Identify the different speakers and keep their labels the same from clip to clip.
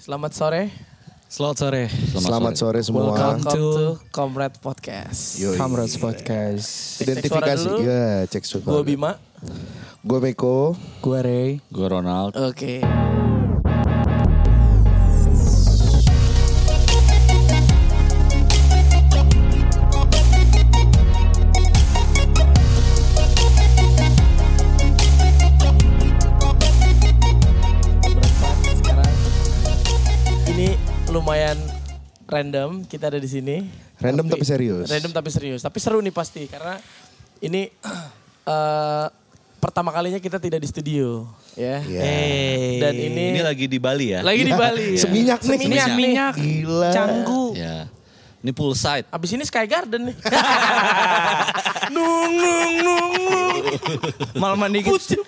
Speaker 1: Selamat sore.
Speaker 2: Selamat sore.
Speaker 3: Selamat, sore semua.
Speaker 1: Welcome
Speaker 2: to-
Speaker 1: to Comrade Podcast.
Speaker 3: Yoi.
Speaker 2: Kamrats Podcast.
Speaker 3: Identifikasi.
Speaker 1: Cek suara dulu.
Speaker 3: Ya, cek suara.
Speaker 1: Gue Bima.
Speaker 3: Gue Meko.
Speaker 2: Gue Ray.
Speaker 4: Gue Ronald.
Speaker 1: Oke. Berat random kita ada di sini.
Speaker 3: Random tapi serius.
Speaker 1: Random tapi serius. Tapi seru nih pasti karena ini eh, pertama kalinya kita tidak di studio, ya.
Speaker 3: Iya.
Speaker 1: Dan ini,
Speaker 4: Ini lagi di Bali ya?
Speaker 1: lagi di Bali. ya.
Speaker 3: Seminyak nih.
Speaker 1: Seminyak, nih.
Speaker 3: Gila.
Speaker 1: Canggu.
Speaker 4: Ya. Ini poolside.
Speaker 1: Abis ini Sky Garden nih. nung nung nung nung.
Speaker 2: Malam dikit.
Speaker 1: Putih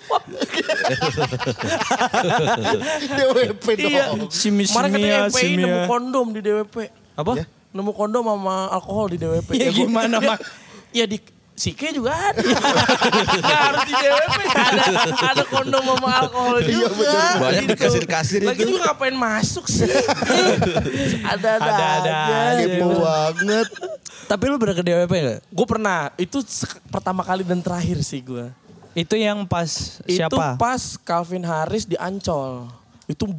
Speaker 3: DWP dong.
Speaker 1: Iya.
Speaker 2: Simi
Speaker 1: Kemarin katanya
Speaker 2: simia,
Speaker 1: FPI nemu
Speaker 2: simia.
Speaker 1: kondom di DWP.
Speaker 2: Apa?
Speaker 3: Ya.
Speaker 1: Nemu kondom sama alkohol di DWP.
Speaker 2: Ya,
Speaker 1: gua-
Speaker 2: gimana, Mak?
Speaker 1: Ya di Sike juga ada. Nggak harus di DWP. Ada, ada kondom sama alkohol
Speaker 3: Iya,
Speaker 1: juga.
Speaker 3: betul.
Speaker 4: Banyak
Speaker 1: Gitu.
Speaker 4: di kasir-kasir
Speaker 1: Lagi
Speaker 4: itu.
Speaker 1: juga ngapain masuk sih? Ada-ada
Speaker 2: Ada-ada
Speaker 1: aja.
Speaker 2: aja.
Speaker 3: Kepo banget.
Speaker 2: Tapi lu pernah ke DWP gak?
Speaker 1: Gue pernah. Itu pertama kali dan terakhir sih gue.
Speaker 2: Itu yang pas
Speaker 1: Itu
Speaker 2: siapa?
Speaker 1: pas Calvin Harris di Ancol. Itu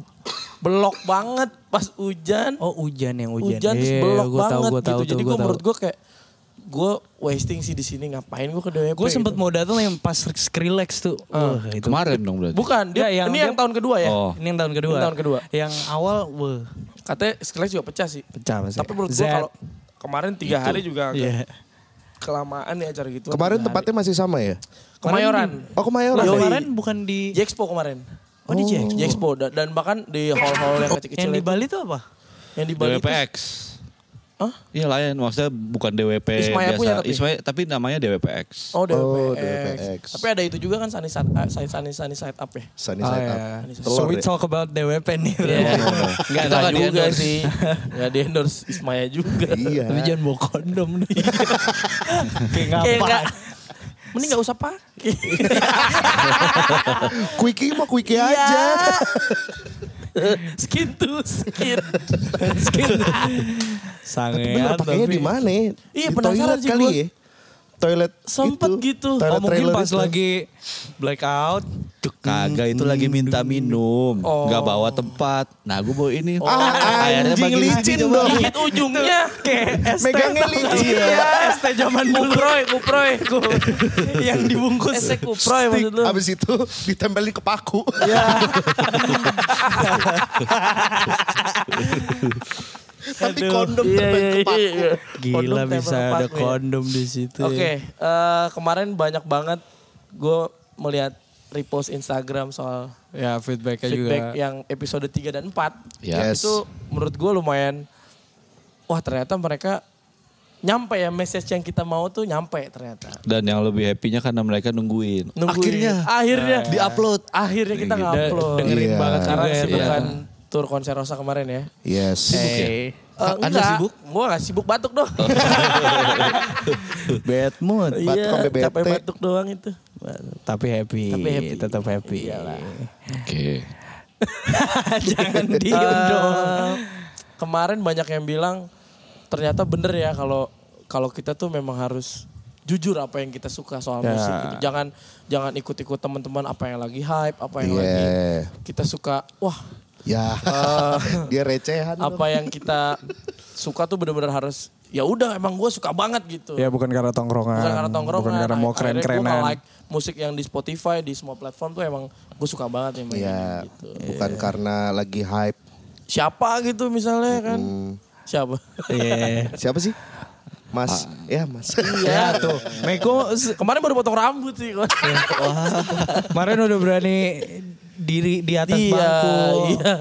Speaker 1: belok banget pas hujan.
Speaker 2: Oh hujan yang hujan.
Speaker 1: Hujan terus
Speaker 2: Iya,
Speaker 1: belok
Speaker 2: gua
Speaker 1: banget
Speaker 2: tahu, gua tahu
Speaker 1: gitu.
Speaker 2: tuh,
Speaker 1: Jadi
Speaker 2: gua
Speaker 1: gue menurut gue kayak gue wasting sih di sini ngapain gue ke DWP.
Speaker 2: Gue sempet
Speaker 1: gitu.
Speaker 2: mau datang yang pas Skrillex tuh. Wah, itu.
Speaker 4: Kemarin dong berarti.
Speaker 1: Bukan, dia,
Speaker 2: Ya, yang
Speaker 1: ini
Speaker 2: dia-
Speaker 1: yang tahun kedua ya.
Speaker 4: Oh.
Speaker 2: Ini yang tahun kedua.
Speaker 1: Ini tahun kedua.
Speaker 2: Yang awal, wah,
Speaker 1: Katanya Skrillex juga pecah sih.
Speaker 2: pecah pasti.
Speaker 1: Tapi menurut gue kalau kemarin tiga hari juga agak
Speaker 2: Iya.
Speaker 1: kelamaan ya acara gitu.
Speaker 3: Kemarin tempatnya masih sama ya?
Speaker 1: Kemayoran.
Speaker 3: Oh Kemayoran.
Speaker 1: Yoi.
Speaker 2: Kemarin bukan di
Speaker 1: Jexpo kemarin.
Speaker 2: Oh, di Jack.
Speaker 1: Jexpo dan, bahkan di hall-hall yang kecil-kecil
Speaker 2: Yang di
Speaker 1: itu.
Speaker 2: Bali tuh apa?
Speaker 1: Yang di Bali itu-. Hah?
Speaker 4: Iya lain, maksudnya bukan DWP
Speaker 1: Ismaya
Speaker 4: biasa.
Speaker 1: punya tapi?
Speaker 4: Ismaya, tapi namanya DWPX.
Speaker 1: Oh, DWPX.
Speaker 3: Oh, DWPX.
Speaker 1: Tapi ada itu juga kan Sunny Side, uh, Sunny, Sunny, Sunny Side Up ya.
Speaker 3: Sunny
Speaker 2: Oh,
Speaker 3: side
Speaker 2: iya.
Speaker 3: up.
Speaker 2: So
Speaker 3: Telur
Speaker 2: we
Speaker 3: ya?
Speaker 2: talk about DWP nih.
Speaker 1: Iya. Enggak
Speaker 4: Kita
Speaker 1: enggak
Speaker 4: nggak
Speaker 1: juga
Speaker 4: di-endorse.
Speaker 1: sih. Enggak di endorse Ismaya juga.
Speaker 3: Iya.
Speaker 2: Tapi jangan bawa kondom nih. Kayak
Speaker 1: Kayak
Speaker 2: ngapa?
Speaker 1: enggak Mending gak usah pakai.
Speaker 3: Quickie mah quickie
Speaker 1: Iya.
Speaker 3: aja.
Speaker 1: skin to skin.
Speaker 2: Sangat.
Speaker 3: Bener pakainya di mana? ya?
Speaker 1: Iya,
Speaker 3: Di
Speaker 1: penasaran
Speaker 3: toilet
Speaker 1: sih
Speaker 3: kali
Speaker 1: gua.
Speaker 3: ya? Toilet
Speaker 1: Sempet
Speaker 3: itu.
Speaker 1: gitu.
Speaker 3: Toilet
Speaker 2: Oh mungkin pas
Speaker 3: itu.
Speaker 2: lagi blackout.
Speaker 4: Kagak itu lagi minta minum.
Speaker 1: Oh.
Speaker 4: Gak bawa tempat. Nah gue bawa ini.
Speaker 3: Ah,
Speaker 4: Akhirnya
Speaker 3: anjing
Speaker 4: bagi-
Speaker 3: licin dong.
Speaker 1: Gigit ujungnya.
Speaker 2: Kayak
Speaker 3: Megangnya licin.
Speaker 1: Iya.
Speaker 2: ST zaman dulu.
Speaker 1: Kuproy, kuproy.
Speaker 2: yang dibungkus.
Speaker 1: Esek kuproy maksud lu.
Speaker 3: Abis itu ditempelin ke paku.
Speaker 1: Iya.
Speaker 3: Tapi
Speaker 2: Aduh.
Speaker 3: kondom
Speaker 1: Iya, iya,
Speaker 3: ke paku.
Speaker 1: iya.
Speaker 2: Gila
Speaker 1: Kondom
Speaker 2: bisa ada
Speaker 1: ya.
Speaker 2: kondom di situ.
Speaker 1: Oke, eh, kemarin banyak banget gue melihat repost Instagram soal
Speaker 2: Ya feedbacknya juga.
Speaker 1: feedback yang episode 3 dan 4.
Speaker 4: Ya.
Speaker 3: Yes.
Speaker 1: Itu menurut gue lumayan, wah ternyata mereka nyampe ya message yang kita mau tuh nyampe ternyata.
Speaker 4: Dan yang lebih happy-nya karena mereka nungguin.
Speaker 1: Nungguin.
Speaker 4: Akhirnya.
Speaker 1: akhirnya
Speaker 4: Di-upload.
Speaker 1: Akhirnya kita ngupload.
Speaker 2: dengerin
Speaker 3: Iya.
Speaker 2: banget
Speaker 1: Karena
Speaker 2: juga ya.
Speaker 1: kesibukan tour konser Rosa kemarin ya.
Speaker 3: Yes.
Speaker 1: Eh,
Speaker 2: Eh,
Speaker 4: Anda
Speaker 1: enggak,
Speaker 4: sibuk?
Speaker 1: Gue gak sibuk batuk dong.
Speaker 2: bad mood.
Speaker 3: Batuk sampai bete.
Speaker 1: capek batuk doang itu.
Speaker 2: Tapi happy.
Speaker 1: Tapi happy.
Speaker 2: Tetap happy.
Speaker 1: Iyalah.
Speaker 4: Oke.
Speaker 2: Jangan diem dong.
Speaker 1: Kemarin banyak yang bilang ternyata bener ya kalau kalau kita tuh memang harus jujur apa yang kita suka soal
Speaker 2: Ya.
Speaker 1: musik gitu. Jangan jangan ikut-ikut teman-teman apa yang lagi hype, apa yang
Speaker 3: Iya.
Speaker 1: lagi kita suka. Wah,
Speaker 3: Ya.
Speaker 1: eh,
Speaker 3: Dia recehan.
Speaker 1: apa yang kita suka tuh bener-bener harus ya udah emang gue suka banget gitu.
Speaker 2: Ya bukan karena tongkrongan.
Speaker 1: Bukan karena tongkrongan.
Speaker 2: Bukan karena mau keren-kerenan.
Speaker 1: Gue like musik yang di Spotify, di semua platform tuh emang gue suka banget yang
Speaker 3: Ya,
Speaker 1: gitu.
Speaker 3: bukan karena lagi hype.
Speaker 1: Siapa gitu misalnya kan? Siapa?
Speaker 2: Iya.
Speaker 3: Siapa sih? Mas. Ya, Mas.
Speaker 1: Iya
Speaker 2: tuh. Meko
Speaker 1: Kemarin baru potong rambut sih.
Speaker 2: kemarin udah berani diri di atas
Speaker 1: iya,
Speaker 2: bangku.
Speaker 1: Iya.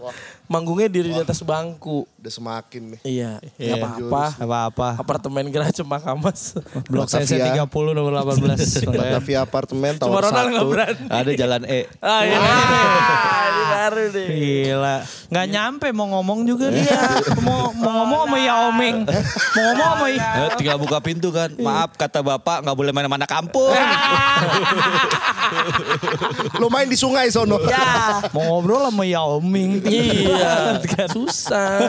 Speaker 1: Manggungnya diri di atas bangku.
Speaker 3: Udah semakin nih.
Speaker 1: Iya,
Speaker 2: Iya.
Speaker 1: nggak apa-apa.
Speaker 2: Apa-apa.
Speaker 1: Apartemen Gerah Cemakamas.
Speaker 2: Blok CC
Speaker 3: Batavia.
Speaker 2: 30 nomor 18.
Speaker 3: Batavia apartemen
Speaker 1: Cuma
Speaker 3: tower
Speaker 1: Ronald nggak
Speaker 3: satu.
Speaker 1: berani.
Speaker 4: Ada jalan E.
Speaker 1: Ah, iya. Ini baru deh.
Speaker 2: Gila. Nggak nyampe mau ngomong juga dia. mau, mau ngomong sama Yao Ming. Mau ngomong sama
Speaker 4: Eh, tinggal buka pintu kan. Maaf kata bapak nggak boleh main mana kampung.
Speaker 3: Lo main di sungai sono.
Speaker 1: Ya.
Speaker 2: Mau ngobrol sama Yao Ming.
Speaker 1: Iya, susah.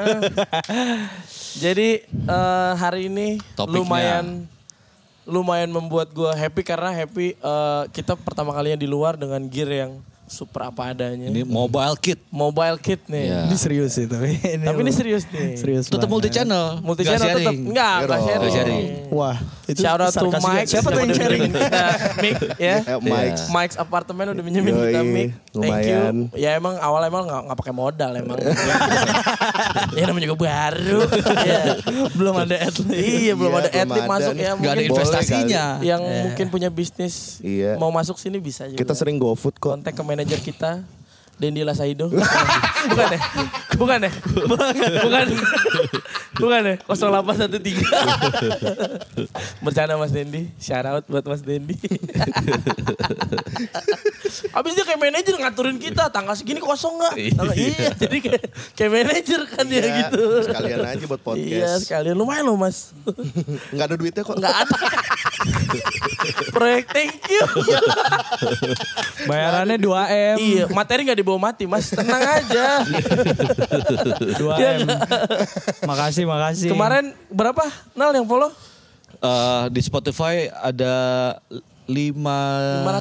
Speaker 1: Jadi eh, hari ini
Speaker 4: Topiknya.
Speaker 1: lumayan lumayan membuat gue happy karena happy eh, kita pertama kalinya di luar dengan gear yang super apa adanya.
Speaker 4: Ini mobile kit.
Speaker 1: Mobile kit nih.
Speaker 4: Iya.
Speaker 2: Ini serius sih tapi. Ini
Speaker 1: Tapi ini serius nih.
Speaker 2: serius.
Speaker 4: Tetap multi channel.
Speaker 1: Multi channel tetap enggak, enggak sharing.
Speaker 2: Wah, itu
Speaker 1: Shout out to. Mike.
Speaker 2: Siapa tuh yang sharing?
Speaker 1: Nah, Mike ya.
Speaker 3: Eh, Mike.
Speaker 1: Mike's apartemen udah minjemin kita Mike. Thank
Speaker 3: lumayan.
Speaker 1: you. Ya emang awal emang nggak nggak pakai modal emang. ya namanya juga baru. ya.
Speaker 2: Belum ada atlet.
Speaker 1: Iya belum
Speaker 3: Iya,
Speaker 1: ada
Speaker 3: ada
Speaker 1: masuk ya.
Speaker 4: Gak ada investasinya.
Speaker 1: Yang mungkin punya bisnis
Speaker 3: Iya.
Speaker 1: mau masuk sini bisa juga.
Speaker 3: Kita sering go food kok.
Speaker 1: kontak ke manajer kita. Dendi Lasaido. bukan ya? Bukan ya? Bukan. Bukan ya? 0813. Bercanda Mas Dendi. Shout out buat Mas Dendi. Abis dia kayak manajer ngaturin kita. Tanggal segini kosong gak? Tanggal, iya. Jadi kayak, kayak manajer kan
Speaker 3: Iya,
Speaker 1: gitu.
Speaker 3: Sekalian aja buat
Speaker 1: Iya
Speaker 3: podcast.
Speaker 1: sekalian. Lumayan loh mas.
Speaker 3: Nggak ada duitnya kok.
Speaker 1: Nggak ada. Proyek thank you.
Speaker 2: Bayarannya 2M.
Speaker 1: Iya, materi nggak dibawa mati, Mas. Tenang aja.
Speaker 2: 2M. makasih, makasih.
Speaker 1: Kemarin berapa? Nal yang follow?
Speaker 4: Eh, di Spotify ada lima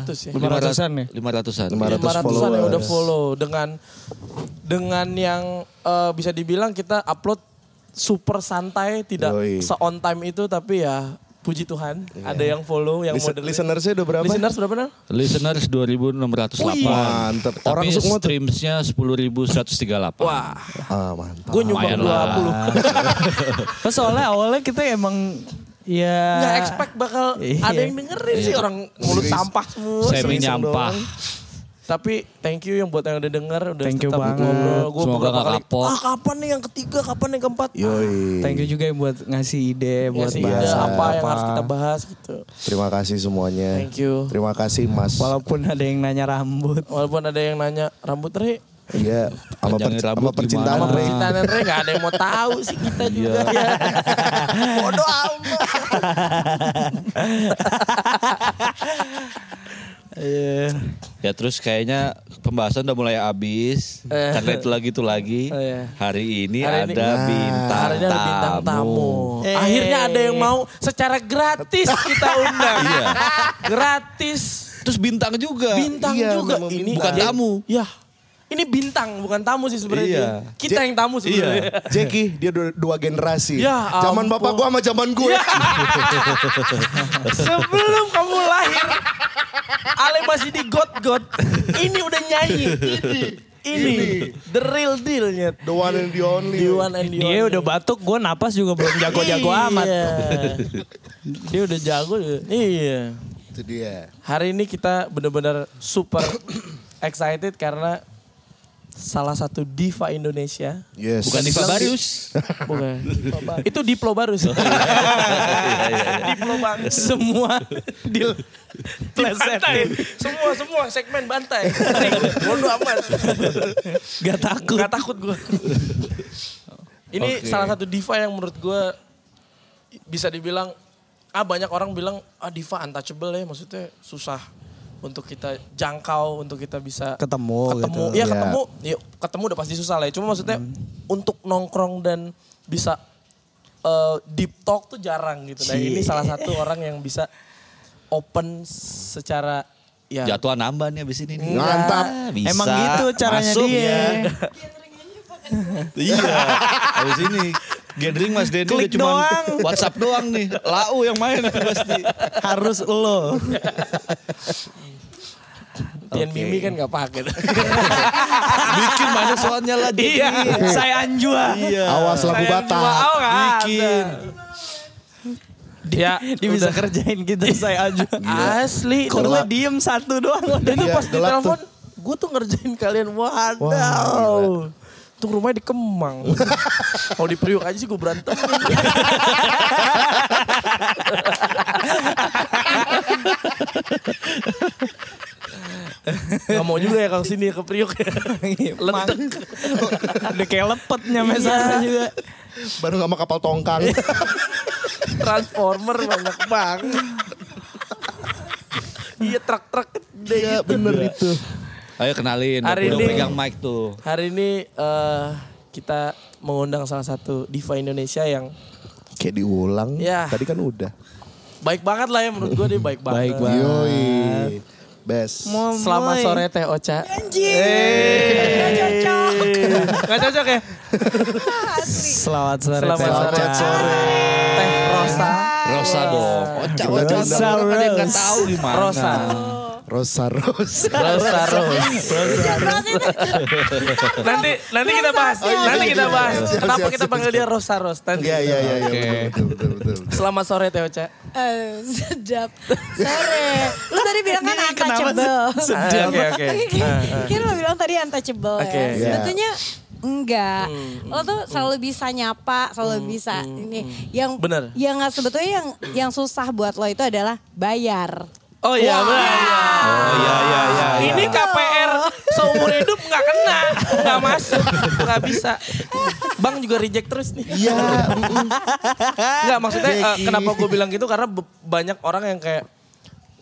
Speaker 1: 500 ya?
Speaker 2: 500-an ya?
Speaker 4: lima ratusan
Speaker 3: 500
Speaker 1: 500-an yang
Speaker 3: followers.
Speaker 1: udah follow dengan dengan yang eh, bisa dibilang kita upload super santai, tidak
Speaker 3: Yoi.
Speaker 1: se on time itu tapi ya puji Tuhan ada yang follow, yang
Speaker 3: Listen- listenersnya udah berapa?
Speaker 1: Listeners berapa Nal?
Speaker 4: listeners 2608
Speaker 3: Mantep. Orang
Speaker 4: tapi
Speaker 3: semua tuh.
Speaker 4: streamsnya 10138
Speaker 1: Wah,
Speaker 3: Ah mantap.
Speaker 1: gue nyumbang
Speaker 4: Lumayan lah.
Speaker 1: 20.
Speaker 2: Terus soalnya awalnya kita emang ya
Speaker 1: Nggak expect bakal
Speaker 2: Iya.
Speaker 1: ada yang dengerin sih orang mulut sampah semua.
Speaker 4: semi nyampah
Speaker 1: doang. Tapi thank you yang buat yang udah denger udah
Speaker 2: Thank you
Speaker 1: tetap
Speaker 2: banget.
Speaker 1: ngobrol. Gua
Speaker 4: Semoga
Speaker 1: kali,
Speaker 4: kapok.
Speaker 1: Ah kapan nih yang ketiga, kapan yang keempat?
Speaker 3: Yoi.
Speaker 2: Thank you juga yang buat ngasih ide buat
Speaker 1: Buat sih
Speaker 2: bahas
Speaker 1: apa yang harus kita bahas gitu.
Speaker 3: Terima kasih semuanya.
Speaker 1: Thank you.
Speaker 3: Terima kasih Mas.
Speaker 2: Walaupun ada yang nanya rambut.
Speaker 1: Walaupun ada yang nanya rambut Re,
Speaker 3: Iya, sama,
Speaker 4: Panjangnya
Speaker 3: perc-
Speaker 4: rambut
Speaker 3: sama percintaan
Speaker 1: percintaan Re gak ada yang mau tahu sih kita juga. Ya. Bodoh amat.
Speaker 2: Iya.
Speaker 4: ya terus kayaknya pembahasan udah mulai habis
Speaker 1: Eh.
Speaker 4: karena itu lagi itu lagi
Speaker 1: Oh, iya.
Speaker 4: hari ini
Speaker 1: Hari ini-
Speaker 4: ada
Speaker 3: Nah,
Speaker 4: bintang
Speaker 1: Hari ini ada bintang tamu.
Speaker 2: Eh.
Speaker 1: Akhirnya ada yang mau secara gratis kita undang.
Speaker 4: Iya.
Speaker 1: Gratis.
Speaker 4: terus bintang juga
Speaker 1: Bintang
Speaker 3: Iya,
Speaker 1: juga. Ini
Speaker 4: bukan tamu.
Speaker 1: Ya. Ini bintang bukan tamu sih sebenarnya.
Speaker 4: Iya.
Speaker 1: Kita yang tamu sebenarnya.
Speaker 3: Jackie, dia dua, dua generasi.
Speaker 1: Ya
Speaker 3: Zaman
Speaker 1: ampun.
Speaker 3: bapak gua sama zaman gue.
Speaker 1: Sebelum kamu lahir, Ale masih di got-got. Ini udah nyanyi. Ini. Ini. The real dealnya.
Speaker 3: The one and the only.
Speaker 1: The one and the
Speaker 2: Dia
Speaker 1: only.
Speaker 2: udah batuk, gue napas juga belum jago-jago amat.
Speaker 1: Iya. Dia udah jago. juga. Iya.
Speaker 3: Itu dia.
Speaker 1: Hari ini kita benar-benar super excited karena salah satu diva Indonesia.
Speaker 3: Yes.
Speaker 4: bukan Diva Barius
Speaker 1: Bukan. Itu Diplo baru sih. Diplo banget.
Speaker 2: Semua di
Speaker 1: Bantai. Semua semua segmen bantai. Bodoh amat.
Speaker 2: Gak takut.
Speaker 1: Gak takut gue. Ini
Speaker 3: Oke.
Speaker 1: salah satu diva yang menurut gue bisa dibilang ah banyak orang bilang ah diva untouchable ya maksudnya susah untuk kita jangkau untuk kita bisa
Speaker 2: Ketemu
Speaker 1: ketemu
Speaker 2: gitu.
Speaker 1: ya
Speaker 3: Iya.
Speaker 1: ketemu ya, ketemu udah pasti susah lah ya cuma maksudnya untuk nongkrong dan bisa eh, deep talk tuh jarang gitu nah ini salah satu orang yang bisa open secara ya
Speaker 4: jatuhan nambah nih abis ini nih.
Speaker 3: Mantap.
Speaker 4: bisa
Speaker 2: Emang gitu caranya
Speaker 4: masuk
Speaker 2: dia.
Speaker 4: ya. iya abis ini gathering Mas Denny udah
Speaker 2: Klik
Speaker 4: cuma
Speaker 2: doang.
Speaker 4: WhatsApp doang nih lau yang main pasti
Speaker 2: Harus lo.
Speaker 1: Tian Mimi kan gak pakai
Speaker 4: bikin mana soalnya lah dia
Speaker 2: Iya, saya Anjua.
Speaker 4: iya
Speaker 3: Awas lagu Batak.
Speaker 4: bikin
Speaker 1: dia
Speaker 2: Dia bisa kerjain kita saya Anjua.
Speaker 1: asli Terus
Speaker 2: gue diem satu doang.
Speaker 1: Dan itu
Speaker 3: Iya,
Speaker 1: pas di telepon, gue tuh ngerjain kalian. Wadaw.
Speaker 3: Wah,
Speaker 1: Tuh rumahnya di Kemang. Kalau di Priuk aja sih gue berantem. Gak mau juga ya kalau sini ke Priuk. Ledek.
Speaker 2: Udah kayak lepetnya mesanya juga.
Speaker 3: Baru sama kapal tongkang.
Speaker 1: Transformer banyak banget. Iya truk-truk gede
Speaker 3: Iya
Speaker 1: gitu.
Speaker 3: bener itu.
Speaker 4: Ayo kenalin.
Speaker 1: Hari
Speaker 4: Udah
Speaker 1: ini-
Speaker 4: pegang mic tuh.
Speaker 1: Hari ini eh, kita mengundang salah satu diva Indonesia yang
Speaker 3: Kayak diulang.
Speaker 1: Ya.
Speaker 3: Tadi kan udah.
Speaker 1: baik banget lah ya menurut gue dia baik banget.
Speaker 2: Baik banget.
Speaker 3: Yoi. Best.
Speaker 1: Selamat sore Teh Ocha. Gak cocok ya?
Speaker 2: Selamat sore.
Speaker 1: Selamat
Speaker 2: Teh
Speaker 1: sore.
Speaker 2: Ocha.
Speaker 1: Teh Rosa.
Speaker 4: Rosa dong. Oca, oca.
Speaker 2: Rosa,
Speaker 4: yang nggak
Speaker 2: Rose.
Speaker 4: tahu gimana.
Speaker 1: Rosa.
Speaker 3: Rosa Rosa.
Speaker 1: Rosa Rosa. nanti nanti kita bahas. nanti kita bahas. Kenapa kita panggil dia Rosa Rosa? Nanti.
Speaker 3: Iya iya iya iya
Speaker 4: Oke.
Speaker 3: betul betul betul.
Speaker 1: Selamat sore Teh Ocha.
Speaker 5: Eh, sedap. Sore. Lu tadi bilang kan untouchable.
Speaker 1: Ah, Oke oke.
Speaker 5: Kira lo bilang tadi untouchable
Speaker 1: Oke.
Speaker 5: ya.
Speaker 3: Iya.
Speaker 5: Sebetulnya enggak. Lo tuh selalu bisa nyapa, selalu bisa ini. Yang
Speaker 1: Bener.
Speaker 5: Yang sebetulnya yang yang susah buat lo itu adalah bayar.
Speaker 1: Oh iya benar.
Speaker 4: Oh iya iya iya. iya.
Speaker 1: Ini KPR seumur hidup nggak kena, nggak masuk, nggak bisa. Bang juga reject terus nih.
Speaker 3: Iya.
Speaker 1: Nggak maksudnya eh,
Speaker 3: Jackie.
Speaker 1: kenapa gue bilang gitu karena banyak orang yang kayak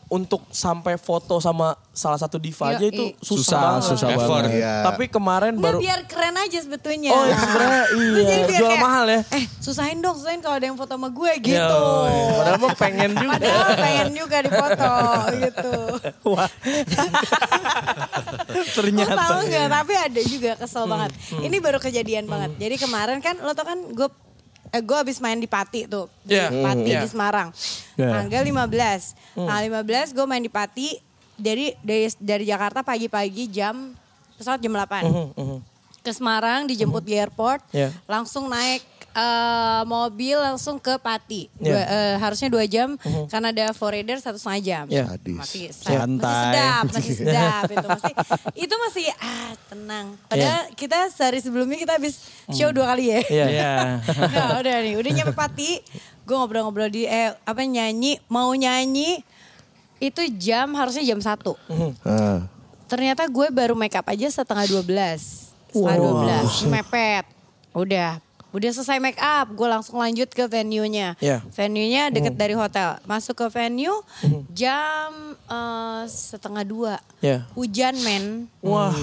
Speaker 1: untuk sampai foto sama salah satu diva aja itu susah,
Speaker 2: Susah,
Speaker 1: banget.
Speaker 2: susah banget.
Speaker 3: Iya.
Speaker 1: Tapi kemarin
Speaker 5: Nggak
Speaker 1: baru
Speaker 5: biar keren aja sebetulnya.
Speaker 1: Oh, iya, sebenarnya iya. Jual
Speaker 5: kayak,
Speaker 1: mahal ya.
Speaker 5: Eh susahin dong, susahin kalau ada yang foto sama gue
Speaker 1: Ya,
Speaker 5: gitu.
Speaker 1: Padahal mah pengen juga.
Speaker 5: Padahal pengen juga dipoto gitu.
Speaker 1: Wah.
Speaker 5: Ternyata. Lo tau gak? Tapi ada juga kesel banget. Ini baru kejadian banget. Jadi kemarin kan lo tau kan gue eh, gue abis main di Pati tuh. Di
Speaker 1: Iya.
Speaker 5: Pati
Speaker 1: Iya.
Speaker 5: di Semarang.
Speaker 2: Iya.
Speaker 5: Tanggal 15. Tanggal 15 gue main di Pati. Jadi dari, dari Jakarta pagi-pagi jam pesawat jam 8. Ke Semarang dijemput di airport.
Speaker 1: Iya.
Speaker 5: Langsung naik eh, mobil langsung ke Pati.
Speaker 1: Iya.
Speaker 5: Dua- eh, harusnya dua jam karena ada forader satu setengah jam.
Speaker 1: Iya.
Speaker 3: Sadis.
Speaker 5: Masih, masih
Speaker 2: Santai.
Speaker 5: sedap, masih sedap itu masih itu masih ah tenang. Padahal kita sehari sebelumnya kita habis show dua kali ya.
Speaker 1: Iya.
Speaker 2: Iya.
Speaker 5: Nah, udah nih, udah nyampe Pati, gue ngobrol-ngobrol di eh apa nyanyi, mau nyanyi itu jam harusnya jam satu.
Speaker 3: Ah.
Speaker 5: Ternyata gue baru make up aja setengah 12. Setengah 12, mepet. Udah, udah selesai make up, gue langsung lanjut ke venue-nya.
Speaker 1: Iya.
Speaker 5: Venue-nya deket dari hotel. Masuk ke venue jam eh, setengah dua.
Speaker 1: Iya.
Speaker 5: Hujan men.
Speaker 1: Wah.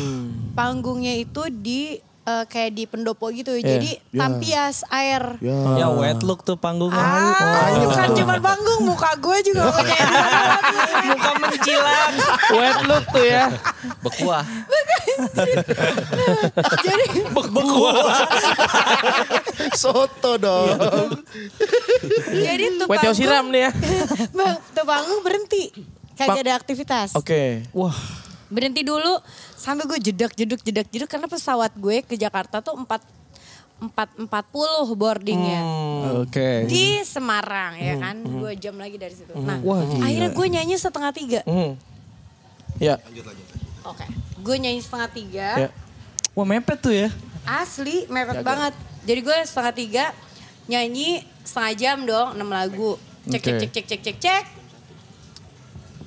Speaker 5: Panggungnya itu di eh, kayak di pendopo gitu.
Speaker 1: Iya.
Speaker 5: Jadi tampias air.
Speaker 3: Ya.
Speaker 2: Ya wet look tuh panggungnya.
Speaker 5: Ah, bukan cuma panggung, muka gue juga punya.
Speaker 2: Muka mencilat.
Speaker 1: Wet look tuh ya.
Speaker 4: Bekuah.
Speaker 5: Jadi
Speaker 3: Soto dong.
Speaker 5: jadi tuh
Speaker 1: Wet
Speaker 5: panggung,
Speaker 1: siram nih ya.
Speaker 5: Bang, tuh panggung berhenti. Kagak ada aktivitas.
Speaker 1: Oke.
Speaker 2: Wah.
Speaker 5: Berhenti dulu sampai gue jedak jeduk jedak jeduk karena pesawat gue ke Jakarta tuh 4 4 40 boardingnya.
Speaker 1: Hmm.
Speaker 2: Oke.
Speaker 5: Di Semarang ya kan, dua jam lagi dari situ. Nah,
Speaker 2: Wah, gila.
Speaker 5: akhirnya gue nyanyi setengah tiga.
Speaker 1: Hmm. Ya.
Speaker 5: Oke, gue nyanyi setengah tiga.
Speaker 1: Ya.
Speaker 2: Wah mepet tuh ya.
Speaker 5: Asli mepet banget. Jadi gue setengah tiga nyanyi setengah jam dong, enam lagu. Cek cek
Speaker 2: Oke.
Speaker 5: cek cek cek cek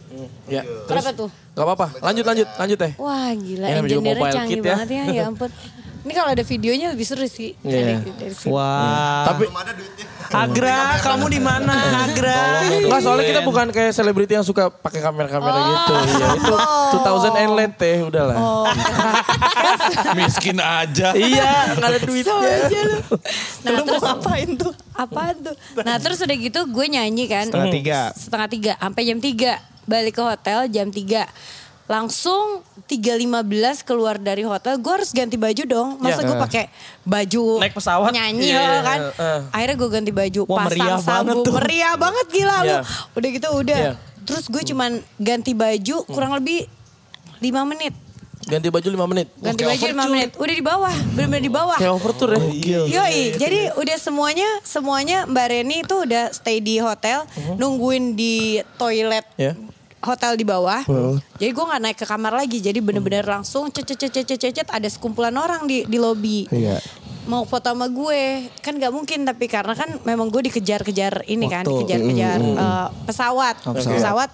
Speaker 5: cek.
Speaker 1: Ya.
Speaker 5: Berapa tuh?
Speaker 1: Gak apa-apa. Lanjut lanjut lanjut teh.
Speaker 5: Wah gila,
Speaker 1: Ya, mobile
Speaker 5: canggih
Speaker 1: kit ya.
Speaker 5: banget ya, ya ampun. Ini kalau ada videonya lebih seru sih.
Speaker 1: Iya.
Speaker 5: dari- dari sini.
Speaker 2: Wah.
Speaker 1: Tapi
Speaker 2: Agra, kamu di mana? Agra.
Speaker 1: Enggak soalnya kita bukan kayak selebriti yang suka pakai kamera-kamera gitu. Iya, itu 2000 and late teh udahlah.
Speaker 5: Oh,
Speaker 4: Miskin aja.
Speaker 1: Iya, enggak ada duitnya.
Speaker 5: so aja lu. Nah,
Speaker 2: Lu mau
Speaker 5: terus
Speaker 2: ngapain tuh?
Speaker 5: apaan tuh? Nah terus udah gitu gue nyanyi kan.
Speaker 2: Setengah tiga.
Speaker 5: Setengah tiga, sampai jam tiga. Balik ke hotel jam tiga. Langsung 3.15 keluar dari hotel, gue harus ganti baju dong. Masa
Speaker 1: Iya.
Speaker 5: gue pakai baju
Speaker 1: Naik pesawat.
Speaker 5: nyanyi
Speaker 1: Iya,
Speaker 5: ya
Speaker 1: iya,
Speaker 5: kan.
Speaker 1: iya.
Speaker 5: Akhirnya gue ganti baju,
Speaker 2: Wah,
Speaker 5: pasang
Speaker 2: meriah banget
Speaker 5: sabuk,
Speaker 2: tuh.
Speaker 5: meriah banget gila lu.
Speaker 1: Iya.
Speaker 5: Udah gitu udah.
Speaker 1: Iya.
Speaker 5: Terus gue cuman ganti baju kurang lebih 5 menit.
Speaker 1: Ganti baju 5 menit.
Speaker 5: Ganti baju 5 menit. Udah di bawah, bener-bener di bawah.
Speaker 1: Kayak overture ya.
Speaker 5: Yoi, jadi udah semuanya semuanya Mbak Reni itu udah stay di hotel, nungguin di toilet
Speaker 1: Ya.
Speaker 5: Hotel di bawah. Jadi gue nggak naik ke kamar lagi, jadi bener-bener langsung cet cet cet cet cet, ada sekumpulan orang di di lobi.
Speaker 3: Iya.
Speaker 5: Mau foto sama gue kan nggak mungkin tapi karena kan memang gue dikejar-kejar ini kan
Speaker 2: Waktu.
Speaker 5: dikejar-kejar eh, pesawat
Speaker 2: Oh, pesawat.
Speaker 5: pesawat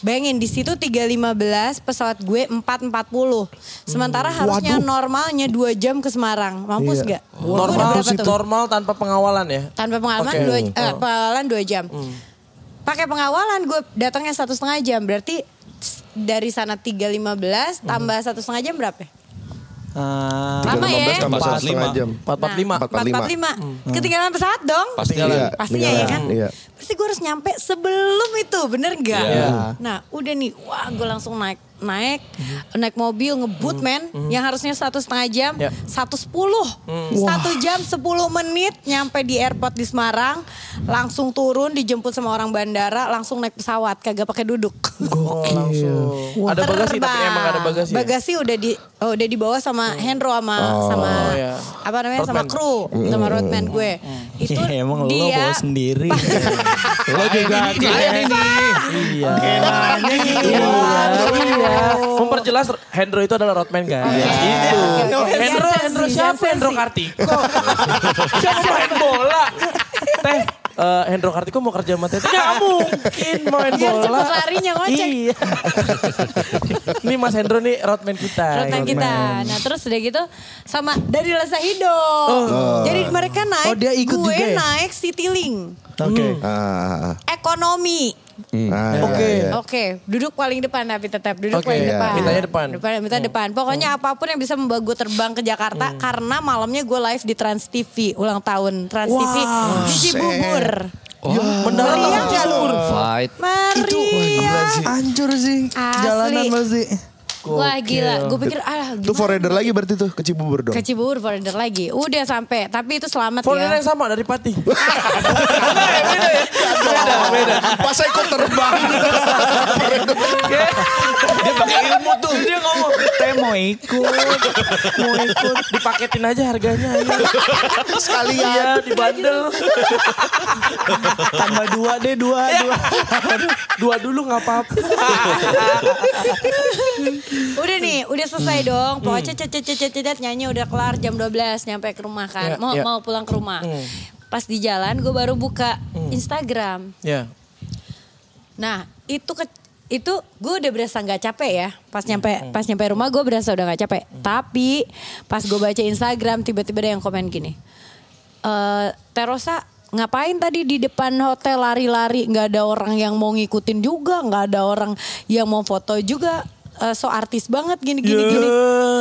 Speaker 5: bayangin di situ 3.15 pesawat gue 4.40 sementara harusnya normalnya 2 jam ke Semarang mampus
Speaker 3: Iya.
Speaker 5: nggak Gue udah
Speaker 1: Normal
Speaker 5: berapa tuh?
Speaker 1: normal tanpa pengawalan ya.
Speaker 5: tanpa pengalaman
Speaker 1: Oke.
Speaker 5: dua
Speaker 1: Hmm.
Speaker 5: eh, pengawalan dua jam pakai pengawalan gue datangnya satu setengah jam berarti dari sana 3.15 tambah satu setengah jam berapa? ya?
Speaker 2: Ah,
Speaker 5: Lama ya?
Speaker 3: 3.15 tambah
Speaker 4: Empat
Speaker 3: satu setengah
Speaker 4: lima.
Speaker 3: jam.
Speaker 1: 445.
Speaker 5: Nah, 445. Ketinggalan pesawat dong.
Speaker 4: Pasti
Speaker 3: Iya.
Speaker 5: Pastinya ya kan?
Speaker 3: Iya.
Speaker 5: Berarti gue harus nyampe sebelum itu, bener gak?
Speaker 4: Iya.
Speaker 5: Nah udah nih, wah gue langsung naik naik naik mobil ngebut men yang harusnya satu setengah jam
Speaker 1: Ya.
Speaker 5: satu sepuluh satu jam sepuluh menit nyampe di airport di Semarang langsung turun dijemput sama orang bandara langsung naik pesawat kagak pakai duduk
Speaker 1: Oh, langsung. Ada bagasi tapi emang ada bagasi. ya?
Speaker 5: Bagasi udah di oh, udah dibawa sama Hendro sama sama
Speaker 1: Oh, iya.
Speaker 5: apa namanya sama kru sama roadman gue. Itu
Speaker 2: ya emang lo
Speaker 5: dia
Speaker 2: bawa sendiri. lo juga kayak ini.
Speaker 1: Iya. Memperjelas Hendro itu adalah roadman guys.
Speaker 5: Oke.
Speaker 1: Gitu. Hendro,
Speaker 5: Biar
Speaker 1: Hendro
Speaker 5: sensi,
Speaker 1: siapa
Speaker 5: biar
Speaker 1: Hendro. Kartiko? siapa main bola? Teh, eh, Hendro Kartiko mau kerja sama Tete? Nggak mungkin mau main
Speaker 5: Biar
Speaker 1: bola.
Speaker 5: cepet larinya ngocek.
Speaker 1: Iya. Ini Mas Hendro nih roadman kita.
Speaker 5: Roadman kita. Nah terus udah gitu sama dari Lasa Hido. Jadi mereka naik,
Speaker 2: Oh, dia ikut
Speaker 5: gue
Speaker 2: juga ya?
Speaker 5: naik Citylink.
Speaker 2: Oke.
Speaker 5: Ekonomi.
Speaker 3: Ah,
Speaker 1: Oke.
Speaker 3: iya.
Speaker 5: Oke, duduk paling depan tapi tetap duduk
Speaker 1: Oke,
Speaker 5: paling
Speaker 1: iya.
Speaker 5: depan.
Speaker 1: Mintanya depan.
Speaker 5: Depan, minta depan. Pokoknya apa pun yang bisa membawa gue terbang ke Jakarta karena malamnya gue live di Trans TV ulang tahun Trans TV di Cibubur. Meriah nggak lu?
Speaker 1: Cibubur.
Speaker 4: Fight.
Speaker 5: Meriah.
Speaker 2: Hancur sih.
Speaker 5: Asli.
Speaker 2: Jalanan pasti.
Speaker 5: Wah gila, gue pikir ah
Speaker 3: Itu
Speaker 5: gimana?
Speaker 3: forader lagi berarti tuh ke Cibubur dong.
Speaker 5: Ke Cibubur foreigner lagi. Udah sampai, tapi itu selamat
Speaker 1: Foreigner
Speaker 5: ya.
Speaker 1: yang sama dari Pati.
Speaker 3: Pas ikut terbang.
Speaker 1: Dia pakai ilmu tuh. Dia ngomong.
Speaker 2: Teh mau ikut.
Speaker 1: Mau ikut. Dipaketin aja harganya. ayo.
Speaker 3: Sekalian.
Speaker 1: Iya, dibandel.
Speaker 2: Tambah dua deh dua. dua.
Speaker 1: Dua dulu nggak apa-apa.
Speaker 5: Udah nih, udah selesai dong. Pokoknya cet cet cet cet cet, nyanyi udah kelar jam 12 nyampe ke rumah kan.
Speaker 1: Iya,
Speaker 5: mau
Speaker 1: iya.
Speaker 5: mau pulang ke rumah. Pas di jalan gue baru buka Instagram.
Speaker 1: Ya.
Speaker 5: Nah, itu ke itu gue udah berasa nggak capek ya pas nyampe pas nyampe rumah gue berasa udah nggak capek tapi pas gue baca Instagram tiba-tiba ada yang komen gini eh Terosa ngapain tadi di depan hotel lari-lari nggak ada orang yang mau ngikutin juga nggak ada orang yang mau foto juga Eh, so artis banget gini gini gini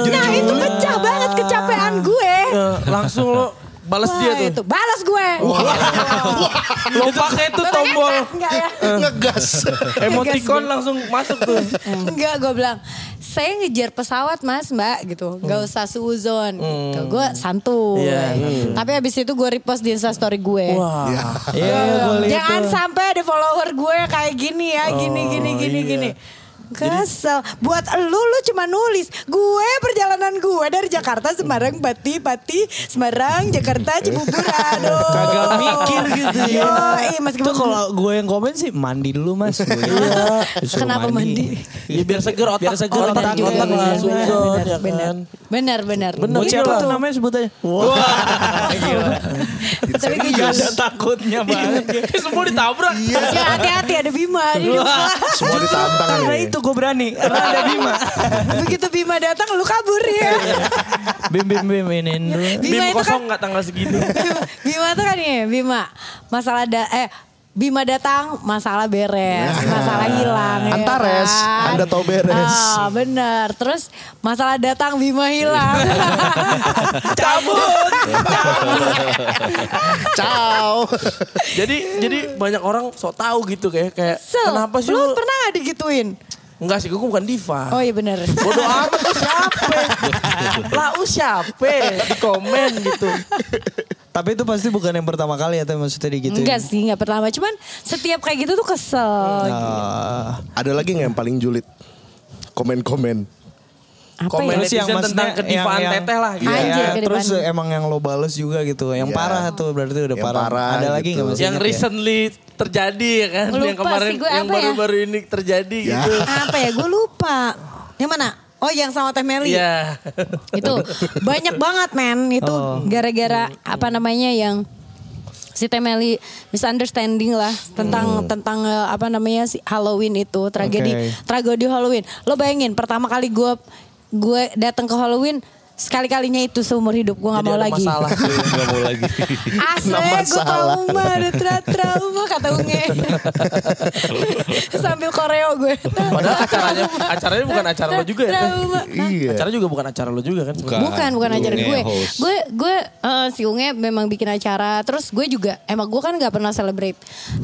Speaker 5: nah itu pecah banget kecapean gue
Speaker 1: Eh, langsung lo balas
Speaker 5: Wah,
Speaker 1: dia tuh.
Speaker 5: itu balas gue
Speaker 1: Lo pakai tuh tombol
Speaker 5: enggak ya
Speaker 3: Ngegas.
Speaker 1: emoticon langsung masuk tuh.
Speaker 5: Enggak, gue bilang saya ngejar pesawat mas mbak gitu, nggak usah suzon. Gitu. Gue santuy.
Speaker 1: Iya.
Speaker 5: Tapi habis itu gue repost di instastory gue.
Speaker 1: Wah.
Speaker 2: Iya gue lihat
Speaker 5: Jangan sampai ada follower gue kayak gini ya, gini gini gini
Speaker 1: iya.
Speaker 5: gini. Kesel. Buat lu, lu cuma nulis. Gue perjalanan gue dari Jakarta, Semarang, Pati, Pati, Semarang, Jakarta, Cibubur. Aduh.
Speaker 2: Kagak mikir gitu ya.
Speaker 5: Meskipun
Speaker 2: Itu kalau gue yang komen sih mandi dulu mas. Iya.
Speaker 5: Kenapa mandi?
Speaker 1: Ya biar seger otak.
Speaker 2: Biar seger
Speaker 1: otak,
Speaker 2: otak
Speaker 1: otak, otak langsung
Speaker 5: Benar,
Speaker 1: zon,
Speaker 5: benar,
Speaker 1: ya
Speaker 5: benar.
Speaker 1: kan.
Speaker 5: Benar, benar.
Speaker 1: Benar.
Speaker 2: Siapa tuh namanya sebut aja.
Speaker 5: Tapi gue
Speaker 2: Gak ada takutnya banget.
Speaker 1: Kayak semua ditabrak.
Speaker 5: Ya, hati-hati ada Bima.
Speaker 3: Semua ditantang
Speaker 2: Karena
Speaker 3: nih.
Speaker 2: itu gue berani. Karena ada Bima.
Speaker 5: Begitu Bima datang lu kabur ya.
Speaker 2: Bim bim bim ini dulu.
Speaker 5: Bima
Speaker 1: Bim
Speaker 5: itu
Speaker 1: kosong
Speaker 5: kan
Speaker 1: nggak tanggal segini.
Speaker 5: Bima tuh kan nih Bima masalah da eh Bima datang masalah beres, masalah hilang ya
Speaker 3: Antares,
Speaker 5: kan?
Speaker 3: Anda tahu beres.
Speaker 5: Ah, bener. Terus masalah datang Bima hilang.
Speaker 1: Cabut.
Speaker 3: Ciao.
Speaker 1: jadi jadi banyak orang sok tahu gitu kayak kayak
Speaker 5: So,
Speaker 1: kenapa sih
Speaker 5: lu
Speaker 1: lu
Speaker 5: pernah gak digituin?
Speaker 1: Enggak sih, gue bukan diva.
Speaker 5: Oh iya bener.
Speaker 1: Bodoh amat lu siapa? Lah lu siapa? Di komen gitu.
Speaker 2: Tapi itu pasti bukan yang pertama kali ya, tapi maksudnya gitu.
Speaker 5: Enggak sih, enggak pertama. Cuman setiap kayak gitu tuh kesel.
Speaker 2: Ah.
Speaker 3: Ada lagi nggak yang paling julid? Komen-komen.
Speaker 5: Apa
Speaker 1: Komen
Speaker 5: ya?
Speaker 2: Terus yang
Speaker 1: tentang kedivaan
Speaker 2: yang-
Speaker 1: teteh lah gitu.
Speaker 5: Anjir,
Speaker 2: Ya, terus emang yang lo bales juga gitu. Yang
Speaker 3: Iya.
Speaker 2: parah tuh berarti udah
Speaker 3: Yang
Speaker 2: parah.
Speaker 3: parah
Speaker 2: Ada lagi
Speaker 3: gitu.
Speaker 2: nggak masih
Speaker 1: Yang
Speaker 2: ingat ya?
Speaker 1: recently terjadi ya kan.
Speaker 5: Lupa
Speaker 1: yang kemarin
Speaker 5: sih gue
Speaker 1: yang
Speaker 5: apa ya?
Speaker 1: baru-baru ini terjadi
Speaker 3: Ya.
Speaker 1: gitu.
Speaker 5: Apa ya? Gue lupa. Yang mana? Oh yang sama Teh Meli.
Speaker 1: Iya.
Speaker 5: itu banyak banget men itu
Speaker 2: Oh.
Speaker 5: gara-gara apa namanya yang si Temeli misunderstanding lah tentang tentang eh, apa namanya si Halloween itu tragedi
Speaker 2: Oke.
Speaker 5: tragedi Halloween lo bayangin pertama kali gue gue datang ke Halloween sekali-kalinya itu seumur hidup gue nggak mau lagi.
Speaker 1: masalah.
Speaker 4: Gak mau lagi.
Speaker 5: Asli gue trauma, ada tra trauma kata Unge. Sambil koreo gue.
Speaker 1: Padahal acaranya acaranya bukan acara lo juga ya.
Speaker 3: Iya.
Speaker 1: Acara juga bukan acara lo juga kan.
Speaker 4: Bukan.
Speaker 5: Bukan, bukan acara gue. Gue, gue eh, si Unge memang bikin acara. Terus gue juga, emang gue kan gak pernah celebrate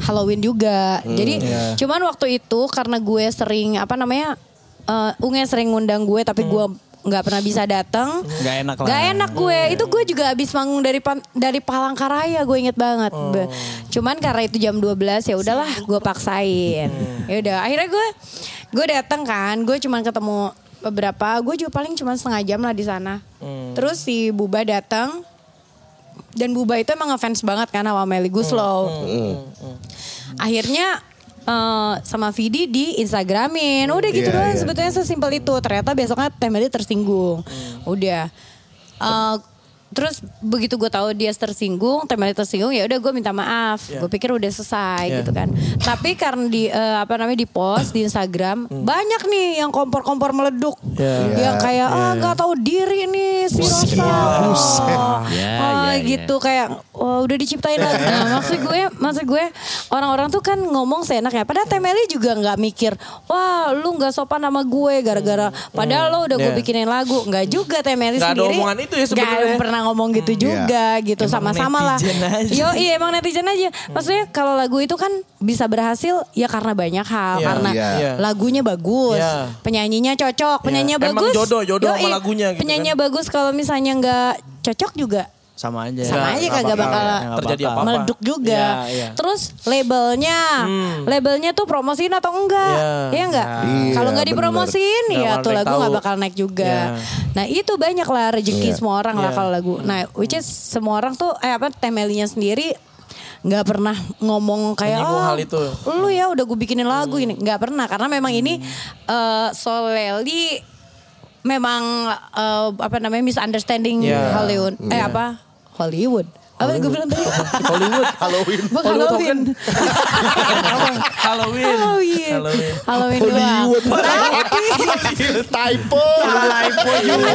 Speaker 5: Halloween juga. Jadi, cuman waktu itu karena gue sering apa namanya, eh, Unge sering ngundang gue, tapi gue nggak pernah bisa datang.
Speaker 2: Nggak enak lah.
Speaker 5: Gak enak gue. Itu gue juga habis manggung dari Pan- dari Palangkaraya, gue inget banget. Be- Cuman karena itu jam 12 ya udahlah, gue paksain. Ya udah, akhirnya gue gue datang kan, gue cuman ketemu beberapa, gue juga paling cuma setengah jam lah di sana. Terus si Buba datang dan Buba itu emang ngefans banget kan sama Melly Guslow. Akhirnya eh, sama Vidi di Instagramin. Udah gitu
Speaker 3: Iya,
Speaker 5: doang
Speaker 3: iya.
Speaker 5: sebetulnya sesimpel itu. Ternyata besoknya Teh Melly tersinggung. Udah. Eh, terus begitu gue tahu dia tersinggung, Melly tersinggung, ya udah gue minta maaf.
Speaker 1: Iya.
Speaker 5: Gue pikir udah selesai
Speaker 1: Iya.
Speaker 5: gitu kan. Tapi karena di eh, apa namanya di post di Instagram banyak nih yang kompor-kompor meleduk.
Speaker 1: Iya.
Speaker 5: Yang kayak ah nggak tahu diri nih si Rosa.
Speaker 4: Ya,
Speaker 5: Oh,
Speaker 4: ya, ya.
Speaker 5: gitu kayak oh, udah diciptain lagi. Nah, maksud gue, maksud gue orang-orang tuh kan ngomong seenaknya. Padahal Temeli juga nggak mikir, wah lu nggak sopan sama gue gara-gara. Padahal lo udah gue
Speaker 1: Iya.
Speaker 5: bikinin lagu, nggak juga Temeli
Speaker 1: ada
Speaker 5: sendiri.
Speaker 1: omongan itu ya sebenarnya.
Speaker 5: pernah ngomong gitu juga, gitu
Speaker 2: Emang
Speaker 5: sama-sama lah.
Speaker 2: aja.
Speaker 5: Yo iya emang netizen aja. Maksudnya kalau lagu itu kan bisa berhasil ya karena banyak hal,
Speaker 1: Iya,
Speaker 5: karena
Speaker 3: iya.
Speaker 1: Iya.
Speaker 5: lagunya bagus,
Speaker 1: Iya.
Speaker 5: penyanyinya cocok, penyanyinya
Speaker 1: Emang
Speaker 5: bagus.
Speaker 1: jodoh, jodoh sama
Speaker 5: Yoi,
Speaker 1: lagunya gitu
Speaker 5: penyanyinya bagus kalau misalnya nggak cocok juga
Speaker 2: Sama aja.
Speaker 5: sama aja kagak
Speaker 1: bakal
Speaker 5: bakal,
Speaker 2: Nggak
Speaker 1: terjadi
Speaker 2: bakal.
Speaker 1: apa-apa.
Speaker 5: meleduk juga.
Speaker 2: Iya, iya.
Speaker 5: Terus labelnya, labelnya tuh promosiin atau enggak?
Speaker 1: Iya.
Speaker 5: Iya enggak?
Speaker 3: Iya,
Speaker 5: Kalau nggak
Speaker 3: bener.
Speaker 5: dipromosin
Speaker 1: Nggak
Speaker 5: ya
Speaker 1: bakal
Speaker 5: tuh lagu
Speaker 1: tahu.
Speaker 5: nggak bakal naik juga.
Speaker 1: Iya.
Speaker 5: Nah itu banyak lah rezeki
Speaker 3: Iya.
Speaker 5: semua orang lah
Speaker 1: Iya.
Speaker 5: kalau lagu. Nah which is semua orang tuh eh apa temelinya sendiri nggak pernah ngomong kayak
Speaker 1: Menyinggung
Speaker 5: oh
Speaker 1: hal itu."
Speaker 5: lu ya udah gue bikinin lagu ini nggak pernah karena memang ini eh Soleli memang eh, apa namanya misunderstanding
Speaker 1: Iya.
Speaker 5: Hollywood eh
Speaker 3: Iya.
Speaker 5: apa Hollywood apa gue bilang tadi
Speaker 1: Hollywood.
Speaker 3: Halloween.
Speaker 5: Bukan
Speaker 1: Hollywood
Speaker 5: Halloween.
Speaker 1: Halloween.
Speaker 5: Halloween.
Speaker 1: Halloween.
Speaker 3: Hollywood.
Speaker 5: Tapi
Speaker 3: Typo.
Speaker 1: Typo juga.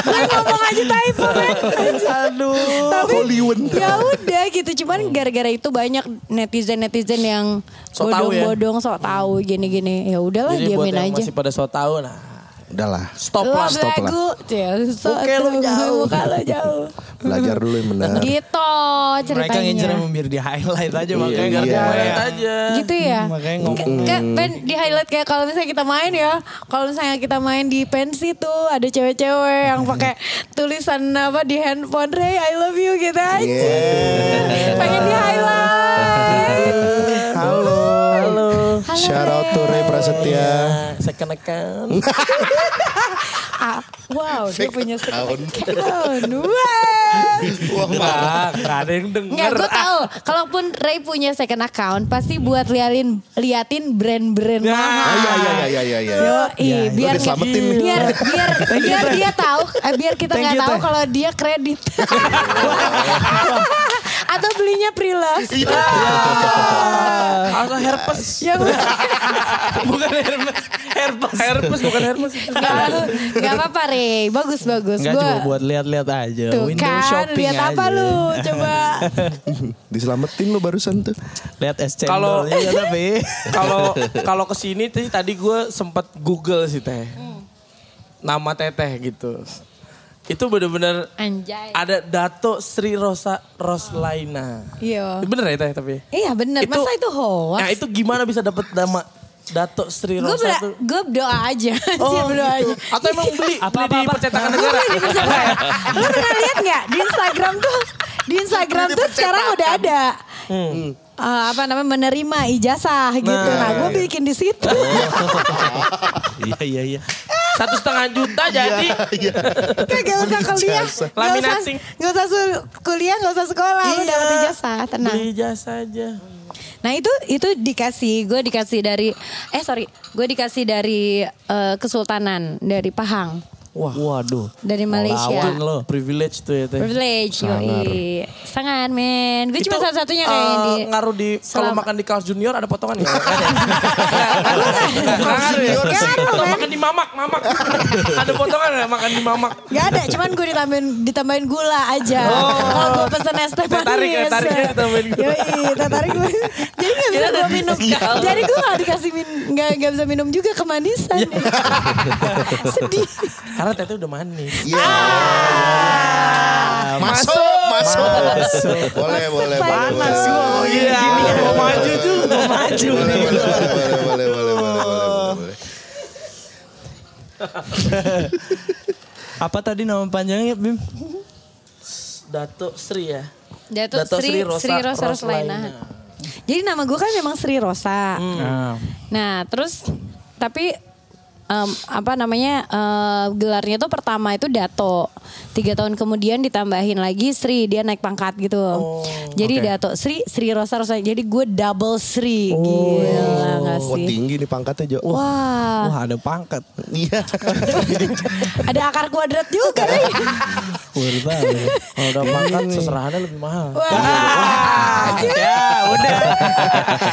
Speaker 5: gue ngomong aja typo men.
Speaker 1: Aduh.
Speaker 5: Tapi
Speaker 3: Hollywood.
Speaker 5: ya udah gitu. Cuman gara-gara itu banyak netizen-netizen yang
Speaker 1: ya.
Speaker 5: bodong-bodong sok tahu gini-gini. Ya udahlah
Speaker 1: Jadi buat
Speaker 5: diamin
Speaker 1: yang
Speaker 5: aja.
Speaker 1: masih pada so tau nah
Speaker 3: Udahlah.
Speaker 1: stop lah stop lah. Oke, lu jauh.
Speaker 5: Muka lu jauh.
Speaker 3: Belajar dulu yang benar.
Speaker 5: Gitu
Speaker 2: Mereka
Speaker 5: ceritanya.
Speaker 2: ngincernya biar di highlight aja makanya
Speaker 3: Iya,
Speaker 2: ngerti
Speaker 3: iya.
Speaker 2: ya.
Speaker 1: Lihat aja.
Speaker 5: Gitu ya.
Speaker 2: Makanya ngomong.
Speaker 5: Pen di highlight kayak kalau misalnya kita main ya, kalau misalnya kita main di pensi tuh ada cewek-cewek yang pakai tulisan apa di handphone, Ray I love you gitu aja.
Speaker 3: Yeah.
Speaker 5: Pengen di highlight.
Speaker 3: Halo.
Speaker 1: Halo.
Speaker 3: Shout out to Ray Prasetya.
Speaker 1: Ya, second account.
Speaker 5: Ah, wow, dia
Speaker 3: Fake
Speaker 5: punya second account.
Speaker 1: Enggak, enggak ada yang denger.
Speaker 5: Nggak, gue tahu. Kalaupun Ray punya second account, pasti buat liatin liatin brand-brand
Speaker 1: Nah,
Speaker 5: mahal.
Speaker 3: Ah, iya iya iya iya iya.
Speaker 5: Yo,
Speaker 3: Lu
Speaker 5: biar
Speaker 3: nih.
Speaker 5: biar biar biar dia tahu, eh, biar kita nggak tahu kalau dia kredit. Atau belinya pre-love.
Speaker 1: Atau herpes.
Speaker 5: Ya
Speaker 1: bukan herpes. Herpes. Herpes bukan herpes.
Speaker 5: nggak apa-apa Ray, bagus bagus.
Speaker 2: Enggak
Speaker 5: Gua-
Speaker 2: cuma buat lihat-lihat aja.
Speaker 5: Tuh
Speaker 2: Window
Speaker 5: kan,
Speaker 2: shopping
Speaker 5: lihat
Speaker 2: aja.
Speaker 5: apa lu? Coba.
Speaker 3: Diselamatin lo barusan tuh.
Speaker 2: Lihat es
Speaker 1: Kalau-
Speaker 2: cendol juga tapi.
Speaker 1: Kalau kalau ke sini tadi tadi gue sempat Google sih teh. Nama teteh gitu. Itu bener-bener
Speaker 5: Anjay.
Speaker 1: ada Dato Sri Rosa Roslaina.
Speaker 5: Iya.
Speaker 1: Bener ya teh tapi?
Speaker 5: Iya bener,
Speaker 1: Itu-
Speaker 5: masa itu hoax?
Speaker 1: Nah itu gimana bisa dapat nama Dato Sri
Speaker 5: Gue
Speaker 1: Rosa tuh?
Speaker 5: gue berdoa aja,
Speaker 1: Oh,
Speaker 5: Anjir, berdoa
Speaker 1: gitu.
Speaker 5: aja.
Speaker 1: Atau emang beli,
Speaker 2: Apa,
Speaker 1: beli
Speaker 2: apa,
Speaker 1: di
Speaker 2: apa?
Speaker 1: percetakan negara?
Speaker 5: Lu pernah Lu pernah lihat nggak di Instagram tuh? Di Instagram tuh sekarang udah ada.
Speaker 1: Hmm.
Speaker 5: Eh, apa namanya menerima ijazah gitu. Nah, gue bikin di situ.
Speaker 4: Iya iya iya.
Speaker 1: Satu setengah juta jadi.
Speaker 5: Gak usah kuliah,
Speaker 3: ijazah.
Speaker 5: gak usah,
Speaker 1: Laminating.
Speaker 5: gak usah kuliah, gak usah sekolah, lu
Speaker 1: Iya.
Speaker 5: dapat ijazah, tenang.
Speaker 1: Beli ijazah aja.
Speaker 5: Nah itu itu dikasih, gue dikasih dari, eh sorry, gue dikasih dari eh, Kesultanan dari Pahang.
Speaker 1: Wah,
Speaker 2: Waduh.
Speaker 5: Dari Malaysia.
Speaker 2: Lawan lo.
Speaker 1: privilege tuh ya teh.
Speaker 5: Privilege, yoi. Sangat men. Gue cuma salah-satunya kayak
Speaker 1: eh,
Speaker 5: di...
Speaker 1: ngaruh di kalau makan di Carl's Junior ada potongan nggak? Nggak ada. Ngaruh ya. Kalau makan di mamak, mamak. ada potongan nggak makan di mamak?
Speaker 5: Gak ada, cuman gue ditambahin ditambahin gula aja. Kalau gue pesen es teh
Speaker 1: Teh tarik ya,
Speaker 5: manis.
Speaker 1: tariknya ditambahin gula.
Speaker 5: Yoi, tarik gue. Jadi gak bisa gue minum. Jadi gue gak dikasih min, gak, gak bisa minum juga kemanisan. Sedih.
Speaker 1: Karena teteh udah manis.
Speaker 3: Iya. Masuk, masuk. Boleh, boleh, boleh.
Speaker 5: Panas
Speaker 3: boleh.
Speaker 5: gua.
Speaker 1: Oh iya, mau maju juga, mau maju.
Speaker 3: Boleh, boleh, boleh, boleh, boleh, boleh, boleh, boleh.
Speaker 2: Apa tadi nama panjangnya Bim?
Speaker 1: Dato Sri ya.
Speaker 5: Datuk
Speaker 1: Dato
Speaker 5: Sri,
Speaker 1: Sri Rosa
Speaker 5: Sri Rosa
Speaker 1: Roslaina.
Speaker 5: Roslaina. Jadi nama gue kan memang Sri Rosa.
Speaker 2: Nah.
Speaker 5: Nah terus tapi em, apa namanya eh, gelarnya tuh pertama itu Dato. Tiga tahun kemudian ditambahin lagi Sri dia naik pangkat gitu. Jadi Dato Sri Sri Rosa Rosa. Jadi gue double Sri. Gila gak
Speaker 3: Oh,
Speaker 5: sih?
Speaker 3: tinggi nih pangkatnya, Jo.
Speaker 5: Wah,
Speaker 2: Wah ada pangkat.
Speaker 3: Iya.
Speaker 5: ada akar kuadrat juga nih.
Speaker 2: Tahu.
Speaker 1: Kalau udah makan seserahannya lebih mahal.
Speaker 5: Wah,
Speaker 2: ya udah.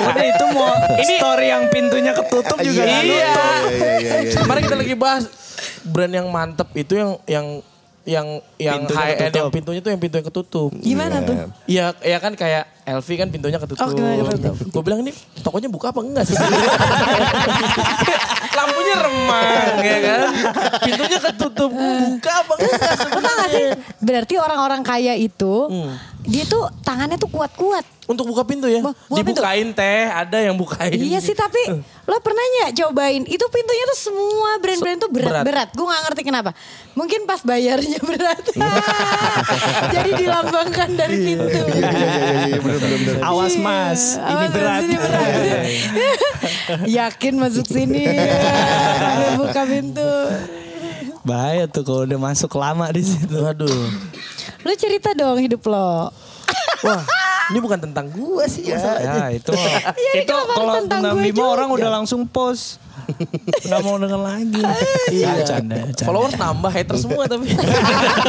Speaker 2: udah itu mau story yang pintunya ketutup juga
Speaker 3: Iya,
Speaker 2: nggak
Speaker 1: Iya.
Speaker 3: Iya, iya, iya, iya.
Speaker 1: Kemarin kita lagi bahas brand yang mantep itu yang yang yang yang
Speaker 2: Pintunya
Speaker 1: high end yang pintunya tuh yang pintu yang ketutup.
Speaker 5: gimana tuh?
Speaker 1: Iya, ya kan kayak LV kan pintunya ketutup.
Speaker 5: Oh, gimana ketutup?
Speaker 1: Gue bilang ini tokonya buka apa enggak sih? Lampunya remang ya kan. Pintunya ketutup. Buka apa enggak?
Speaker 5: Gak sih? Berarti orang-orang kaya itu dia tuh tangannya tuh kuat-kuat.
Speaker 1: Untuk buka pintu ya.
Speaker 5: Bu- buka pintu.
Speaker 1: Dibukain teh, ada yang bukain.
Speaker 5: Iya sih tapi lo pernah nggak cobain itu pintunya tuh semua brand-brand tuh berat
Speaker 1: berat.
Speaker 5: berat. Gue nggak ngerti kenapa. Mungkin pas bayarnya berat. Jadi dilambangkan dari pintu.
Speaker 3: Iya, iya, iya, iya, iya, bener, bener, bener.
Speaker 2: Awas mas,
Speaker 5: Iya,
Speaker 2: ini
Speaker 5: awas,
Speaker 2: berat.
Speaker 5: ini berat. Yakin masuk sini sampai buka pintu.
Speaker 2: Bahaya tuh kalau udah masuk lama di situ.
Speaker 1: Aduh.
Speaker 5: Lu cerita dong hidup lo.
Speaker 1: Wah, ini bukan tentang gue sih masalahnya.
Speaker 2: Ya itu.
Speaker 5: ini
Speaker 2: itu kalau
Speaker 5: tentang
Speaker 2: Bima
Speaker 5: juga?
Speaker 2: orang udah langsung post. Gak mau denger lagi.
Speaker 1: Iya.
Speaker 2: Canda, canda.
Speaker 1: Followers nambah, hater semua tapi.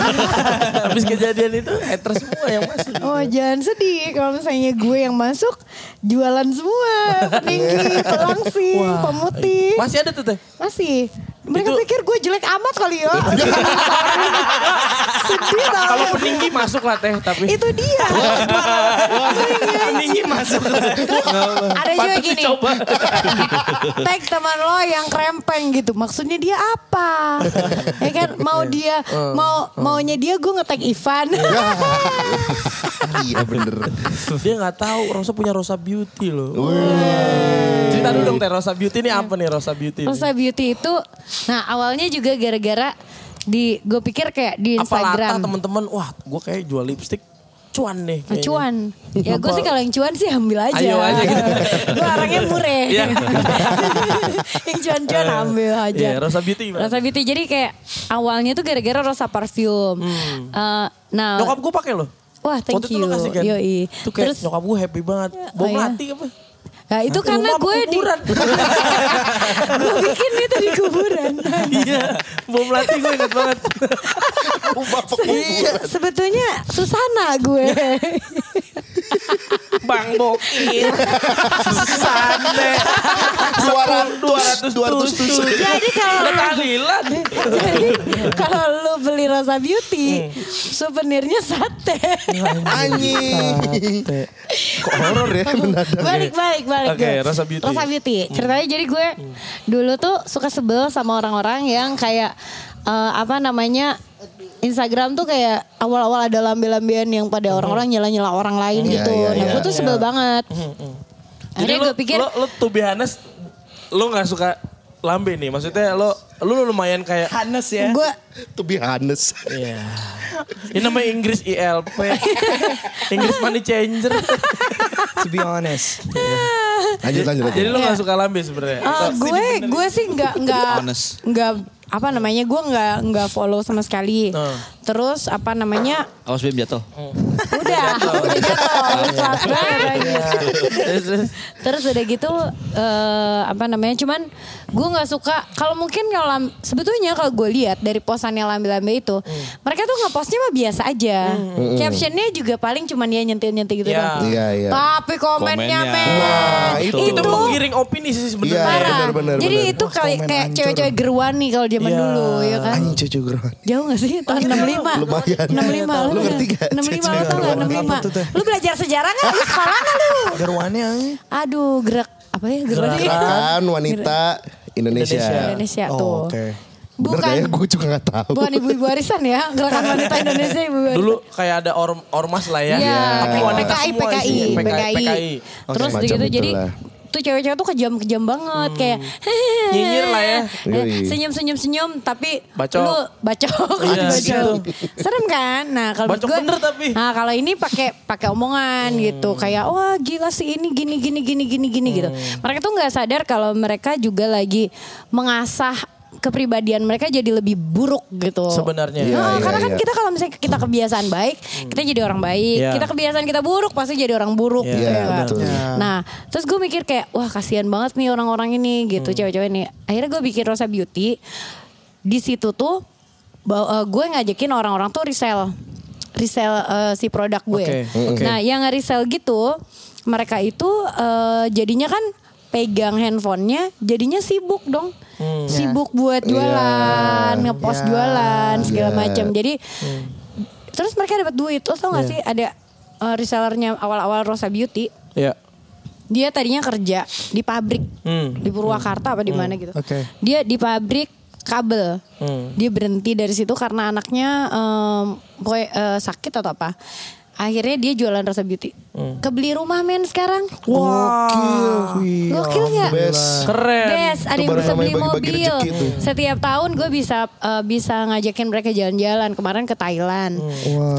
Speaker 1: Habis kejadian itu hater semua yang masuk.
Speaker 5: Oh jangan sedih kalau misalnya gue yang masuk jualan semua peninggi, pelangsing, pemutih.
Speaker 1: Masih ada tuh teh.
Speaker 5: Masih. Mereka
Speaker 1: Itu-
Speaker 5: pikir gue jelek amat kali ya. Sedih tau.
Speaker 1: Kalau peninggi masuk lah teh, tapi
Speaker 5: Itu dia.
Speaker 2: Ini masuk.
Speaker 5: Ada juga
Speaker 1: Patut
Speaker 5: gini.
Speaker 1: dicoba.
Speaker 5: Tag teman lo yang krempeng gitu. Maksudnya dia apa? ya kan mau dia mau maunya dia gue nge-tag Ivan.
Speaker 3: Iya, bener.
Speaker 1: dia nggak tahu Rosa punya Rosa Beauty loh. Cerita dulu dong teh Rosa Beauty ini apa nih Rosa Beauty?
Speaker 5: Rosa Beauty itu nah awalnya juga gara-gara di gue pikir kayak di
Speaker 1: apa
Speaker 5: Instagram.
Speaker 1: teman-teman? Wah, gue kayak jual lipstick cuan nih.
Speaker 5: Nah,
Speaker 1: kayaknya.
Speaker 5: cuan. Ya gue
Speaker 1: Apa?
Speaker 5: sih kalau yang cuan sih ambil aja.
Speaker 1: Ayo aja gitu.
Speaker 5: gue orangnya mureh.
Speaker 1: Iya.
Speaker 5: yang cuan-cuan ambil aja.
Speaker 1: Iya, Rosa Beauty?
Speaker 5: Rosa Beauty. Jadi kayak awalnya tuh gara-gara Rosa parfum. Eh, nah,
Speaker 1: Nyokap gue pakai loh.
Speaker 5: wah thank
Speaker 1: Waktu itu
Speaker 5: you.
Speaker 1: lo kasih kan?
Speaker 5: Yoi.
Speaker 1: Itu kayak
Speaker 5: Terus
Speaker 1: nyokap gue happy banget. Bau
Speaker 5: Oh, iya?
Speaker 1: apa?
Speaker 5: Nah itu karena
Speaker 1: Rumah
Speaker 5: gue di
Speaker 1: kuburan?
Speaker 5: gue bikin itu di kuburan.
Speaker 1: iya, bau melati gue ingat banget.
Speaker 5: Iya, sebetulnya Susana gue.
Speaker 1: Bang Bokir. Sande.
Speaker 3: Dua ratus,
Speaker 1: 200
Speaker 3: dua ratus tusuk.
Speaker 5: Jadi kalau
Speaker 1: Udah tahlilan.
Speaker 5: Jadi kalau lu beli Rosa Beauty,
Speaker 1: Hmm.
Speaker 5: souvenirnya sate.
Speaker 3: Anjing. Kok horor ya mendadak.
Speaker 5: balik balik balik.
Speaker 1: Oke,
Speaker 5: gue.
Speaker 1: Rosa Beauty.
Speaker 5: Rosa Beauty. Ceritanya jadi gue dulu tuh suka sebel sama orang-orang yang kayak eh, apa namanya Instagram tuh kayak awal-awal ada lambe-lambean yang pada orang-orang nyela-nyela orang lain
Speaker 3: Iya,
Speaker 5: gitu.
Speaker 3: iya,
Speaker 5: nah,
Speaker 3: iya.
Speaker 5: gue tuh sebel banget.
Speaker 1: Jadi
Speaker 5: Akhirnya
Speaker 1: lo,
Speaker 5: gue pikir
Speaker 1: lo, lo be honest, lo gak suka lambe nih. Maksudnya lo lo lumayan kayak
Speaker 2: Hanes ya.
Speaker 5: gue
Speaker 3: To be honest.
Speaker 1: Iya. Ini namanya Inggris ILP. Inggris money changer.
Speaker 2: To be honest.
Speaker 3: Lanjut, lanjut, lanjut.
Speaker 1: Jadi lo gak suka lambe sebenarnya?
Speaker 5: Eh,
Speaker 1: Atau-
Speaker 5: gue gue sih nggak nggak
Speaker 4: Honest.
Speaker 5: nggak apa namanya gue nggak nggak follow sama sekali.
Speaker 1: Hmm.
Speaker 5: Terus apa namanya?
Speaker 4: Awas Bim jatuh.
Speaker 5: Udah, udah jatuh. Kelas banget.
Speaker 1: Terus,
Speaker 5: udah gitu eh apa namanya? Cuman gue nggak suka kalau mungkin kalau sebetulnya kalau gue lihat dari posannya lambe-lambe itu, mereka tuh ngepostnya mah biasa aja. Captionnya juga paling cuman dia nyentil-nyentil gitu
Speaker 1: Ya.
Speaker 5: doang.
Speaker 3: Iya, iya.
Speaker 5: Tapi komennya,
Speaker 4: Komennya.
Speaker 5: men.
Speaker 3: Wah,
Speaker 1: itu,
Speaker 3: itu.
Speaker 1: menggiring opini sih
Speaker 3: Iya,
Speaker 1: sebenarnya.
Speaker 5: Parah.
Speaker 3: benar, benar,
Speaker 5: Jadi
Speaker 3: benar.
Speaker 5: itu kayak kayak cewek-cewek geruan nih kalau zaman
Speaker 1: Iya.
Speaker 5: dulu ya kan.
Speaker 3: Geruan.
Speaker 5: Jauh gak sih? Tahun 65.
Speaker 3: Lumayan.
Speaker 5: 65.
Speaker 3: Lu ngerti gak?
Speaker 5: 65 lo tau gak?
Speaker 2: Apa
Speaker 5: 65.
Speaker 2: tuh, Teh?
Speaker 5: Lu belajar sejarah gak? Lu sekolah gak lu?
Speaker 2: Gerwannya eh.
Speaker 5: Aduh gerak. Apa ya gerak?
Speaker 3: Gerakan wanita Indonesia.
Speaker 1: Indonesia.
Speaker 2: Oh,
Speaker 5: tuh.
Speaker 2: oke.
Speaker 3: Bener
Speaker 5: Bukan.
Speaker 3: gak ya? Gue juga gak tahu.
Speaker 5: Bukan ibu-ibu warisan ya. Gerakan wanita Indonesia ibu warisan.
Speaker 1: Dulu kayak ada orm, ormas lah ya.
Speaker 5: Iya,
Speaker 1: Tapi wanita
Speaker 5: PKI,
Speaker 1: semua
Speaker 5: PKI,
Speaker 1: isinya.
Speaker 5: PKI.
Speaker 1: PKI.
Speaker 5: Terus
Speaker 3: Semacam
Speaker 5: gitu jadi
Speaker 3: itulah.
Speaker 5: Tuh cewek-cewek tuh kejam-kejam banget kayak
Speaker 1: Nyinyir lah ya.
Speaker 5: Senyum-senyum-senyum tapi
Speaker 1: Bacok.
Speaker 5: lu bacok,
Speaker 1: Iya,
Speaker 5: bacok.
Speaker 1: gitu.
Speaker 5: serem kan nah kalau
Speaker 1: Bacok
Speaker 5: gue
Speaker 1: bener tapi.
Speaker 5: nah kalau ini pakai pakai omongan gitu kayak wah gila sih ini gini gini gini gini gini gitu mereka tuh nggak sadar kalau mereka juga lagi mengasah kepribadian mereka jadi lebih buruk gitu
Speaker 1: Sebenarnya.
Speaker 3: Iya,
Speaker 5: Nah,
Speaker 3: iya,
Speaker 5: karena kan
Speaker 3: iya.
Speaker 5: kita kalau misalnya kita kebiasaan baik, kita jadi orang baik.
Speaker 1: Iya.
Speaker 5: Kita kebiasaan kita buruk, pasti jadi orang buruk.
Speaker 1: Iya,
Speaker 5: gitu ya kan?
Speaker 3: betul.
Speaker 5: Nah, terus gue mikir kayak, wah kasihan banget nih orang-orang ini
Speaker 1: Hmm.
Speaker 5: gitu, cewek-cewek ini. Akhirnya gue bikin Rosa Beauty. Di situ tuh, bawa- eh, gue ngajakin orang-orang tuh resell, resell eh, si produk gue.
Speaker 1: Oke, oke.
Speaker 5: Nah, yang nge-resell gitu, mereka itu eh, jadinya kan pegang handphonenya, jadinya sibuk dong.
Speaker 1: Hmm.
Speaker 5: Sibuk buat jualan, ngepost jualan segala
Speaker 3: Iya.
Speaker 5: macam. Jadi terus mereka dapat duit. Lo tau gak
Speaker 1: Iya.
Speaker 5: sih ada uh, resellernya awal-awal Rosa Beauty.
Speaker 1: Iya.
Speaker 5: Dia tadinya kerja di pabrik
Speaker 1: Hmm.
Speaker 5: di Purwakarta apa di mana gitu.
Speaker 2: Oke.
Speaker 5: Dia di pabrik kabel.
Speaker 1: Hmm.
Speaker 5: Dia berhenti dari situ karena anaknya em, pokoknya, eh, sakit atau apa. Akhirnya dia jualan Rosa Beauty.
Speaker 1: Hmm.
Speaker 5: Kebeli rumah men sekarang.
Speaker 1: Wah.
Speaker 5: Gokil nggak?
Speaker 3: Best.
Speaker 1: Keren.
Speaker 5: Best, ada yang
Speaker 3: baru
Speaker 5: bisa beli mobil. Setiap tahun gue bisa eh, bisa ngajakin mereka jalan-jalan. Kemarin ke Thailand,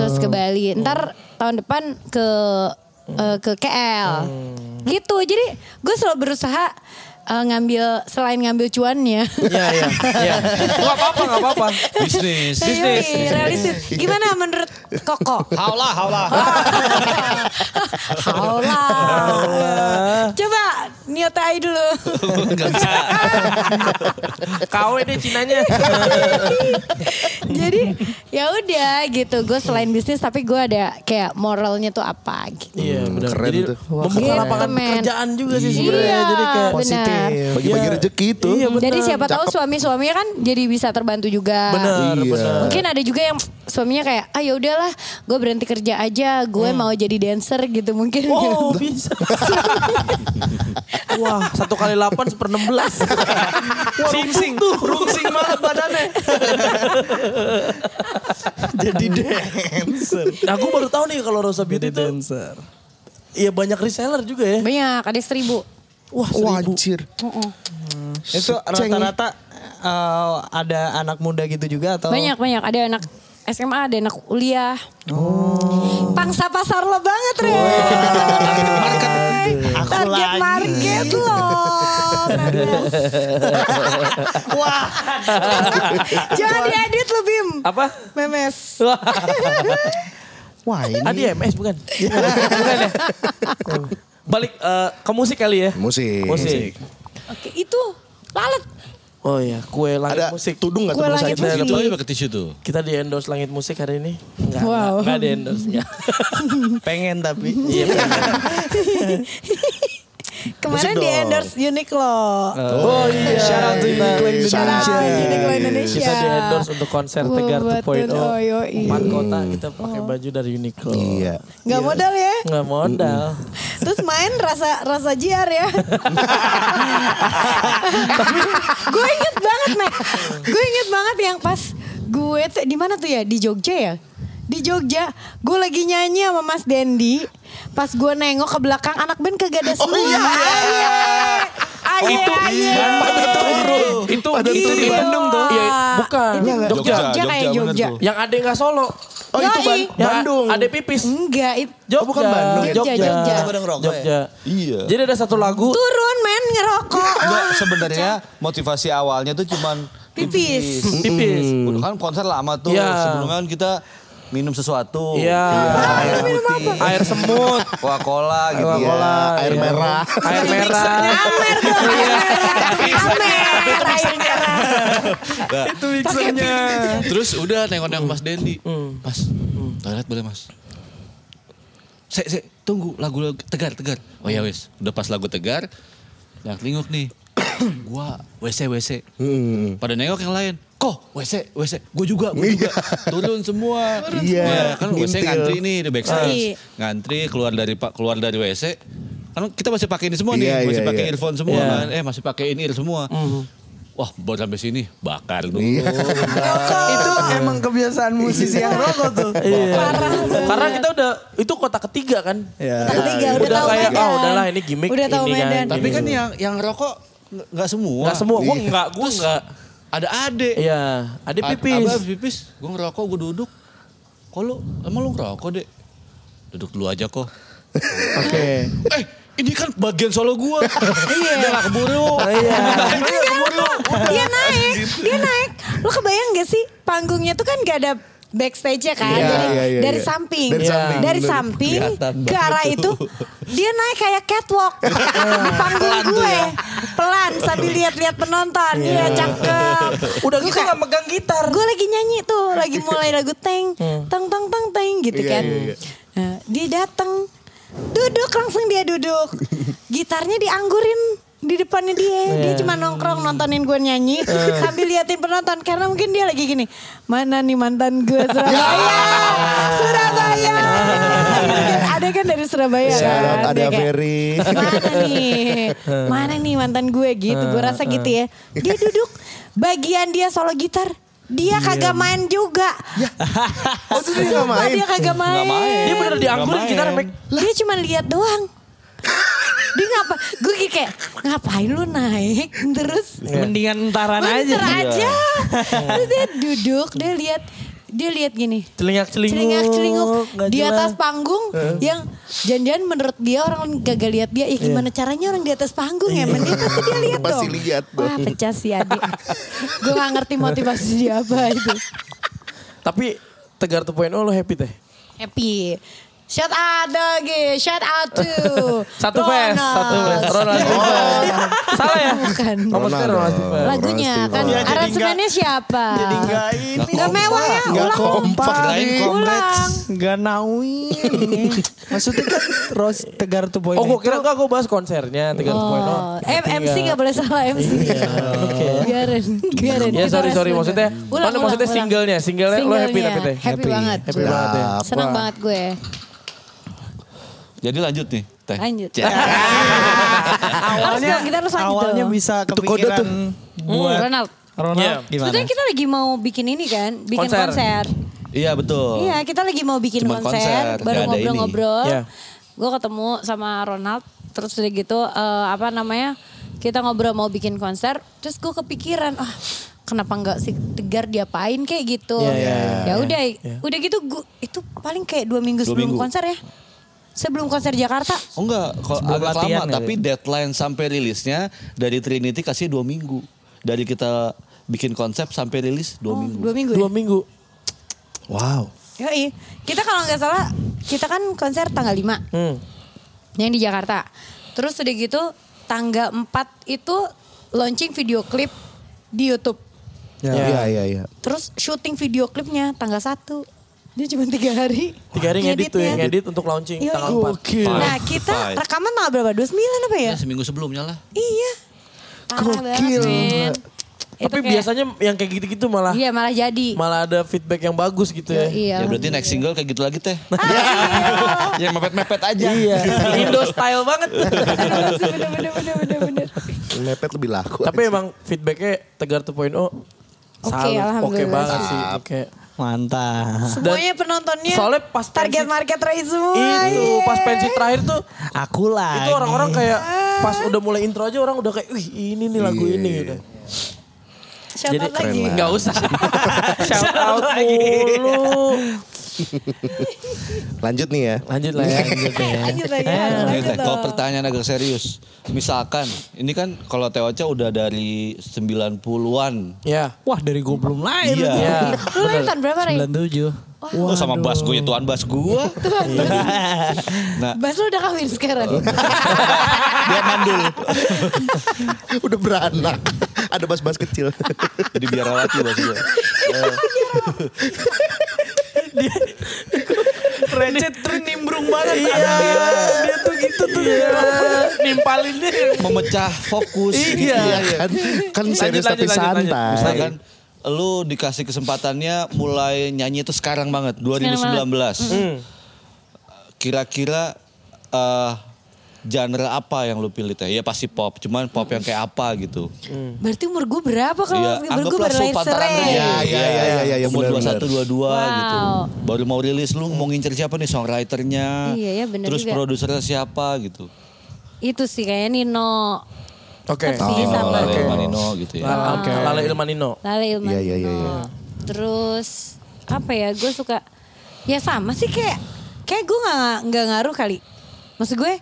Speaker 5: terus ke Bali. Ntar tahun depan ke eh, ke KL. Gitu. Jadi gue selalu berusaha eh, ngambil selain ngambil cuannya.
Speaker 1: Iya, iya. Iya. Enggak apa-apa, enggak apa-apa.
Speaker 4: Bisnis.
Speaker 1: Bisnis.
Speaker 5: Realistis. Gimana menurut Koko?
Speaker 4: Haulah, haulah.
Speaker 5: Haulah. Coba niat aja dulu.
Speaker 4: Enggak bisa.
Speaker 1: KW deh Cinanya.
Speaker 5: Jadi ya udah gitu. Gue selain bisnis tapi gue ada kayak moralnya tuh apa gitu.
Speaker 1: Iya, benar.
Speaker 3: Keren
Speaker 1: Jadi
Speaker 3: tuh.
Speaker 1: membuka
Speaker 5: Gitu,
Speaker 1: lapangan pekerjaan juga sih sebenarnya.
Speaker 5: Iya,
Speaker 1: Jadi kayak
Speaker 2: Positif.
Speaker 5: Benar.
Speaker 3: Bagi-bagi
Speaker 1: Iya.
Speaker 3: rezeki itu.
Speaker 1: Iya, benar.
Speaker 5: Jadi siapa tahu suami-suaminya kan jadi bisa terbantu juga.
Speaker 1: Benar,
Speaker 3: Iya.
Speaker 1: benar.
Speaker 5: Mungkin ada juga yang suaminya kayak, ah ya udahlah, gue berhenti kerja aja, gue mau jadi dancer gitu mungkin.
Speaker 1: Oh bisa. Wah satu kali delapan seper enam belas.
Speaker 2: Rungsing tuh, rungsing banget badannya. Jadi dancer.
Speaker 1: Nah aku baru tahu nih kalau Rosa Beauty
Speaker 2: Jadi
Speaker 1: itu
Speaker 2: dancer.
Speaker 1: Iya banyak reseller juga ya.
Speaker 5: Banyak, ada seribu.
Speaker 1: Wah
Speaker 3: Wah
Speaker 1: seribu.
Speaker 3: anjir.
Speaker 2: Itu rata-rata eh, ada anak muda gitu juga atau?
Speaker 5: Banyak, banyak. Ada anak SMA, ada anak kuliah. Oh. Pangsa pasar lo banget, Re.
Speaker 2: market. Aku
Speaker 5: Target
Speaker 2: lagi.
Speaker 5: market lo.
Speaker 2: Wah.
Speaker 5: Jangan diedit lo, Bim.
Speaker 1: Apa?
Speaker 5: Memes.
Speaker 2: Wah ini.
Speaker 1: Adi MS bukan? bukan ya? Balik eh, ke musik kali ya.
Speaker 3: Musik.
Speaker 1: Musik.
Speaker 5: Oke, itu lalat.
Speaker 1: Oh iya, kue langit
Speaker 3: Ada
Speaker 1: musik.
Speaker 3: tudung gak
Speaker 5: Kue
Speaker 3: tudung
Speaker 5: langit
Speaker 3: saya?
Speaker 5: musik.
Speaker 4: Pakai tisu tuh.
Speaker 1: Kita di endorse langit musik hari ini. Enggak,
Speaker 5: Wow.
Speaker 1: enggak, enggak di endorse.
Speaker 2: Pengen tapi.
Speaker 1: Iya,
Speaker 5: Kemarin di endorse Uniqlo.
Speaker 1: Oh iya.
Speaker 2: Shout out to Uniqlo
Speaker 5: Shout out to Uniqlo Indonesia.
Speaker 1: Kita di endorse untuk konser
Speaker 5: Wah,
Speaker 1: Tegar
Speaker 5: betul.
Speaker 1: 2.0.
Speaker 5: Oh.
Speaker 1: Empat kota kita pakai baju dari Uniqlo.
Speaker 3: Iya.
Speaker 5: Nggak modal ya.
Speaker 1: Nggak modal.
Speaker 5: Terus main rasa rasa jiar ya. gue inget banget, Mek. Gue inget banget yang pas gue di mana tuh ya? Di Jogja ya? Di Jogja, gue lagi nyanyi sama Mas Dendi. Pas gue nengok ke belakang anak band kagak ada semua. Aye. Aye,
Speaker 1: itu
Speaker 5: aye.
Speaker 1: itu
Speaker 3: Padahal
Speaker 1: itu
Speaker 3: itu
Speaker 1: di Bandung tuh. Iya, bukan.
Speaker 5: Itu
Speaker 1: Jogja.
Speaker 5: Jogja, kayak
Speaker 4: Jogja,
Speaker 5: Jogja.
Speaker 1: Yang ade nggak solo.
Speaker 3: Oh itu
Speaker 5: Yoi.
Speaker 3: Ban- Bandung.
Speaker 1: Ade pipis.
Speaker 5: Enggak, itu
Speaker 1: Jogja.
Speaker 3: Oh, bukan Bandung ya?
Speaker 5: Jogja, Jogja.
Speaker 2: Bandung rokok ya?
Speaker 1: Jogja.
Speaker 3: Iya.
Speaker 1: Jadi ada satu lagu.
Speaker 5: turun men ngerokok.
Speaker 4: Enggak, sebenarnya motivasi awalnya tuh cuman
Speaker 5: Pipis.
Speaker 1: Pipis.
Speaker 4: Udah kan konser lama tuh.
Speaker 1: Iya.
Speaker 4: Sebelumnya kan kita minum sesuatu.
Speaker 1: Iya.
Speaker 4: Air putih.
Speaker 1: Air semut.
Speaker 4: Coca-Cola gitu.
Speaker 1: Coca-Cola.
Speaker 3: Iya, air
Speaker 1: iya.
Speaker 3: merah.
Speaker 1: Air merah.
Speaker 5: Amer dong, air merah. Amer, air merah.
Speaker 4: Nah,
Speaker 2: Itu mixernya.
Speaker 4: Terus udah nengok-nengok Mas Dendi.
Speaker 1: Hmm.
Speaker 4: Mas, toilet boleh mas? Sek, sek, tunggu lagu, lagu tegar, tegar. Oh ya wes, udah pas lagu tegar, yang linguk nih. Gua WC, WC.
Speaker 3: Hmm.
Speaker 4: Pada nengok yang lain. Kok WC, WC. Gue juga, gue juga. Turun semua.
Speaker 3: Iya,
Speaker 4: Ya, kan WC ngantri nih di backstage.
Speaker 5: Iya.
Speaker 4: Ngantri keluar dari pak keluar dari WC. Kan kita masih pakai ini semua nih,
Speaker 3: Iya,
Speaker 4: masih
Speaker 3: iya,
Speaker 4: pakai
Speaker 3: iya.
Speaker 4: earphone semua
Speaker 1: Iya.
Speaker 4: kan. Eh masih pakai in ear semua. Wah, baru sampai sini bakar dulu.
Speaker 3: Iya.
Speaker 2: itu emang kebiasaan musisi yang rokok tuh.
Speaker 1: Iya. Karena kita udah itu kota ketiga kan.
Speaker 2: Ya.
Speaker 5: Kota ketiga udah,
Speaker 1: Udah
Speaker 5: tahu
Speaker 1: kayak,
Speaker 5: Medan.
Speaker 1: oh, udahlah, ini gimmick
Speaker 5: Udah tahu
Speaker 1: ini kan.
Speaker 5: Medan.
Speaker 4: Tapi kan yang yang rokok nggak- nggak semua.
Speaker 1: Enggak semua, gua
Speaker 3: Iya.
Speaker 1: enggak, gua enggak.
Speaker 4: Ada ade.
Speaker 1: Iya, ada
Speaker 4: A-
Speaker 1: pipis.
Speaker 4: Abah habis pipis, gue ngerokok, gue duduk. Kok lu, emang lu ngerokok dek? Duduk dulu aja kok.
Speaker 2: Oke.
Speaker 4: eh, ini kan bagian solo gue.
Speaker 5: Iya.
Speaker 4: Dia gak keburu.
Speaker 1: Iya.
Speaker 4: Keburu.
Speaker 5: Dia naik, dia naik. Lo kebayang gak sih panggungnya tuh kan gak ada backstage-nya kan? Dari,
Speaker 3: iya, iya,
Speaker 5: dari
Speaker 3: iya.
Speaker 5: samping,
Speaker 3: Dari samping,
Speaker 5: dari
Speaker 3: bener.
Speaker 5: samping
Speaker 4: Kelihatan
Speaker 5: ke arah itu dia naik kayak catwalk. Di panggung gue, pelan sambil lihat-lihat penonton, iya. Cakep.
Speaker 1: Udah gitu enggak megang gitar.
Speaker 5: Gue lagi nyanyi tuh, lagi mulai lagu teng, teng teng teng teng gitu
Speaker 3: Iya,
Speaker 5: kan.
Speaker 3: iya, iya.
Speaker 5: Nah, dia datang, duduk langsung dia duduk, gitarnya dianggurin di depannya dia, dia cuma nongkrong nontonin gue nyanyi sambil liatin penonton. Karena mungkin dia lagi gini, mana nih mantan gue Surabaya, Surabaya, ada kan dari Surabaya?
Speaker 3: Out
Speaker 5: kan,
Speaker 3: ada Ferry.
Speaker 5: mana nih? Mana nih mantan gue gitu gue rasa gitu ya. Dia duduk bagian dia solo gitar. Dia kagak main juga.
Speaker 3: Oh itu dia
Speaker 5: Sumpah
Speaker 3: main.
Speaker 5: dia kagak main.
Speaker 1: Dia bener
Speaker 4: Nggak
Speaker 1: gitar
Speaker 5: Dia cuma lihat doang. Dia ngapa? Gue kayak ngapain lu naik terus
Speaker 2: Mendingan entaran aja.
Speaker 5: aja. Terus dia duduk, dia lihat dia lihat gini.
Speaker 1: celingak celinguk.
Speaker 5: Celingak celinguk di atas panggung yang jangan-jangan menurut dia orang gagal lihat dia, ya gimana caranya orang di atas panggung ya? Mending pasti dia lihat
Speaker 3: Pasti
Speaker 5: dong.
Speaker 3: lihat dong.
Speaker 5: Wah pecah sih adik. Gue gak ngerti motivasi dia apa itu.
Speaker 1: Tapi Tegar 2.0 lo happy teh?
Speaker 5: Happy. Shout out lagi, shout out to
Speaker 1: Satu fans,
Speaker 5: Ronald.
Speaker 1: satu fans. Ronald Stephen. Salah ya?
Speaker 5: Bukan.
Speaker 3: Ronald
Speaker 1: Ronald.
Speaker 5: Lagunya kan.
Speaker 2: Iya, jadi
Speaker 5: aransemennya siapa?
Speaker 2: Jadi enggak ini.
Speaker 5: Nggak mewah ya, ulang.
Speaker 3: kompak.
Speaker 4: Kirain kompleks.
Speaker 5: Ulang.
Speaker 2: Enggak nauin. Maksudnya kan Ros Tegar tuh poin
Speaker 1: Oh gue kira enggak gue bahas konsernya Tegar 2.0.
Speaker 5: Oh, eh, MC gak boleh salah MC. Biarin, biarin.
Speaker 1: Ya sorry sorry maksudnya.
Speaker 5: Ulang,
Speaker 1: mana maksudnya singlenya, singlenya lo happy tapi teh.
Speaker 5: Happy, banget.
Speaker 1: Happy banget ya.
Speaker 5: Senang banget gue.
Speaker 4: Jadi lanjut nih, teh.
Speaker 5: Lanjut. Harus dong, kita harus lanjut
Speaker 2: awalnya
Speaker 5: dong.
Speaker 2: bisa kepikiran
Speaker 3: tuh.
Speaker 2: buat
Speaker 5: Ronald.
Speaker 2: Ronald
Speaker 1: Iya.
Speaker 2: gimana?
Speaker 5: Sebetulnya kita lagi mau bikin ini kan, bikin
Speaker 1: Konser.
Speaker 5: konser.
Speaker 4: Iya betul.
Speaker 5: Iya, kita lagi mau bikin
Speaker 4: Cuman
Speaker 5: konser,
Speaker 4: konser,
Speaker 5: baru ngobrol-ngobrol.
Speaker 1: Iya.
Speaker 5: Gue ketemu sama Ronald, terus udah gitu eh, apa namanya? Kita ngobrol mau bikin konser, terus gue kepikiran, ah kenapa nggak sih Tegar diapain kayak gitu?
Speaker 1: Iya, iya, iya,
Speaker 5: ya udah,
Speaker 1: iya.
Speaker 5: udah gitu gua, itu paling kayak dua minggu
Speaker 4: Dua
Speaker 5: sebelum
Speaker 4: minggu.
Speaker 5: konser ya. Sebelum konser Jakarta.
Speaker 4: Oh enggak, kalau
Speaker 2: Sebelum
Speaker 4: agak
Speaker 2: latihan
Speaker 4: lama.
Speaker 2: kali.
Speaker 4: Tapi deadline sampai rilisnya dari Trinity kasih dua minggu. Dari kita bikin konsep sampai rilis dua
Speaker 5: Oh,
Speaker 4: minggu.
Speaker 5: Dua minggu.
Speaker 1: Dua
Speaker 5: ya?
Speaker 1: minggu.
Speaker 3: Wow.
Speaker 5: Yoi. Kita kalau nggak salah, kita kan konser tanggal 5
Speaker 1: Hmm.
Speaker 5: yang di Jakarta. Terus udah gitu tanggal 4 itu launching video klip di YouTube.
Speaker 3: Ya,
Speaker 1: Ya.
Speaker 3: iya iya iya.
Speaker 5: Terus syuting video klipnya tanggal 1. Dia cuma tiga hari.
Speaker 1: Tiga hari ngedit tuh ya, ngedit untuk launching
Speaker 5: Yoi.
Speaker 1: tanggal 4.
Speaker 5: Nah kita
Speaker 4: Five.
Speaker 5: rekaman tanggal berapa? 29 apa ya?
Speaker 4: Ya, seminggu sebelumnya lah.
Speaker 5: Iya. Banget,
Speaker 3: Gokil.
Speaker 1: Tapi
Speaker 5: kayak-
Speaker 1: biasanya yang kayak gitu-gitu malah
Speaker 5: Iya malah jadi.
Speaker 1: malah ada feedback yang bagus gitu ya.
Speaker 5: Iya.
Speaker 4: Ya berarti next single kayak gitu lagi teh.
Speaker 5: Ah,
Speaker 4: Yang mepet-mepet aja.
Speaker 1: Iya, Indo style banget.
Speaker 5: bener, bener, bener, bener, bener.
Speaker 3: Mepet lebih laku.
Speaker 1: Tapi emang feedbacknya Tegar 2.0
Speaker 5: Oke.
Speaker 1: Oke
Speaker 5: alhamdulillah
Speaker 1: banget
Speaker 5: sih.
Speaker 1: sih. Oke.
Speaker 2: Mantap.
Speaker 5: Semuanya penontonnya
Speaker 1: soalnya pas
Speaker 5: target
Speaker 1: pensi-
Speaker 5: market race semua.
Speaker 1: Itu
Speaker 5: iya.
Speaker 1: pas pensi terakhir tuh
Speaker 2: Aku lah.
Speaker 1: itu orang-orang kayak pas udah mulai intro aja orang udah kayak wih ini nih lagu
Speaker 3: Iya,
Speaker 1: ini
Speaker 3: iya.
Speaker 1: gitu.
Speaker 5: Shout out lagi.
Speaker 1: Enggak usah. Shout out mulu.
Speaker 3: Lanjut nih ya.
Speaker 1: Lanjut lah ya.
Speaker 5: Lanjut lagi, harus
Speaker 4: Nih,
Speaker 5: lanjut
Speaker 4: Teh, kalau pertanyaan agak serius. Misalkan, ini kan kalau Teoca udah dari 90-an.
Speaker 1: Ya.
Speaker 2: Wah dari gue belum lahir.
Speaker 4: Iya.
Speaker 1: Ya.
Speaker 5: Lu lahir tahun berapa, Ray?
Speaker 2: 97.
Speaker 4: Oh, sama bas gue, tuan bas gue. nah,
Speaker 5: Bas lu udah kawin sekarang.
Speaker 4: dia mandul.
Speaker 3: Udah beranak. Ada bas-bas kecil.
Speaker 4: Jadi biar rawati bas gue.
Speaker 2: Recet terus nimbrung banget. Iya. Dia tuh gitu tuh. Nimpalin dia.
Speaker 4: Memecah fokus.
Speaker 1: Iya.
Speaker 3: Iya kan? Kan serius
Speaker 1: lanjut,
Speaker 3: tapi
Speaker 1: lanjut, lanjut.
Speaker 3: santai.
Speaker 4: Misalkan lu dikasih kesempatannya mulai nyanyi itu sekarang banget 2019. Kira-kira eh, genre apa yang lu pilih teh? Ya pasti pop, cuman pop yang kayak apa gitu.
Speaker 5: Berarti umur gue berapa kalau
Speaker 4: Iya,
Speaker 5: umur gue?
Speaker 4: Ray.
Speaker 3: Ya, ya, ya, ya, ya, ya,
Speaker 4: Umur
Speaker 3: benar,
Speaker 4: 21, 22 gitu.
Speaker 5: Wow.
Speaker 4: Baru mau rilis lu mau ngincer siapa nih songwriternya?
Speaker 5: Iya, ya, benar
Speaker 4: Terus
Speaker 5: juga.
Speaker 4: produsernya siapa gitu.
Speaker 5: Itu sih kayaknya Nino.
Speaker 1: Oke.
Speaker 5: Tapi sama
Speaker 4: Lale Manino gitu ya.
Speaker 1: Lala, Lala Ilmanino.
Speaker 5: Lale Ilman.
Speaker 3: Iya, iya, iya, iya.
Speaker 5: Terus apa ya? Gue suka ya sama sih kayak kayak gue nggak nggak ngaruh kali. Maksud gue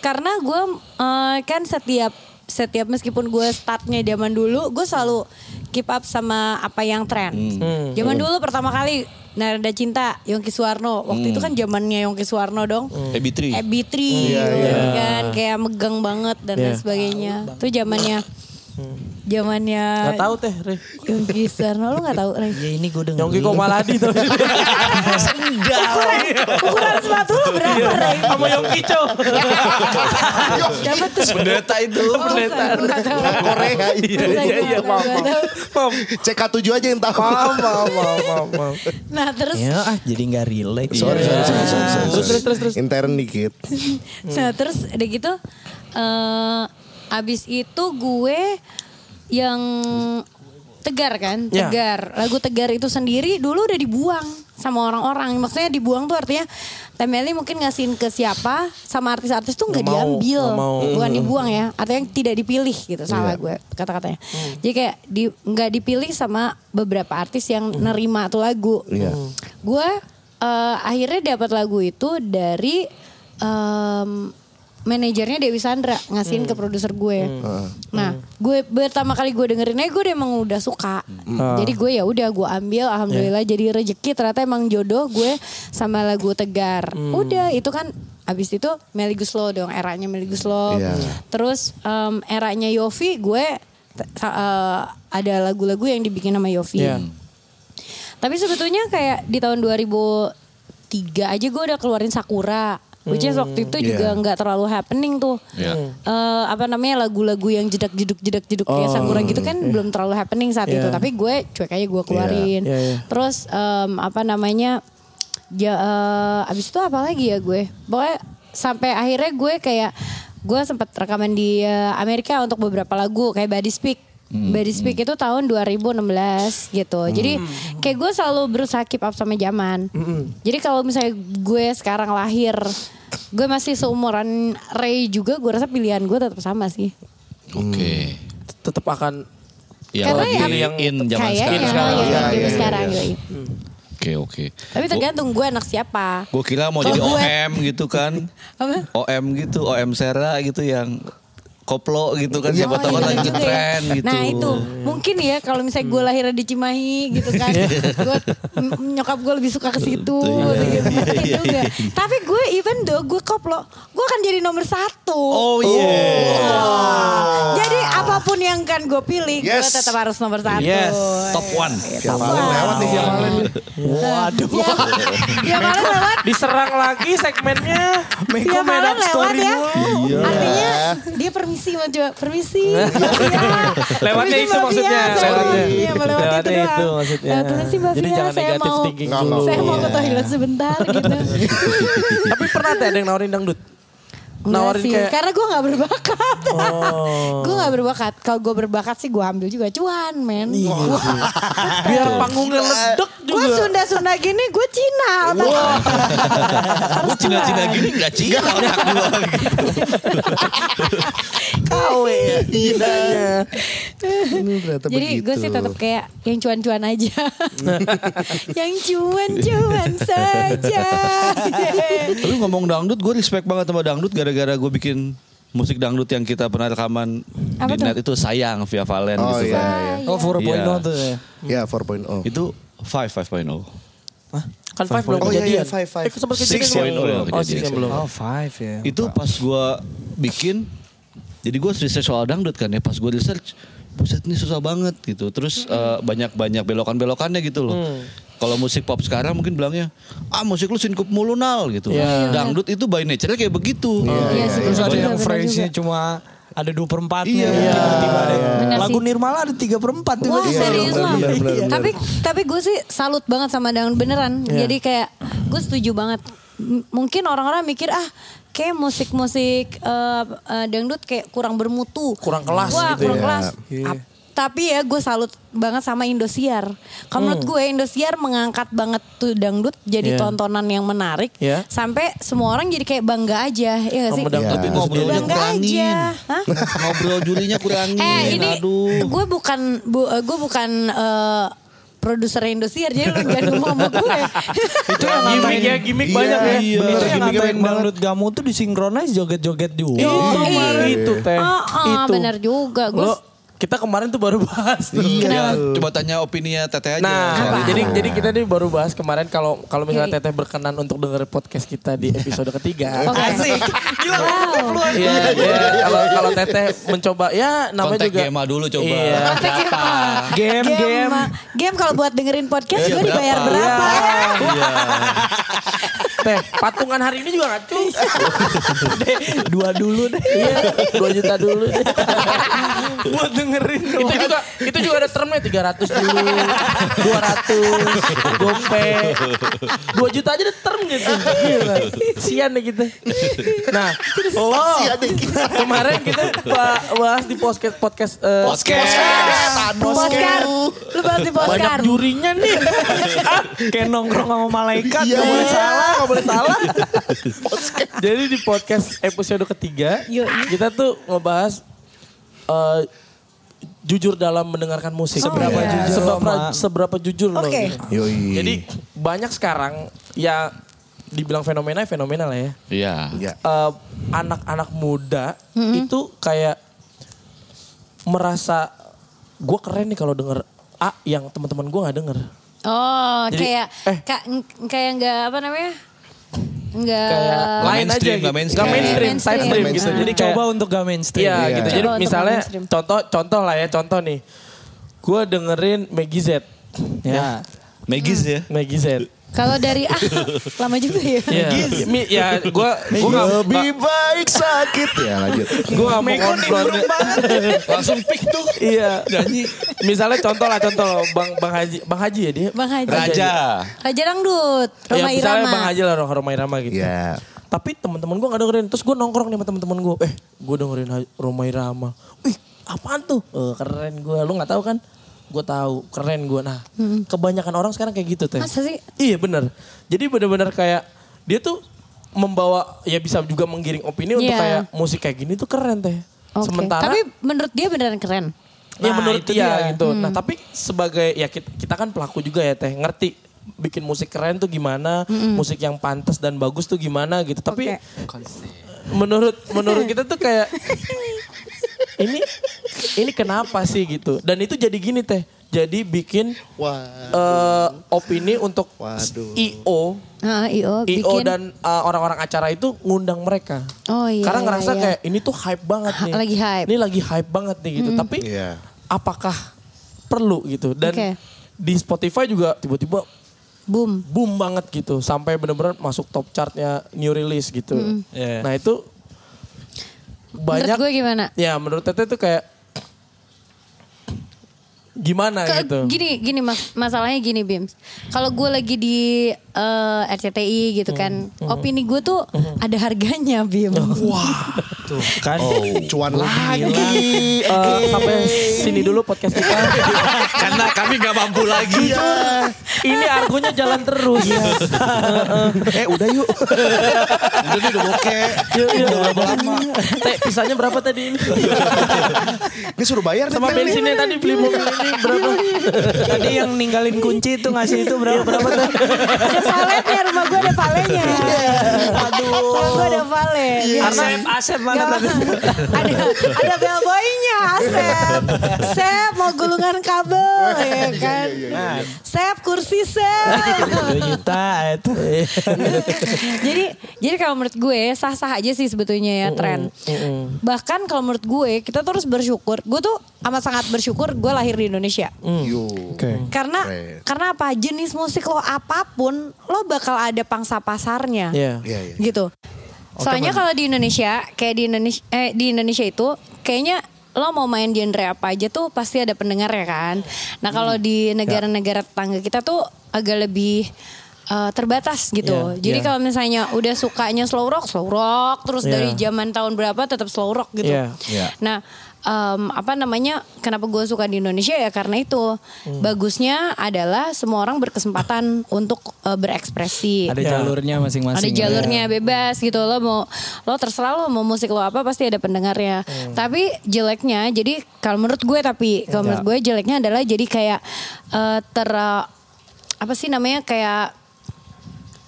Speaker 5: karena gue eh, kan setiap setiap meskipun gue startnya zaman dulu, gue selalu keep up sama apa yang tren. Zaman dulu pertama kali Narada Cinta, Yongki Suwarno. Waktu itu kan zamannya Yongki Suwarno dong.
Speaker 4: Ebi3.
Speaker 5: EB3
Speaker 3: Iya,
Speaker 5: gitu kan kayak megang banget dan lain
Speaker 1: Iya.
Speaker 5: sebagainya. Itu zamannya zamannya
Speaker 1: Gak tahu teh, Re.
Speaker 5: Yongki Suwarno lu gak tahu Ray?
Speaker 2: Ya ini gue denger.
Speaker 1: Yongki Komaladi tuh.
Speaker 5: Ukuran, ukuran sepatu lu berapa Ray?
Speaker 1: Sama Yongki Cho.
Speaker 5: Dapat tuh.
Speaker 4: Pendeta itu.
Speaker 5: Oh,
Speaker 1: pendeta.
Speaker 3: Korea.
Speaker 1: Iya, iya, iya,
Speaker 5: tahu.
Speaker 1: maaf.
Speaker 3: CK7 aja yang tahu.
Speaker 1: Maaf, maaf, maaf, maaf, maaf.
Speaker 5: Nah terus,
Speaker 2: Ya ah jadi gak relate.
Speaker 3: Sorry, sorry, sorry, sorry, sorry,
Speaker 1: Terus, terus, terus, terus.
Speaker 3: Intern dikit.
Speaker 5: nah terus udah gitu, eh abis itu gue yang tegar kan,
Speaker 1: Ya.
Speaker 5: tegar. Lagu tegar itu sendiri dulu udah dibuang sama orang-orang. Maksudnya dibuang tuh artinya Temeli mungkin ngasihin ke siapa sama artis-artis tuh nggak diambil,
Speaker 1: mau.
Speaker 5: bukan dibuang ya. Artinya tidak dipilih gitu salah gue kata-katanya. Jadi kayak di nggak dipilih sama beberapa artis yang nerima tuh lagu.
Speaker 3: Iya.
Speaker 5: Gue eh, akhirnya dapat lagu itu dari em, manajernya Dewi Sandra ngasihin ke produser gue. Nah, gue pertama kali gue dengerinnya gue udah emang udah suka. Jadi gue ya udah gue ambil alhamdulillah jadi rezeki ternyata emang jodoh gue sama lagu Tegar. Udah itu kan abis itu Melly Guslo dong eranya Melly Guslo.
Speaker 3: Iya.
Speaker 5: Terus em, eranya Yofi gue eh, ada lagu-lagu yang dibikin sama Yofi.
Speaker 1: Iya.
Speaker 5: Tapi sebetulnya kayak di tahun 2003 aja gue udah keluarin Sakura. Which is waktu itu juga
Speaker 3: Iya.
Speaker 5: nggak terlalu happening tuh.
Speaker 4: Iya.
Speaker 5: Eh, apa namanya lagu-lagu yang jedak jeduk jedak jeduk kayak Sakura gitu kan belum terlalu happening saat itu.
Speaker 1: Iya.
Speaker 5: Tapi gue cuek aja gue keluarin.
Speaker 1: Iya, iya.
Speaker 5: Terus em, apa namanya ya eh, abis itu apa lagi ya gue? Pokoknya sampai akhirnya gue kayak gue sempat rekaman di eh, Amerika untuk beberapa lagu kayak Body Speak. Body Speak itu tahun 2016 gitu. Jadi kayak gue selalu berusaha keep up sama zaman. Jadi kalau misalnya gue sekarang lahir, gue masih seumuran Ray juga, gue rasa pilihan gue tetap sama sih.
Speaker 4: Oke.
Speaker 1: Tetap akan
Speaker 4: Yang
Speaker 5: Karena
Speaker 4: lagi
Speaker 5: ya-
Speaker 4: in zaman sekarang.
Speaker 1: sekarang.
Speaker 5: ya,
Speaker 3: Iya,
Speaker 5: zaman
Speaker 3: iya,
Speaker 5: sekarang.
Speaker 3: iya.
Speaker 5: yoi.
Speaker 4: Oke oke.
Speaker 5: Tapi tergantung gue anak siapa.
Speaker 4: Gue kira mau
Speaker 5: Kalau
Speaker 4: jadi
Speaker 5: gue-
Speaker 4: OM gitu kan.
Speaker 5: Apa?
Speaker 4: OM gitu, OM Sera gitu yang koplo gitu kan. Siapa
Speaker 5: Oh,
Speaker 4: tahu
Speaker 5: iya
Speaker 4: lagi
Speaker 5: juga ya.
Speaker 4: ngetren gitu.
Speaker 5: Nah itu mungkin ya kalau misalnya gue lahirnya di Cimahi gitu kan, gue m- nyokap gue lebih suka ke situ
Speaker 4: Iya,
Speaker 5: gitu.
Speaker 4: iya, iya, iya.
Speaker 5: Tapi gue even though gue koplo, gue akan jadi nomor satu.
Speaker 4: Oh iya.
Speaker 5: Jadi apa pun yang kan gue pilih, gue tetap harus nomor satu.
Speaker 1: Yes.
Speaker 4: Top one.
Speaker 3: Via Valen lewat nih Via Valen.
Speaker 5: Waduh. Ya, ya malah lewat.
Speaker 1: diserang lagi segmennya.
Speaker 5: Via Valen lewat ya.
Speaker 4: Iya.
Speaker 5: Artinya dia permisi mau coba permisi. Iya.
Speaker 1: Lewatnya
Speaker 5: Permisi,
Speaker 1: itu
Speaker 5: Mbak
Speaker 1: maksudnya,
Speaker 5: Fia,
Speaker 1: lewatnya.
Speaker 5: Iya,
Speaker 1: Lewatnya
Speaker 5: itu
Speaker 1: itu maksudnya.
Speaker 5: Lewat permisi Mbak
Speaker 1: Jadi
Speaker 5: Fia,
Speaker 1: jangan
Speaker 5: saya
Speaker 1: negatif
Speaker 5: mau-
Speaker 1: thinking dulu.
Speaker 5: Saya mau ke toilet sebentar gitu.
Speaker 1: Tapi pernah ada yang nawarin dangdut? Nawarin
Speaker 5: sih,
Speaker 1: kayak
Speaker 5: karena gue gak berbakat.
Speaker 1: Oh.
Speaker 5: gue gak berbakat. Kalau gue berbakat sih gue ambil juga cuan, men.
Speaker 1: Iya biar panggungnya ledek
Speaker 5: Gue
Speaker 1: juga.
Speaker 5: Sunda-Sunda gini, gue Cina.
Speaker 4: Gue Cina-Cina gini gak Cina otak gua gitu.
Speaker 1: KW ya.
Speaker 5: Jadi
Speaker 3: begitu.
Speaker 5: gue sih tetap kayak yang cuan-cuan aja. yang cuan-cuan saja.
Speaker 4: Tapi ngomong dangdut, gue respect banget sama dangdut gara-gara gue bikin musik dangdut yang kita pernah rekaman
Speaker 5: Apa
Speaker 4: di
Speaker 5: tuh?
Speaker 4: net itu sayang via Valen
Speaker 3: Oh
Speaker 4: gitu
Speaker 3: iya,
Speaker 4: kan.
Speaker 3: iya.
Speaker 2: Oh 4.0
Speaker 4: Iya.
Speaker 2: tuh ya.
Speaker 3: Ya 4.0.
Speaker 4: Itu 5 5.0
Speaker 1: Kan Five belum
Speaker 3: Oh, iya,
Speaker 1: kejadian.
Speaker 3: iya, Five, Five.
Speaker 1: Eh, sempat kejadian
Speaker 4: 6.0
Speaker 1: belum?
Speaker 4: yang
Speaker 1: Oh,
Speaker 4: kejadian.
Speaker 1: yang belum.
Speaker 2: Oh 5 ya.
Speaker 4: Itu pas gue bikin, jadi gue research soal dangdut kan ya. Pas gue research, buset ini susah banget gitu. Terus eh, banyak-banyak belokan-belokannya gitu loh. Kalau musik pop sekarang mungkin bilangnya, ah musik lu sinkup mulu nal gitu.
Speaker 1: Iya.
Speaker 4: Dangdut itu by nature kayak begitu.
Speaker 5: Iya sih,
Speaker 2: Terus
Speaker 5: benar
Speaker 2: ada
Speaker 5: juga,
Speaker 2: yang phrase-nya cuma ada dua per empatnya.
Speaker 4: Iya.
Speaker 2: Tiba-tiba ada
Speaker 5: Benar
Speaker 2: lagu. Nirmala ada tiga per empat.
Speaker 5: Wah
Speaker 2: tiba-tiba.
Speaker 5: serius lah.
Speaker 3: benar.
Speaker 5: Tapi tapi gue sih salut banget sama dangdut beneran. Jadi kayak gue setuju banget. M- Mungkin orang-orang mikir ah kayak musik-musik eh, eh, dangdut kayak kurang bermutu.
Speaker 1: Kurang kelas
Speaker 5: Wah,
Speaker 1: gitu
Speaker 5: kurang
Speaker 3: ya.
Speaker 5: kelas.
Speaker 2: Iya.
Speaker 5: Ap- tapi ya gue salut banget sama Indosiar. Kalau menurut gue Indosiar mengangkat banget tuh dangdut jadi
Speaker 1: Iya.
Speaker 5: tontonan yang menarik.
Speaker 1: Iya.
Speaker 5: Sampai semua orang jadi kayak bangga aja. Iya gak sih?
Speaker 1: Dangdut
Speaker 3: Iya.
Speaker 4: Tapi ngobrolnya
Speaker 5: Bangga
Speaker 4: kurangin.
Speaker 5: aja. Hah?
Speaker 4: Ngobrol Julinya kurangin.
Speaker 5: Eh ini
Speaker 4: Aduh.
Speaker 5: gue bukan bu, gue bukan eh, produser Indosiar jadi lu jangan ngomong sama gue.
Speaker 2: Itu yang
Speaker 1: Gimik
Speaker 2: ngatain
Speaker 1: ya, gimik
Speaker 3: Iya,
Speaker 1: banyak ya.
Speaker 3: iya.
Speaker 2: Itu yang ngatain dangdut gamu tuh disinkronize joget-joget juga.
Speaker 1: Itu
Speaker 5: Iya.
Speaker 1: kemarin itu teh.
Speaker 5: Oh, oh,
Speaker 1: itu.
Speaker 5: benar juga. Gue
Speaker 1: Lo, kita kemarin tuh baru bahas tuh.
Speaker 4: Ya, coba tanya opininya Teteh aja.
Speaker 1: Nah,
Speaker 4: soal itu.
Speaker 1: jadi jadi kita nih baru bahas kemarin kalau kalau misalnya
Speaker 5: Iya.
Speaker 1: Teteh berkenan untuk dengerin podcast kita di episode ketiga.
Speaker 5: Oke. Wow.
Speaker 1: Iya, iya. Kalau kalau Teteh mencoba ya namanya
Speaker 4: kontak
Speaker 1: juga
Speaker 4: Gema dulu coba.
Speaker 1: Iya.
Speaker 5: Gema.
Speaker 2: Game, game.
Speaker 5: Gema. Game kalau buat dengerin podcast
Speaker 4: Iya,
Speaker 5: gue dibayar
Speaker 4: berapa?
Speaker 5: berapa?
Speaker 4: Iya.
Speaker 1: Teh, patungan hari ini juga ngacu.
Speaker 2: Dua dulu deh.
Speaker 1: Iya, 2 juta dulu deh.
Speaker 2: Buat dengerin
Speaker 1: itu juga itu juga ada termnya 300 dulu, 200, gope. 2 juta aja ada term gitu. Gila. Sian deh kita. Nah, lo kemarin kita ba- bahas di podcast podcast eh,
Speaker 5: Poskar. Lu bahas di
Speaker 1: banyak
Speaker 5: Poskar.
Speaker 1: jurinya nih.
Speaker 2: Kayak nongkrong sama malaikat.
Speaker 3: Iya.
Speaker 2: gak boleh salah.
Speaker 1: Gak boleh salah. Jadi di podcast episode ketiga, kita tuh ngebahas eh, jujur dalam mendengarkan musik.
Speaker 2: Seberapa
Speaker 1: Iya.
Speaker 2: jujur
Speaker 1: Seberapa,
Speaker 2: sama-
Speaker 1: seberapa jujur loh.
Speaker 5: Oke.
Speaker 1: gitu.
Speaker 3: Yoi.
Speaker 1: Jadi banyak sekarang ya dibilang fenomena fenomena lah ya.
Speaker 4: Iya.
Speaker 3: Iya.
Speaker 1: Eh, anak-anak muda itu kayak merasa gue keren nih kalau denger A yang teman-teman gue nggak denger.
Speaker 5: Oh,
Speaker 1: Jadi,
Speaker 5: kayak
Speaker 1: eh.
Speaker 5: ka- kayak enggak apa namanya? Enggak
Speaker 1: Kayak lain aja
Speaker 4: mainstream,
Speaker 1: gitu.
Speaker 4: nggak mainstream.
Speaker 1: Nggak mainstream,
Speaker 5: Mainstream.
Speaker 1: side stream
Speaker 3: Nggak
Speaker 1: gitu.
Speaker 3: mainstream.
Speaker 1: Jadi kayak
Speaker 2: Coba untuk gak mainstream.
Speaker 1: Iya
Speaker 3: Iya.
Speaker 1: gitu.
Speaker 5: Coba
Speaker 1: Jadi misalnya contoh contoh lah ya contoh nih. Gue dengerin Maggie Z.
Speaker 2: Ya.
Speaker 4: Megis ya.
Speaker 1: Maggie Z.
Speaker 5: kalau dari ah lama juga ya.
Speaker 1: Iya. Mi- Ya gue gue nggak
Speaker 3: Lebih baik sakit. Ya lanjut.
Speaker 1: gue nggak mau konfront.
Speaker 4: Langsung pick tuh.
Speaker 1: Iya. Misalnya contoh lah contoh Bang Bang Haji Bang Haji ya dia.
Speaker 5: Bang Haji.
Speaker 4: Raja.
Speaker 5: Raja Dangdut.
Speaker 1: Ya,
Speaker 5: Roma
Speaker 1: misalnya
Speaker 5: Irama.
Speaker 1: Bang Haji lah Roma Irama gitu.
Speaker 3: Iya.
Speaker 1: Tapi teman-teman gue gak dengerin. Terus gue nongkrong nih sama teman-teman gue. Eh, gue dengerin Roma Irama. Wih, apaan tuh? Eh, keren gue. Lu gak tahu kan? Gue tahu, keren gue. Nah, kebanyakan orang sekarang kayak gitu teh.
Speaker 5: Masa sih?
Speaker 1: Iya bener. Jadi bener-bener kayak dia tuh membawa ya bisa juga menggiring opini untuk
Speaker 5: Iya.
Speaker 1: kayak musik kayak gini tuh keren teh.
Speaker 5: Oke.
Speaker 1: Sementara
Speaker 5: Tapi menurut dia beneran keren.
Speaker 1: ya
Speaker 2: Nah,
Speaker 1: menurut
Speaker 2: itu
Speaker 1: dia,
Speaker 2: dia.
Speaker 1: gitu. Nah tapi sebagai ya kita, kita kan pelaku juga ya teh ngerti bikin musik keren tuh gimana, musik yang pantas dan bagus tuh gimana gitu. Tapi
Speaker 5: Oke.
Speaker 1: menurut menurut kita tuh kayak ini ini kenapa sih gitu? Dan itu jadi gini teh. Jadi bikin
Speaker 3: Wah.
Speaker 1: eh, opini untuk
Speaker 3: Waduh.
Speaker 1: IO
Speaker 5: IO,
Speaker 1: IO
Speaker 5: bikin.
Speaker 1: dan uh, orang-orang acara itu ngundang mereka.
Speaker 5: Oh iya,
Speaker 1: Karena
Speaker 5: iya,
Speaker 1: ngerasa
Speaker 5: iya.
Speaker 1: kayak ini tuh hype banget nih.
Speaker 5: Lagi hype.
Speaker 1: Ini lagi hype banget nih gitu. Tapi
Speaker 3: Iya.
Speaker 1: apakah perlu gitu? Dan
Speaker 5: Oke.
Speaker 1: di Spotify juga tiba-tiba
Speaker 5: boom.
Speaker 1: boom banget gitu. Sampai bener-bener masuk top chartnya new release gitu.
Speaker 2: Iya.
Speaker 1: Nah itu banyak.
Speaker 5: Menurut gue gimana?
Speaker 1: Ya menurut Tete tuh kayak gimana
Speaker 5: Ke-
Speaker 1: gitu.
Speaker 5: Gini, gini mas, masalahnya gini Bims. Kalau gue lagi di eh, RCTI gitu kan, opini gue tuh ada harganya Bim.
Speaker 1: Wah.
Speaker 2: Tuh kan.
Speaker 3: Cuan lagi.
Speaker 1: Eh, sampai sini dulu podcast kita.
Speaker 4: Karena kami gak mampu lagi.
Speaker 1: Ini argonya jalan terus.
Speaker 3: eh udah yuk.
Speaker 4: Udah udah bokeh.
Speaker 1: Yuk, yuk. Teh, pisahnya berapa tadi ini?
Speaker 3: Ini suruh bayar
Speaker 1: Sama bensinnya tadi beli mobil ini berapa?
Speaker 2: Tadi yang ninggalin kunci itu ngasih itu berapa berapa tuh?
Speaker 5: ada valetnya rumah gue ada valetnya. Aduh. Rumah gue ada valet.
Speaker 2: Asep, Asep mana
Speaker 5: Gak,
Speaker 2: tadi?
Speaker 5: ada ada bellboynya Sep Sep mau gulungan kabel ya kan Sep kursi Sep
Speaker 2: 2 juta itu.
Speaker 5: jadi jadi kalau menurut gue sah sah aja sih sebetulnya ya tren bahkan kalau menurut gue kita terus bersyukur gue tuh amat sangat bersyukur gue lahir di Indonesia
Speaker 3: Yo.
Speaker 5: karena
Speaker 3: Keren.
Speaker 5: karena apa jenis musik lo apa pun lo bakal ada pangsa pasarnya
Speaker 1: Iya.
Speaker 3: Iya, iya.
Speaker 5: gitu. Soalnya kalau di Indonesia, kayak di Indonesia, eh, di Indonesia itu kayaknya lo mau main genre apa aja tuh pasti ada pendengar ya kan. Nah kalau di negara-negara tetangga kita tuh agak lebih eh, terbatas gitu.
Speaker 1: Iya,
Speaker 5: Jadi
Speaker 1: iya.
Speaker 5: kalau misalnya udah sukanya slow rock, slow rock, terus
Speaker 1: Iya.
Speaker 5: dari zaman tahun berapa tetap slow rock gitu.
Speaker 1: Iya.
Speaker 4: Iya.
Speaker 5: Nah, em, apa namanya? Kenapa gue suka di Indonesia ya karena itu
Speaker 1: Hmm.
Speaker 5: bagusnya adalah semua orang berkesempatan untuk eh, berekspresi.
Speaker 2: Ada jalurnya masing-masing.
Speaker 5: Ada jalurnya bebas gitu lo mau lo terserah lo mau musik lo apa pasti ada pendengarnya. Tapi jeleknya jadi kalau menurut gue tapi kalau menurut gue jeleknya adalah jadi kayak eh, ter apa sih namanya kayak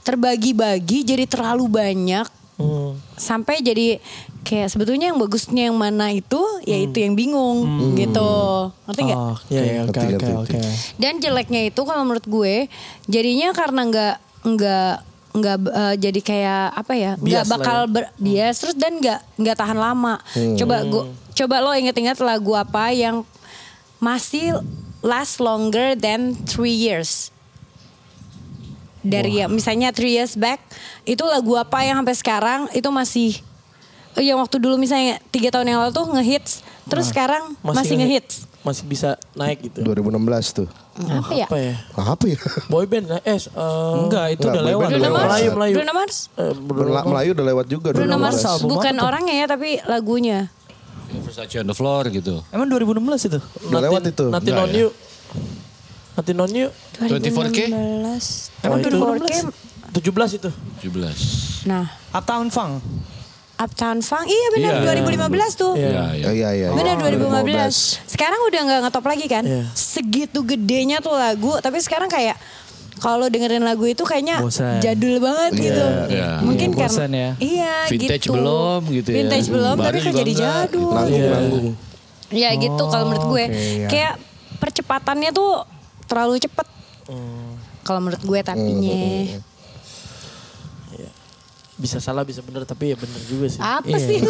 Speaker 5: terbagi-bagi jadi terlalu banyak
Speaker 1: Hmm.
Speaker 5: sampai jadi kayak sebetulnya yang bagusnya yang mana itu ya itu yang bingung gitu ngerti nggak?
Speaker 2: Oh,
Speaker 1: Iya, iya.
Speaker 2: oke, oke.
Speaker 5: Dan jeleknya itu kalau menurut gue jadinya karena nggak nggak nggak eh, jadi kayak apa ya nggak
Speaker 1: Bias lah
Speaker 5: bakal
Speaker 1: ya.
Speaker 5: ber- bias terus dan nggak nggak tahan lama. Coba gue coba lo inget-inget lagu apa yang masih last longer than three years. Dari ya, misalnya three years back itu lagu apa yang sampai sekarang itu masih eh, yang waktu dulu misalnya tiga tahun yang lalu tuh ngehits terus sekarang masih, ngehits.
Speaker 1: Masih bisa naik gitu.
Speaker 3: 2016 tuh.
Speaker 5: Apa ya?
Speaker 1: Apa ya?
Speaker 3: Apa ya?
Speaker 1: Boy band lah. Eh, eh,
Speaker 2: Enggak, itu
Speaker 3: Enggak,
Speaker 2: udah lewat.
Speaker 5: Bruno
Speaker 3: udah
Speaker 5: Mars.
Speaker 1: Melayu, Melayu.
Speaker 5: Bruno Mars.
Speaker 1: eh,
Speaker 3: Mela- Melayu udah lewat juga.
Speaker 5: Bruno Mars
Speaker 3: 2016.
Speaker 2: album
Speaker 5: bukan orangnya ya tapi lagunya.
Speaker 4: Versace on the floor gitu.
Speaker 2: Emang 2016 itu?
Speaker 3: Udah lewat itu.
Speaker 1: Nanti non
Speaker 4: ya?
Speaker 1: you. Nanti non you.
Speaker 4: 24K?
Speaker 5: 2016.
Speaker 1: Emang
Speaker 5: Oh, 2004K.
Speaker 1: 17 itu.
Speaker 4: 17.
Speaker 5: Nah,
Speaker 2: Uptown Funk.
Speaker 5: Uptown Funk. Iya benar
Speaker 4: Iya.
Speaker 5: 2015 tuh.
Speaker 1: Iya.
Speaker 4: Ya, ya.
Speaker 3: Oh, iya, iya.
Speaker 5: Benar
Speaker 3: iya.
Speaker 5: 2015. Sekarang udah nggak ngetop lagi kan?
Speaker 1: Iya.
Speaker 5: Segitu gedenya tuh lagu, tapi sekarang kayak kalau dengerin lagu itu kayaknya
Speaker 2: Bosan.
Speaker 5: jadul banget gitu.
Speaker 4: Iya.
Speaker 5: Mungkin
Speaker 2: Iya,
Speaker 5: karena
Speaker 2: bosan ya.
Speaker 5: Iya
Speaker 4: Vintage
Speaker 5: gitu.
Speaker 4: belum gitu ya.
Speaker 5: Vintage belum
Speaker 4: Baru
Speaker 5: tapi kan jadi
Speaker 4: enggak,
Speaker 5: jadul.
Speaker 3: Nanggung,
Speaker 1: Iya.
Speaker 3: nanggung.
Speaker 5: Ya gitu kalau menurut gue.
Speaker 2: oke, ya.
Speaker 5: Kayak percepatannya tuh terlalu cepet. Kalau menurut gue tapinya.
Speaker 1: Bisa salah, bisa bener. Tapi ya bener juga sih.
Speaker 5: Apa sih?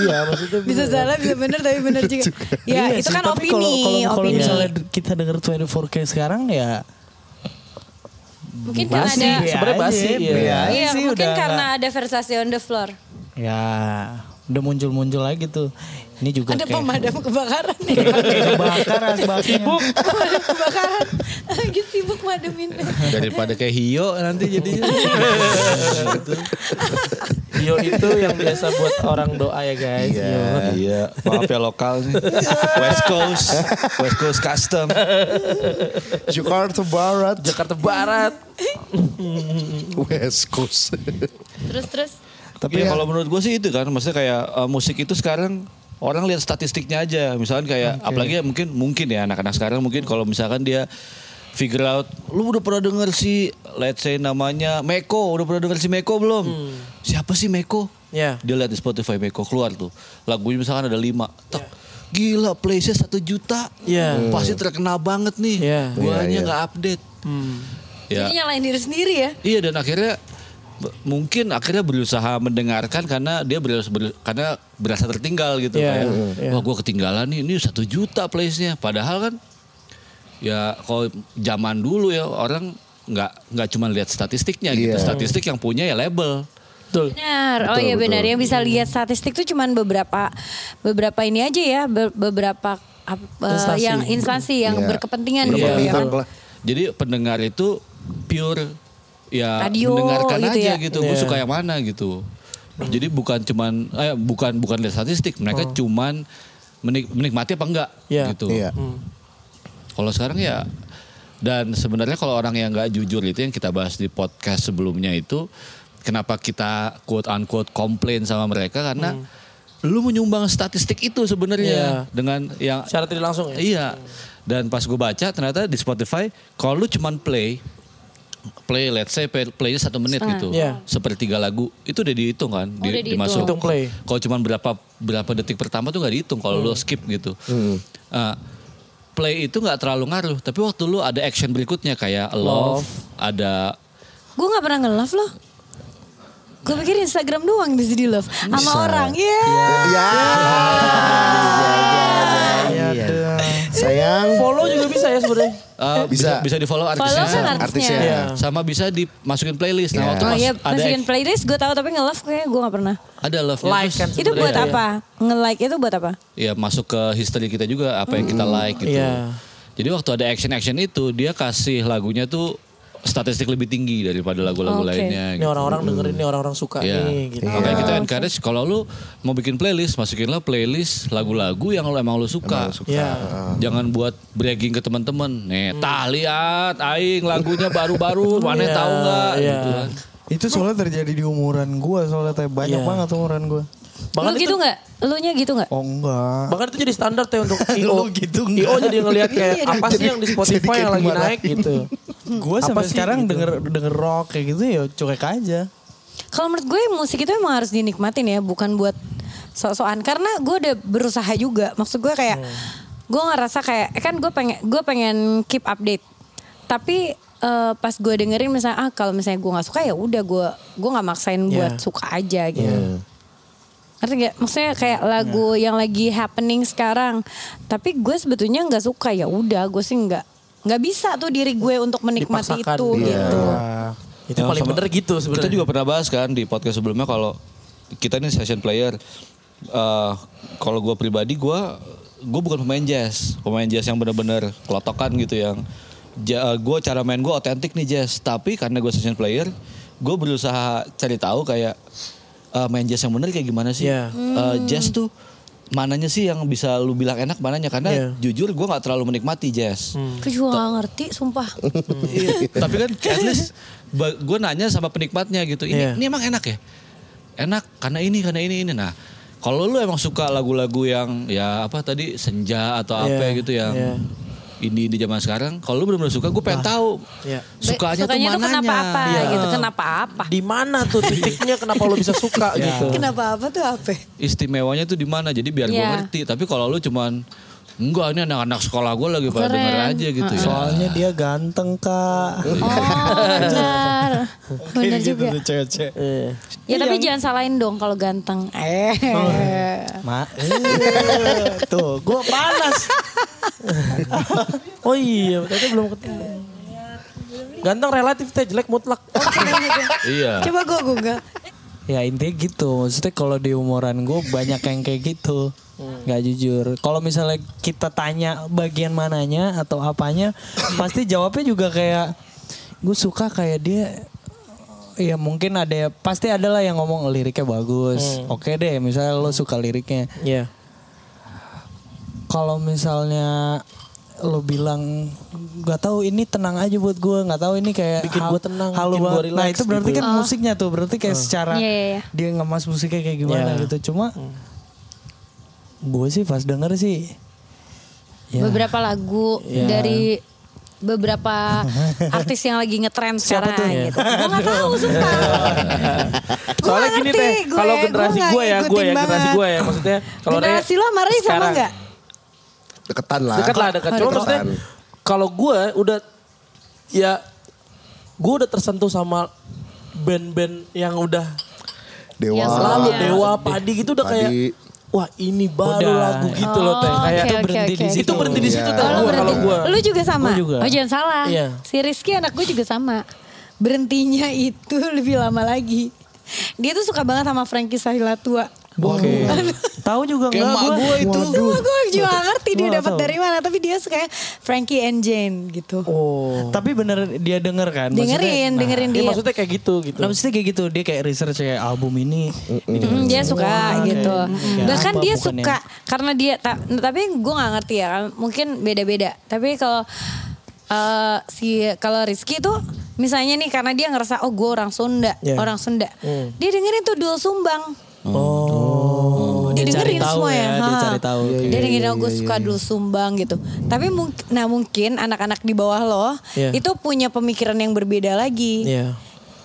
Speaker 1: iya, maksudnya
Speaker 5: bisa
Speaker 1: bener.
Speaker 5: salah, bisa bener tapi bener juga. ya
Speaker 2: Iya
Speaker 5: itu
Speaker 2: sih,
Speaker 5: kan
Speaker 2: tapi
Speaker 5: opini.
Speaker 2: Kalau kalau kalau
Speaker 5: opini.
Speaker 2: misalnya kita denger 24K sekarang ya
Speaker 5: mungkin karena
Speaker 2: basi,
Speaker 5: ada
Speaker 2: be
Speaker 1: Sebenarnya basi,
Speaker 2: be
Speaker 1: iya.
Speaker 5: Iya,
Speaker 2: sih,
Speaker 5: mungkin
Speaker 2: udah
Speaker 5: karena ada Versace on the floor.
Speaker 2: ya udah muncul-muncul lagi tuh. Ini juga
Speaker 5: Ada
Speaker 2: kayak
Speaker 5: pemadam kebakaran nih.
Speaker 2: kayak kebakar asbaknya.
Speaker 5: pemadam kebakaran. Lagi sibuk madamin.
Speaker 4: Daripada kayak Hio nanti jadinya.
Speaker 1: Yo itu yang biasa buat orang doa ya guys. Yo.
Speaker 4: Iya, maaf ya lokal nih. West Coast, West Coast Custom.
Speaker 3: Jakarta Barat.
Speaker 1: Jakarta Barat.
Speaker 3: West Coast.
Speaker 5: Terus terus.
Speaker 4: Tapi ya, kalau menurut gue sih itu kan, maksudnya kayak eh, musik itu sekarang orang lihat statistiknya aja. Misalkan kayak, apalagi ya mungkin mungkin ya anak-anak sekarang mungkin kalau misalkan dia figure out, lu udah pernah denger si, let's say namanya Meko, udah pernah denger si Meko belum? Siapa sih Meko?
Speaker 1: Ya.
Speaker 4: Dia lihat di Spotify Meko keluar tuh, lagunya misalkan ada lima, Tek, gila playsnya satu juta,
Speaker 1: Iya.
Speaker 4: pasti terkenal banget nih,
Speaker 1: Iya.
Speaker 4: guanya
Speaker 3: Iya, iya.
Speaker 4: nggak update. Ya.
Speaker 5: Jadi nyalain diri sendiri ya.
Speaker 4: Iya dan akhirnya mungkin akhirnya berusaha mendengarkan karena dia berasa ber- karena berasa tertinggal gitu
Speaker 1: Iya,
Speaker 4: kayak
Speaker 1: iya.
Speaker 4: wah gue ketinggalan nih ini satu juta playsnya padahal kan ya kalau zaman dulu ya orang nggak nggak cuma lihat statistiknya gitu
Speaker 3: Iya.
Speaker 4: statistik yang punya ya label
Speaker 1: Betul.
Speaker 5: Benar. Oh iya benar. Yang bisa lihat statistik tuh cuman beberapa beberapa ini aja ya, be- beberapa ap-
Speaker 1: Instansi.
Speaker 5: yang instansi yang
Speaker 3: Iya.
Speaker 5: berkepentingan
Speaker 3: Iya,
Speaker 5: gitu ya kan.
Speaker 4: jadi pendengar itu pure ya
Speaker 5: Radio
Speaker 4: mendengarkan
Speaker 5: gitu
Speaker 4: aja
Speaker 5: ya.
Speaker 4: gitu gue
Speaker 1: Iya.
Speaker 4: suka yang mana gitu jadi bukan cuman eh, bukan bukan lihat statistik mereka cuman menik- menikmati apa enggak
Speaker 1: Iya.
Speaker 4: gitu
Speaker 3: Iya.
Speaker 4: Kalau sekarang ya Dan sebenarnya kalau orang yang nggak jujur itu yang kita bahas di podcast sebelumnya itu kenapa kita quote unquote komplain sama mereka karena lu menyumbang statistik itu sebenarnya dengan yang
Speaker 1: Secara tidak langsung ya.
Speaker 4: Iya. Dan pas gue baca ternyata di Spotify kalau lu cuman play play let's say play, play satu menit
Speaker 5: Setengah.
Speaker 4: gitu.
Speaker 1: Iya.
Speaker 4: Sepertiga lagu itu udah dihitung kan,
Speaker 5: udah dihitung.
Speaker 4: dimasuk.
Speaker 1: Hitung play.
Speaker 4: Kalau cuman berapa berapa detik pertama tuh nggak dihitung kalau lu skip gitu. Ah, play itu nggak terlalu ngaruh, tapi waktu lu ada action berikutnya kayak love, ada
Speaker 5: Gue gak pernah nge-love loh. Gue pikir Instagram doang bisa di love sama orang. Iya.
Speaker 3: Ya.
Speaker 2: Iya, tuh.
Speaker 3: Sayang.
Speaker 1: Follow juga bisa ya sebenarnya.
Speaker 4: eh, bisa
Speaker 3: Bisa.
Speaker 4: bisa di follow
Speaker 5: Follow
Speaker 4: artisnya.
Speaker 5: kan artisnya.
Speaker 3: Artisnya.
Speaker 1: Iya.
Speaker 4: Sama bisa dimasukin playlist. Nah,
Speaker 3: Iya.
Speaker 4: waktu
Speaker 5: Oh iya,
Speaker 4: ada
Speaker 5: masukin playlist gue tahu tapi nge-love kayaknya gue gak pernah.
Speaker 4: ada love
Speaker 1: Like kan
Speaker 5: Itu buat
Speaker 1: sebenarnya.
Speaker 5: apa? Nge-like itu buat apa?
Speaker 4: ya masuk ke history kita juga apa yang kita like gitu.
Speaker 1: Iya.
Speaker 4: Jadi waktu ada action-action itu dia kasih lagunya tuh statistik lebih tinggi daripada lagu-lagu
Speaker 5: Oke.
Speaker 4: lainnya.
Speaker 1: Ini
Speaker 4: gitu.
Speaker 1: orang-orang dengerin ini orang-orang suka
Speaker 4: Iya.
Speaker 1: nih gitu.
Speaker 4: Makanya kita encourage kalau lu mau bikin playlist, masukinlah playlist lagu-lagu yang lu emang lu suka.
Speaker 1: Iya.
Speaker 4: Jangan buat bragging ke teman-teman. Nih, tah lihat aing lagunya baru-baru, mana
Speaker 1: Iya,
Speaker 4: tahu nggak
Speaker 1: iya.
Speaker 4: gitu kan.
Speaker 2: Itu soalnya terjadi di umuran gue soalnya teh banyak
Speaker 1: Iya.
Speaker 2: banget umuran gue.
Speaker 1: Bahkan
Speaker 5: Lu
Speaker 1: itu,
Speaker 5: gitu gak? Lu nya gitu gak?
Speaker 2: Oh enggak.
Speaker 1: bahkan itu jadi standar teh untuk IO.
Speaker 2: gitu
Speaker 1: IO jadi ngelihat kayak apa sih yang di Spotify yang lagi naik gitu.
Speaker 2: Gue sampai
Speaker 1: sih
Speaker 2: sekarang
Speaker 1: gitu?
Speaker 2: denger denger rock kayak gitu ya cuek aja.
Speaker 5: Kalau menurut gue musik itu emang harus dinikmatin ya, bukan buat sok-sokan. Karena gue udah berusaha juga. Maksud gue kayak gue ngerasa kayak eh kan gue pengen gue pengen keep update. Tapi eh, pas gue dengerin misalnya ah kalau misalnya gue nggak suka ya udah gue gue nggak maksain buat
Speaker 1: Iya.
Speaker 5: suka aja gitu. Ngerti gak? Maksudnya kayak lagu yang lagi happening sekarang. Tapi gue sebetulnya nggak suka ya udah gue sih nggak nggak bisa tuh diri gue untuk menikmati
Speaker 1: Dipaksakan.
Speaker 5: itu
Speaker 1: Iya.
Speaker 5: gitu.
Speaker 1: Itu
Speaker 4: Ya,
Speaker 1: paling
Speaker 4: sama-
Speaker 1: bener gitu sebenarnya.
Speaker 4: Kita juga pernah bahas kan di podcast sebelumnya kalau kita ini session player. eh, kalau gue pribadi gue gue bukan pemain jazz, pemain jazz yang benar-benar kelotokan gitu yang gue cara main gue otentik nih jazz. Tapi karena gue session player, gue berusaha cari tahu kayak eh, main jazz yang bener kayak gimana sih?
Speaker 1: Iya.
Speaker 4: Eh, jazz tuh mananya sih yang bisa lu bilang enak mananya karena
Speaker 1: Iya.
Speaker 4: jujur gue nggak terlalu menikmati jazz.
Speaker 5: Gue juga gak ngerti sumpah.
Speaker 4: Iya, tapi kan at least gue nanya sama penikmatnya gitu. Ini
Speaker 1: Iya.
Speaker 4: ini emang enak ya? Enak karena ini karena ini ini. Nah, kalau lu emang suka lagu-lagu yang ya apa tadi senja atau apa
Speaker 1: Iya,
Speaker 4: gitu yang
Speaker 1: iya.
Speaker 4: Ini di zaman sekarang, kalau lu benar-benar suka, gue pengen tahu
Speaker 1: Iya.
Speaker 4: sukanya,
Speaker 5: Sukanya
Speaker 4: tuh mananya.
Speaker 5: kenapa apa
Speaker 1: Iya.
Speaker 5: gitu, kenapa apa.
Speaker 1: Di mana tuh titiknya kenapa lo bisa suka gitu.
Speaker 5: Kenapa apa tuh apa?
Speaker 4: Istimewanya tuh di mana? Jadi biar gue
Speaker 5: Iya.
Speaker 4: ngerti. Tapi kalau lu cuman enggak ini anak-anak sekolah gue lagi pada denger aja gitu ya.
Speaker 2: Soalnya dia ganteng kak.
Speaker 5: Oh benar. Benar
Speaker 2: Gitu
Speaker 5: juga.
Speaker 2: tuh cewek-cewek.
Speaker 1: Iya.
Speaker 5: Ya tapi jangan salahin dong kalau ganteng. Eh.
Speaker 2: Ma, eh, tuh, gue panas.
Speaker 1: Oh iya, ternyata belum ketemu. Ganteng relatif teh jelek mutlak.
Speaker 4: Iya.
Speaker 5: Coba gue google.
Speaker 2: Ya intinya gitu. Maksudnya kalau di umuran gue banyak yang kayak gitu. Gak jujur. Kalau misalnya kita tanya bagian mananya atau apanya, pasti jawabnya juga kayak gue suka kayak dia. Ya mungkin ada ya, pasti ada lah yang ngomong liriknya bagus. Oke deh, misalnya lo suka liriknya.
Speaker 1: Iya.
Speaker 2: Kalau misalnya lo bilang nggak tahu ini tenang aja buat gue nggak tahu ini kayak
Speaker 1: Bikin
Speaker 2: hal-
Speaker 1: gua tenang,
Speaker 2: halu
Speaker 1: bikin
Speaker 2: nah
Speaker 1: relax
Speaker 2: itu berarti
Speaker 1: gitu.
Speaker 2: kan musiknya tuh berarti kayak secara
Speaker 5: Iya, iya, iya.
Speaker 2: dia ngemas musiknya kayak gimana
Speaker 1: Iya.
Speaker 2: gitu cuma gue sih pas denger sih ya,
Speaker 5: Beberapa lagu
Speaker 2: Iya.
Speaker 5: dari beberapa artis yang lagi ngetren
Speaker 2: Siapa
Speaker 5: sekarang
Speaker 2: tuh?
Speaker 5: gitu. Gue gak tahu sumpah. Gua
Speaker 1: Soalnya gini teh,
Speaker 5: gue-
Speaker 1: kalau
Speaker 5: gue
Speaker 1: generasi gue ya, gue ya generasi gue ya, maksudnya kalau
Speaker 5: Generasi lo sama Ray sama
Speaker 1: sekarang
Speaker 5: gak?
Speaker 3: Deketan lah.
Speaker 1: Dekat lah, dekat. Cuma
Speaker 3: Deketan.
Speaker 1: maksudnya kalau gue udah ya gue udah tersentuh sama band-band yang udah
Speaker 3: Dewa.
Speaker 5: Yang
Speaker 1: selalu
Speaker 5: Iya.
Speaker 1: Dewa Padi gitu udah kayak
Speaker 3: Padi.
Speaker 1: wah ini baru
Speaker 2: Udah.
Speaker 1: lagu gitu loh teh.
Speaker 5: Oh,
Speaker 1: Kayak
Speaker 5: oke,
Speaker 1: itu berhenti
Speaker 5: oke,
Speaker 1: di situ. Itu berhenti di situ
Speaker 3: Iya.
Speaker 1: teh
Speaker 5: Oh,
Speaker 1: kalau
Speaker 5: berhenti.
Speaker 1: gue.
Speaker 5: Lu juga sama?
Speaker 2: Gua juga.
Speaker 5: Oh jangan salah.
Speaker 1: Iya.
Speaker 5: Si Rizky anak gue juga sama. Berhentinya itu lebih lama lagi. Dia tuh suka banget sama Frankie Sahila tua.
Speaker 2: Oke. Tahu juga enggak gue.
Speaker 4: gue itu.
Speaker 5: Semua gue juga gak ngerti dia
Speaker 2: Gua
Speaker 5: dapat dari mana. Tapi dia suka Frankie and Jane gitu.
Speaker 1: Oh.
Speaker 2: Tapi bener dia denger kan. Maksudnya-
Speaker 5: dengerin,
Speaker 2: nah,
Speaker 5: dengerin
Speaker 1: Iya
Speaker 5: dia.
Speaker 1: maksudnya kayak gitu gitu.
Speaker 2: Nah, maksudnya kayak gitu dia kayak research kayak album ini.
Speaker 5: Hmm, dia suka
Speaker 2: Wah,
Speaker 5: gitu.
Speaker 2: kayak-
Speaker 5: Bahkan
Speaker 2: apa,
Speaker 5: dia suka karena dia ta- tapi gue nggak ngerti ya. Mungkin beda-beda. Tapi kalau eh, si kalau Rizky tuh misalnya nih karena dia ngerasa oh gue orang Sunda,
Speaker 1: Iya.
Speaker 5: orang Sunda. Dia dengerin tuh Dul Sumbang.
Speaker 2: Oh,
Speaker 5: dia,
Speaker 2: dia
Speaker 5: dengerin
Speaker 2: tahu
Speaker 5: semua
Speaker 2: ya,
Speaker 5: ya.
Speaker 2: dia
Speaker 5: Ha.
Speaker 2: cari tahu. Oke.
Speaker 5: Dia dengerin oh, gue suka Dul Sumbang gitu. Tapi mungkin nah mungkin anak-anak di bawah lo
Speaker 1: Iya.
Speaker 5: itu punya pemikiran yang berbeda lagi.
Speaker 1: Iya.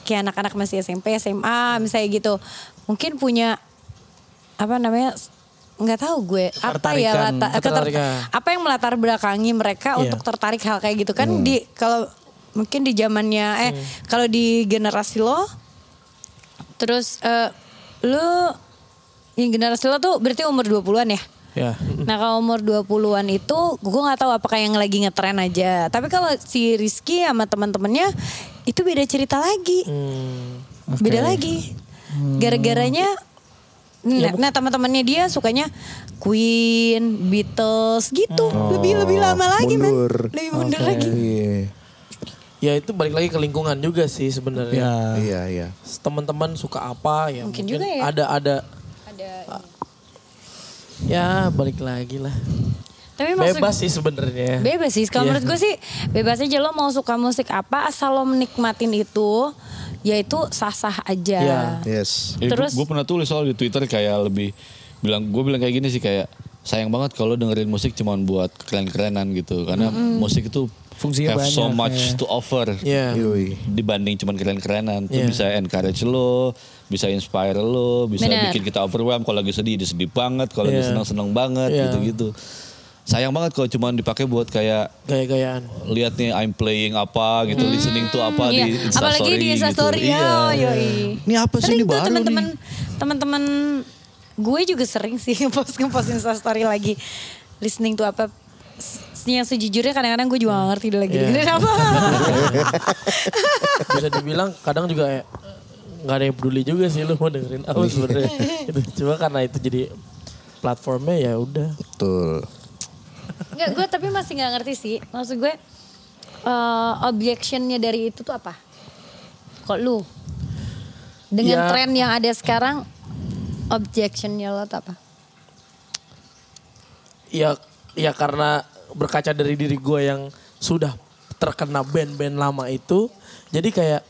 Speaker 5: Kayak anak-anak masih SMP, SMA misalnya gitu. Mungkin punya apa namanya nggak tahu gue apa ya lata- keter-
Speaker 1: Ketertarikan.
Speaker 5: apa yang melatar belakangi mereka
Speaker 1: Iya.
Speaker 5: untuk tertarik hal kayak gitu kan di kalau mungkin di zamannya eh kalau di generasi lo terus eh, lu yang generasi lo tuh berarti umur 20-an ya
Speaker 2: Ya.
Speaker 5: Nah kalau umur 20-an itu gue nggak tahu apakah yang lagi ngetren aja. Tapi kalau si Rizky sama teman-temannya itu beda cerita lagi.
Speaker 1: Hmm.
Speaker 5: Beda lagi. Gara-garanya Nah, nah teman-temannya dia sukanya Queen, Beatles gitu. Lebih lebih lama lagi men.
Speaker 3: mundur.
Speaker 5: Lebih mundur lagi.
Speaker 3: Iya.
Speaker 1: Ya itu balik lagi ke lingkungan juga sih sebenarnya.
Speaker 2: Ya.
Speaker 3: Iya, iya.
Speaker 1: Teman-teman suka apa ya
Speaker 5: Mungkin juga ya.
Speaker 1: Ada ada
Speaker 5: Ada
Speaker 1: ya balik lagi lah.
Speaker 5: Tapi maksud
Speaker 1: Bebas sih sebenarnya.
Speaker 5: Bebas sih. Kalau
Speaker 1: Iya.
Speaker 5: menurut gue sih bebas aja lo mau suka musik apa asal lo menikmatin itu ya itu sah-sah aja.
Speaker 1: Iya.
Speaker 3: Yes.
Speaker 5: Terus-
Speaker 4: gue pernah tulis soal di Twitter kayak lebih bilang gue bilang kayak gini sih kayak sayang banget kalau dengerin musik cuman buat keren-kerenan gitu karena musik itu
Speaker 2: Fungsinya
Speaker 4: have so
Speaker 2: banyak,
Speaker 4: much
Speaker 2: ya.
Speaker 4: to offer
Speaker 1: Iya.
Speaker 3: Yoi.
Speaker 4: dibanding cuman keren-kerenan tuh
Speaker 1: Iya.
Speaker 4: bisa encourage lo bisa inspire lo bisa
Speaker 5: Benar.
Speaker 4: bikin kita overwhelm kalau lagi sedih dia sedih banget kalau lagi
Speaker 1: Iya.
Speaker 4: senang-senang banget
Speaker 1: Iya.
Speaker 4: gitu-gitu sayang banget kalau cuman dipakai buat kayak
Speaker 1: Gaya-gayaan.
Speaker 4: lihat nih I'm playing apa gitu listening to apa
Speaker 5: Iya.
Speaker 4: di Instastory
Speaker 5: Apalagi di
Speaker 4: gitu.
Speaker 5: Instastory
Speaker 4: Iya.
Speaker 5: oh, yoi.
Speaker 4: Ini apa sih
Speaker 5: Sering
Speaker 4: ini
Speaker 5: tuh
Speaker 4: baru
Speaker 5: teman-teman
Speaker 4: nih?
Speaker 5: teman-teman gue juga sering sih ngepost ngepost Instastory lagi listening to apa Yang sejujurnya kadang-kadang gue juga gak ngerti dia lagi
Speaker 1: Iya.
Speaker 5: dengerin apa.
Speaker 1: Bisa dibilang kadang juga ya nggak ada yang peduli juga sih lu mau dengerin apa sebenarnya. Gitu. Cuma karena itu jadi platformnya ya udah.
Speaker 3: Betul.
Speaker 5: Enggak, gue tapi masih nggak ngerti sih. Maksud gue eh objectionnya dari itu tuh apa? Kok lu? Dengan
Speaker 1: Ya.
Speaker 5: tren yang ada sekarang, objectionnya lo tuh apa?
Speaker 1: Ya ya karena berkaca dari diri gue yang sudah terkena band-band lama itu, jadi kayak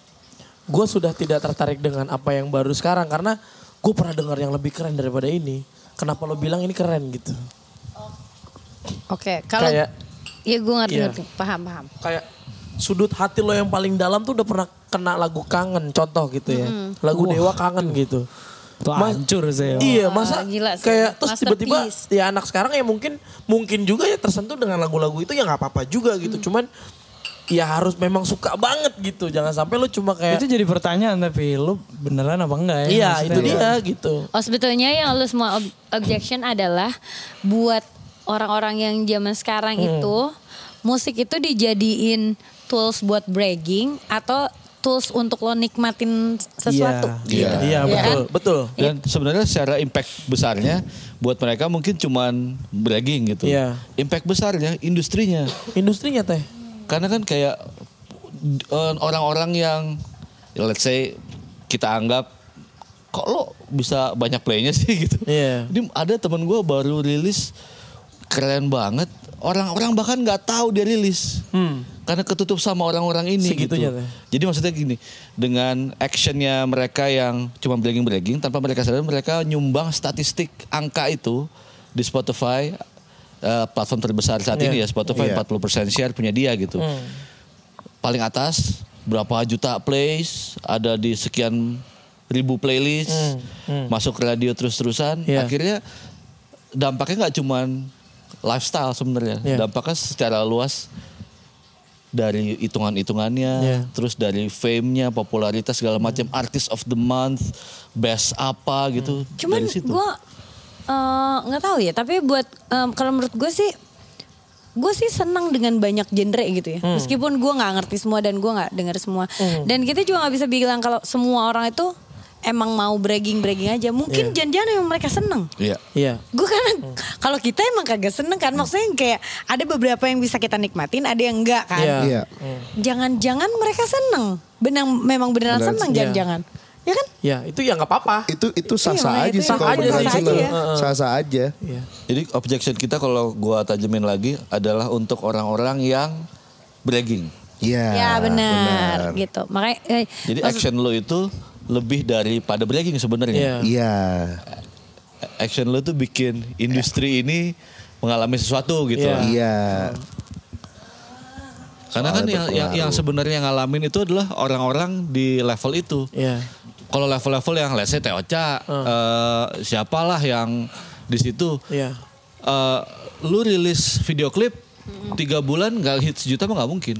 Speaker 1: gue sudah tidak tertarik dengan apa yang baru sekarang karena gue pernah dengar yang lebih keren daripada ini. Kenapa lo bilang ini keren gitu?
Speaker 5: Oke, kalau
Speaker 1: Kayak-
Speaker 5: ya gue ngerti
Speaker 1: Iya.
Speaker 5: ngerti, paham paham.
Speaker 1: Kayak sudut hati lo yang paling dalam tuh udah pernah kena lagu kangen, contoh gitu ya. Lagu Dewa kangen gitu.
Speaker 2: Tuh
Speaker 1: Mas-
Speaker 2: hancur saya.
Speaker 1: Iya masa
Speaker 5: gila sih.
Speaker 1: kayak terus tiba-tiba ya anak sekarang ya mungkin mungkin juga ya tersentuh dengan lagu-lagu itu ya nggak apa-apa juga gitu. Cuman ya harus memang suka banget gitu. Jangan sampai lu cuma kayak
Speaker 2: Itu jadi pertanyaan tapi lu beneran apa enggak ya?
Speaker 1: iya itu
Speaker 2: ya.
Speaker 1: dia gitu.
Speaker 5: Oh sebetulnya yang lo semua ob- objection adalah buat orang-orang yang zaman sekarang itu musik itu dijadiin tools buat bragging atau tools untuk lo nikmatin sesuatu.
Speaker 2: Iya.
Speaker 1: Iya
Speaker 5: Iya
Speaker 1: betul
Speaker 5: kan?
Speaker 1: betul.
Speaker 4: Dan sebenarnya secara impact besarnya buat mereka mungkin cuman bragging gitu.
Speaker 1: Iya.
Speaker 4: Impact besarnya industrinya.
Speaker 1: Industrinya teh.
Speaker 4: Karena kan kayak eh, orang-orang yang ya let's say kita anggap kok lo bisa banyak playnya sih gitu.
Speaker 1: Iya.
Speaker 4: Ini ada temen gue baru rilis keren banget. Orang-orang bahkan nggak tahu dia rilis.
Speaker 1: Hmm.
Speaker 4: Karena ketutup sama orang-orang ini
Speaker 1: Segitunya,
Speaker 4: gitu.
Speaker 1: Teh.
Speaker 4: Jadi maksudnya gini, dengan actionnya mereka yang cuma bragging-bragging tanpa mereka sadar mereka nyumbang statistik angka itu di Spotify eh, platform terbesar saat ini ya
Speaker 1: Iya.
Speaker 4: Spotify
Speaker 3: Iya.
Speaker 4: 40% share punya dia gitu.
Speaker 1: Hmm.
Speaker 4: Paling atas berapa juta plays, ada di sekian ribu playlist, masuk ke radio terus-terusan,
Speaker 1: Iya.
Speaker 4: akhirnya dampaknya nggak cuman lifestyle sebenarnya,
Speaker 1: Iya.
Speaker 4: dampaknya secara luas dari hitungan-hitungannya,
Speaker 1: Iya.
Speaker 4: terus dari fame-nya, popularitas segala macam, artist of the month, best apa gitu
Speaker 5: Cuman
Speaker 4: dari situ.
Speaker 5: gue eh, nggak tahu ya. Tapi buat em, kalau menurut gue sih, gue sih senang dengan banyak genre gitu ya. Meskipun gue nggak ngerti semua dan gue nggak dengar semua. Dan kita juga nggak bisa bilang kalau semua orang itu emang mau bragging bragging aja. Mungkin jangan-jangan emang mereka seneng.
Speaker 4: Iya.
Speaker 1: Iya.
Speaker 5: Gue kan kalau kita emang kagak seneng kan maksudnya kayak ada beberapa yang bisa kita nikmatin, ada yang enggak kan.
Speaker 1: Iya.
Speaker 3: Iya.
Speaker 5: Jangan-jangan mereka seneng. Benang memang beneran
Speaker 3: Beneran
Speaker 5: seneng
Speaker 1: iya.
Speaker 5: jangan-jangan. Ya kan?
Speaker 1: Ya itu ya nggak apa-apa.
Speaker 3: Itu itu sah-sah
Speaker 5: makanya
Speaker 3: aja
Speaker 5: itu
Speaker 3: sih
Speaker 1: sah
Speaker 3: kalau
Speaker 1: aja
Speaker 3: beneran
Speaker 1: sih.
Speaker 3: seneng.
Speaker 5: Sah aja.
Speaker 3: Sah-sah aja.
Speaker 1: Iya.
Speaker 4: Jadi objection kita kalau gua tajemin lagi adalah untuk orang-orang yang bragging.
Speaker 3: Iya.
Speaker 5: ya benar gitu. Makanya eh,
Speaker 4: Jadi
Speaker 5: maksud-
Speaker 4: action lo itu lebih daripada bragging sebenarnya.
Speaker 1: Iya.
Speaker 3: Iya.
Speaker 4: Action lo tuh bikin industri ini mengalami sesuatu gitu.
Speaker 1: Iya.
Speaker 3: Iya.
Speaker 4: Karena kan yang, yang, yang sebenarnya ngalamin itu adalah orang-orang di level itu.
Speaker 1: Iya.
Speaker 4: Kalau level-level yang let's say Teoca, eh, siapalah yang di situ.
Speaker 1: Iya.
Speaker 4: eh, lu rilis video klip tiga bulan nggak hit sejuta mah nggak mungkin.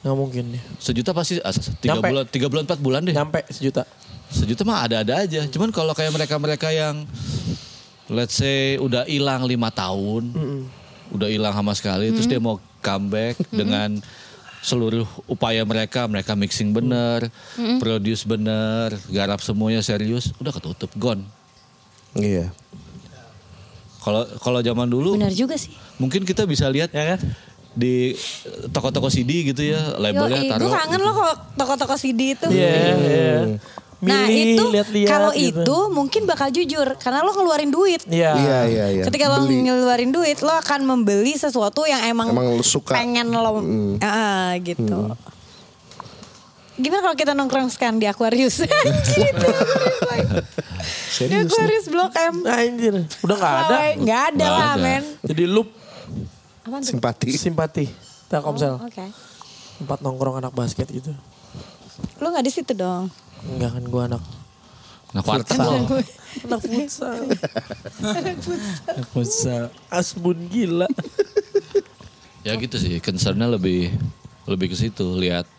Speaker 1: Nggak mungkin nih.
Speaker 4: Sejuta pasti ah, tiga
Speaker 1: Nyampe.
Speaker 4: bulan, tiga bulan empat bulan deh.
Speaker 1: Nyampe sejuta.
Speaker 4: Sejuta mah ada-ada aja. Cuman kalau kayak mereka-mereka yang let's say udah hilang lima tahun, udah hilang sama sekali, terus dia mau comeback dengan seluruh upaya mereka, mereka mixing bener, produce bener, garap semuanya serius, udah ketutup, gone.
Speaker 3: Iya.
Speaker 4: Kalau kalau zaman dulu
Speaker 5: benar juga sih.
Speaker 4: mungkin kita bisa lihat
Speaker 1: Ya kan?
Speaker 4: Di toko-toko CD gitu ya,
Speaker 5: Yo,
Speaker 4: labelnya
Speaker 5: gue
Speaker 4: taruh.
Speaker 5: kangen loh kalau toko-toko CD itu.
Speaker 1: Iya. iya.
Speaker 5: Nah
Speaker 1: Milih,
Speaker 5: itu
Speaker 1: lihat-lihat
Speaker 5: kalau
Speaker 1: gitu.
Speaker 5: itu mungkin bakal jujur karena lo ngeluarin duit.
Speaker 1: Iya.
Speaker 3: Iya, iya, iya.
Speaker 5: Ketika lo
Speaker 3: Beli.
Speaker 5: ngeluarin duit, lo akan membeli sesuatu yang emang,
Speaker 3: Emang lo suka.
Speaker 5: pengen lo, Ah, gitu. Gimana kalau kita nongkrong sekarang di Aquarius? gitu. di Aquarius Blok M.
Speaker 1: Anjir. Udah nggak ada.
Speaker 5: Nggak ada lah men.
Speaker 1: Jadi loop
Speaker 5: Apaan tuh?
Speaker 3: Simpati.
Speaker 1: simpati. Telkomsel.
Speaker 5: Oh, Oke.
Speaker 1: Tempat nongkrong anak basket gitu.
Speaker 5: Lo nggak di situ dong.
Speaker 1: Enggak kan gua anak
Speaker 4: kuartal.
Speaker 1: futsal. anak futsal.
Speaker 2: Futsal.
Speaker 1: Asbun gila.
Speaker 4: Ya gitu sih, concernnya lebih lebih ke situ lihat.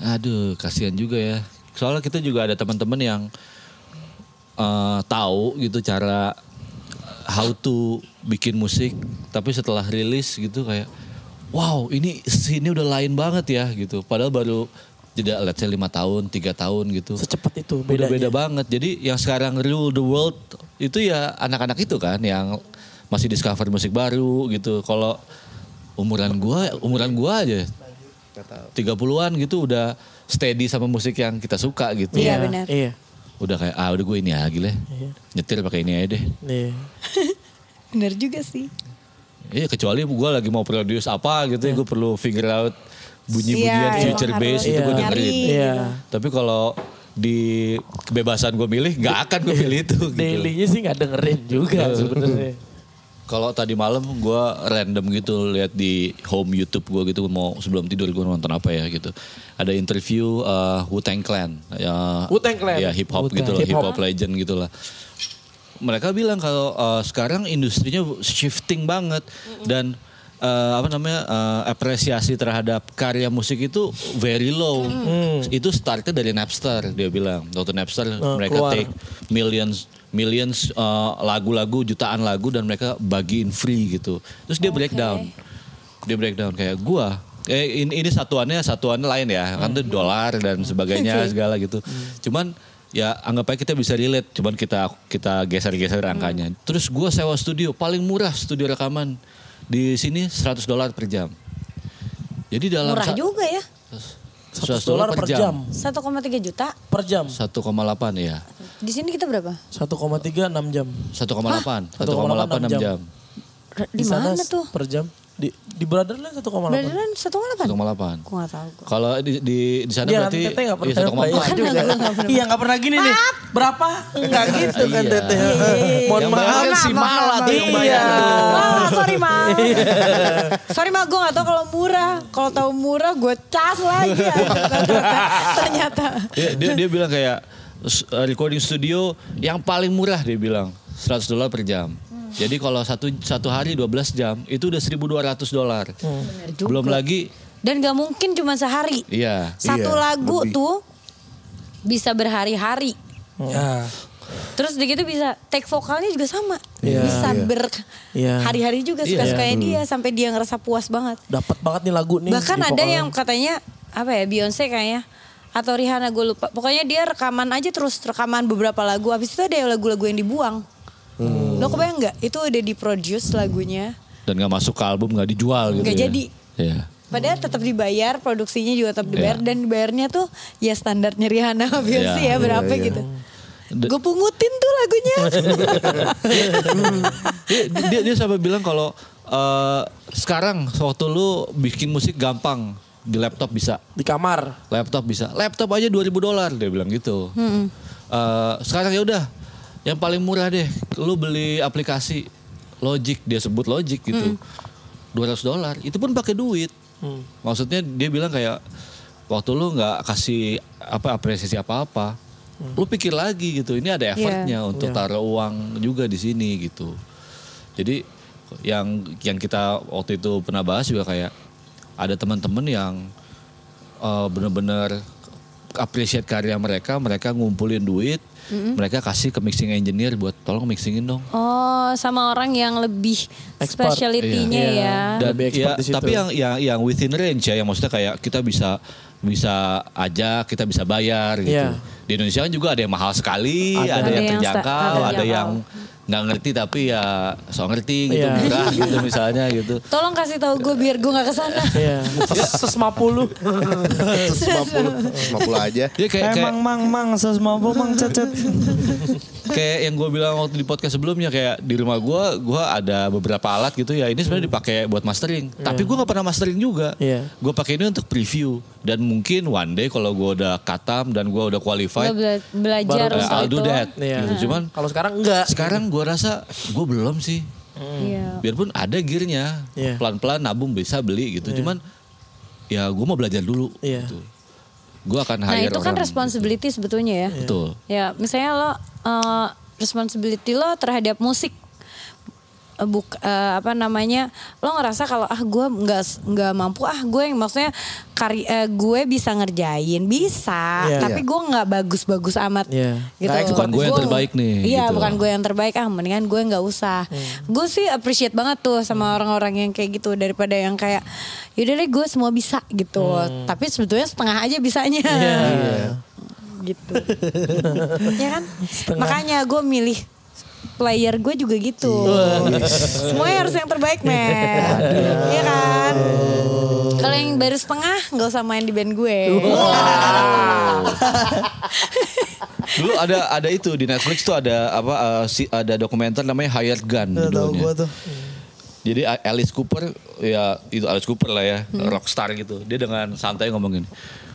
Speaker 4: Aduh, kasihan juga ya. Soalnya kita juga ada teman-teman yang eh, tahu gitu cara how to bikin musik, tapi setelah rilis gitu kayak, wow ini sini udah lain banget ya gitu. Padahal baru jeda let's say lima tahun, tiga tahun gitu.
Speaker 1: Secepat itu
Speaker 4: Udah
Speaker 1: bedanya.
Speaker 4: beda banget. Jadi yang sekarang rule the world itu ya anak-anak itu kan yang masih discover musik baru gitu. Kalau umuran gua, umuran gua aja 30-an gitu udah steady sama musik yang kita suka gitu.
Speaker 5: Iya, benar.
Speaker 1: Iya.
Speaker 4: Udah kayak ah udah gue ini aja lah. Nyetir pakai ini aja deh.
Speaker 1: Iya.
Speaker 5: Bener juga sih.
Speaker 4: Iya kecuali gua lagi mau produce apa gitu, gue perlu figure out bunyi-bunyian
Speaker 5: Iya,
Speaker 4: future bass
Speaker 5: harus
Speaker 4: itu gue dengerin.
Speaker 1: Iya.
Speaker 4: Tapi kalau di kebebasan gue milih, nggak akan gue pilih itu. gitu.
Speaker 1: Dailynya sih nggak dengerin juga sebenarnya.
Speaker 4: Kalau tadi malam gue random gitu lihat di home YouTube gue gitu mau sebelum tidur gue nonton apa ya gitu. Ada interview uh, Wu Tang Clan. Ya,
Speaker 1: Wu-Tang Clan.
Speaker 4: Ya hip hop gitu lah, hip hop legend gitu lah. Mereka bilang kalau uh, sekarang industrinya shifting banget dan uh, apa namanya uh, apresiasi terhadap karya musik itu very low. Itu startnya dari Napster dia bilang. Waktu Napster mereka
Speaker 1: keluar.
Speaker 4: take millions millions uh, lagu-lagu jutaan lagu dan mereka bagiin free gitu. Terus dia breakdown. Dia breakdown kayak gua eh ini, ini satuannya satuannya lain ya. Kan tuh dolar dan sebagainya segala gitu. Cuman ya anggap aja kita bisa relate cuman kita kita geser-geser angkanya. Terus gua sewa studio paling murah studio rekaman di sini 100 dolar per jam. Jadi dalam
Speaker 5: Murah juga ya.
Speaker 4: 100 dolar per jam.
Speaker 5: 1,3 juta.
Speaker 1: Per jam.
Speaker 4: 1,8 ya.
Speaker 5: Di sini kita berapa?
Speaker 1: 1,3 6 jam.
Speaker 4: 1,8. 1,8
Speaker 1: 1,8
Speaker 4: 6 jam.
Speaker 5: Di
Speaker 1: sana
Speaker 5: mana tuh?
Speaker 1: Per jam. Di di Brotherland 1,8.
Speaker 5: Beneran 1,8?
Speaker 4: 1,8.
Speaker 5: Gue gak tau.
Speaker 4: Kalau di di di sana
Speaker 1: Iya kan
Speaker 4: berarti
Speaker 1: Teteh gak
Speaker 4: iya,
Speaker 1: pernah
Speaker 4: 1,4.
Speaker 1: bayar juga. Iya gak pernah gini nih. Berapa? Enggak gitu kan
Speaker 4: Iya.
Speaker 1: Teteh. Mohon
Speaker 4: Yang
Speaker 1: maaf.
Speaker 4: si Mala tuh yang bayar.
Speaker 1: Iya.
Speaker 5: Ah, sorry mal. sorry mal, gue gak tau kalau murah. Kalau tahu murah gue cas lagi. Ternyata.
Speaker 4: Dia, dia dia bilang kayak recording studio yang paling murah dia bilang 100 dolar per jam. Jadi kalau satu satu hari 12 jam itu udah 1.200 dolar. Belum lagi
Speaker 5: Dan gak mungkin cuma sehari.
Speaker 4: iya.
Speaker 5: Satu
Speaker 3: Iya,
Speaker 5: lagu
Speaker 3: lebih.
Speaker 5: tuh bisa berhari-hari.
Speaker 1: Ya.
Speaker 5: Terus begitu bisa take vokalnya juga sama.
Speaker 1: Iya.
Speaker 5: bisa
Speaker 1: Iya.
Speaker 5: berhari-hari juga
Speaker 4: Iya.
Speaker 5: suka-sukanya dia sampai dia ngerasa puas banget.
Speaker 1: Dapat banget nih lagu nih.
Speaker 5: Bahkan ada
Speaker 1: vokalnya.
Speaker 5: yang katanya apa ya Beyonce kayaknya atau Rihanna gue lupa. Pokoknya dia rekaman aja terus rekaman beberapa lagu. Habis itu ada lagu-lagu yang dibuang. Lo kebayang nggak? Itu udah diproduce lagunya.
Speaker 4: Dan nggak masuk ke album nggak dijual gitu.
Speaker 5: Nggak
Speaker 4: ya.
Speaker 5: jadi.
Speaker 4: Iya.
Speaker 5: Padahal tetap dibayar, produksinya juga tetap dibayar
Speaker 4: Iya.
Speaker 5: dan dibayarnya tuh ya standarnya Rihanna sama Beyonce
Speaker 4: Iya,
Speaker 5: ya berapa
Speaker 3: iya, iya.
Speaker 5: gitu. Gue pungutin tuh lagunya.
Speaker 4: dia, dia, dia sampai bilang kalau eh, sekarang waktu lu bikin musik gampang di laptop bisa,
Speaker 1: Di kamar.
Speaker 4: laptop bisa, laptop aja 2000 dolar dia bilang gitu. Eh, sekarang ya udah, yang paling murah deh, lu beli aplikasi Logic dia sebut Logic gitu, 200 dolar, itu pun pakai duit. Maksudnya dia bilang kayak waktu lu nggak kasih apa apresiasi apa-apa, lu pikir lagi gitu, ini ada effortnya untuk taruh uang juga di sini gitu. Jadi yang yang kita waktu itu pernah bahas juga kayak ada teman-teman yang eh, benar-benar appreciate karya mereka, mereka ngumpulin duit, mereka kasih ke mixing engineer buat tolong mixingin dong.
Speaker 5: Oh, sama orang yang lebih
Speaker 1: Expert.
Speaker 5: speciality-nya
Speaker 1: Iya.
Speaker 5: ya.
Speaker 1: Dan- Lebih
Speaker 4: ya,
Speaker 1: expert di situ.
Speaker 4: tapi yang yang yang within range ya, yang maksudnya kayak kita bisa bisa aja kita bisa bayar gitu.
Speaker 1: Iya.
Speaker 4: Di Indonesia kan juga ada yang mahal sekali,
Speaker 1: Ada.
Speaker 4: ada,
Speaker 5: Ada
Speaker 4: yang
Speaker 5: yang
Speaker 4: terjangkau,
Speaker 5: ada
Speaker 4: ada,
Speaker 5: yang
Speaker 4: yang nggak ngerti tapi ya so ngerti gitu,
Speaker 1: Iya.
Speaker 4: murah gitu misalnya gitu.
Speaker 5: Tolong kasih tahu gue biar gue nggak ke sana.
Speaker 1: Iya. Ses 50.
Speaker 3: 150 150 aja.
Speaker 4: Ya kayak kayak,
Speaker 2: Emang mang mang 150 mang cecet.
Speaker 4: kayak yang gue bilang waktu di podcast sebelumnya kayak di rumah gue gue ada beberapa alat gitu ya ini sebenarnya dipakai buat mastering tapi gue nggak pernah mastering juga
Speaker 1: Iya.
Speaker 4: gue pakai ini untuk preview dan mungkin one day kalau gue udah katam dan gue udah qualified
Speaker 5: bela- belajar untuk
Speaker 4: I'll do
Speaker 5: itu.
Speaker 4: that
Speaker 1: Iya.
Speaker 4: gitu. cuman
Speaker 1: Kalau sekarang enggak.
Speaker 4: sekarang gue rasa gue belum sih
Speaker 5: Iya.
Speaker 4: biarpun ada gearnya
Speaker 1: Iya.
Speaker 4: pelan-pelan nabung bisa beli gitu cuman ya gue mau belajar dulu
Speaker 1: Iya.
Speaker 4: gitu. Gue akan
Speaker 5: Nah
Speaker 4: hire
Speaker 5: itu kan
Speaker 4: orang
Speaker 5: responsibility sebetulnya ya.
Speaker 4: gitu. betul
Speaker 5: Ya misalnya lo eh, responsibility lo terhadap musik buk eh, apa namanya lo ngerasa kalau ah gue nggak nggak mampu ah gue yang maksudnya kari eh, gue bisa ngerjain. Bisa
Speaker 1: Iya.
Speaker 5: tapi gue nggak bagus-bagus amat
Speaker 1: Iya.
Speaker 5: gitu.
Speaker 1: Nggak
Speaker 4: Bukan gue yang terbaik nih,
Speaker 5: iya
Speaker 4: gitu.
Speaker 5: bukan gue yang terbaik ah mendingan gue nggak usah. Gue sih appreciate banget tuh sama orang-orang yang kayak gitu daripada yang kayak yaudah deh gue semua bisa gitu. Tapi sebetulnya setengah aja bisanya. Gitu. Ya kan? Makanya gue milih player gue juga gitu. Semuanya harus yang terbaik men. Iya. Kan? Kalau yang baru setengah nggak usah main di band gue.
Speaker 4: Dulu ada ada itu di Netflix tuh ada apa si, ada dokumenter namanya Hired Gun
Speaker 2: Tahu gue tuh.
Speaker 4: Jadi Alice Cooper ya itu Alice Cooper lah ya, rockstar gitu. Dia dengan santai ngomongin,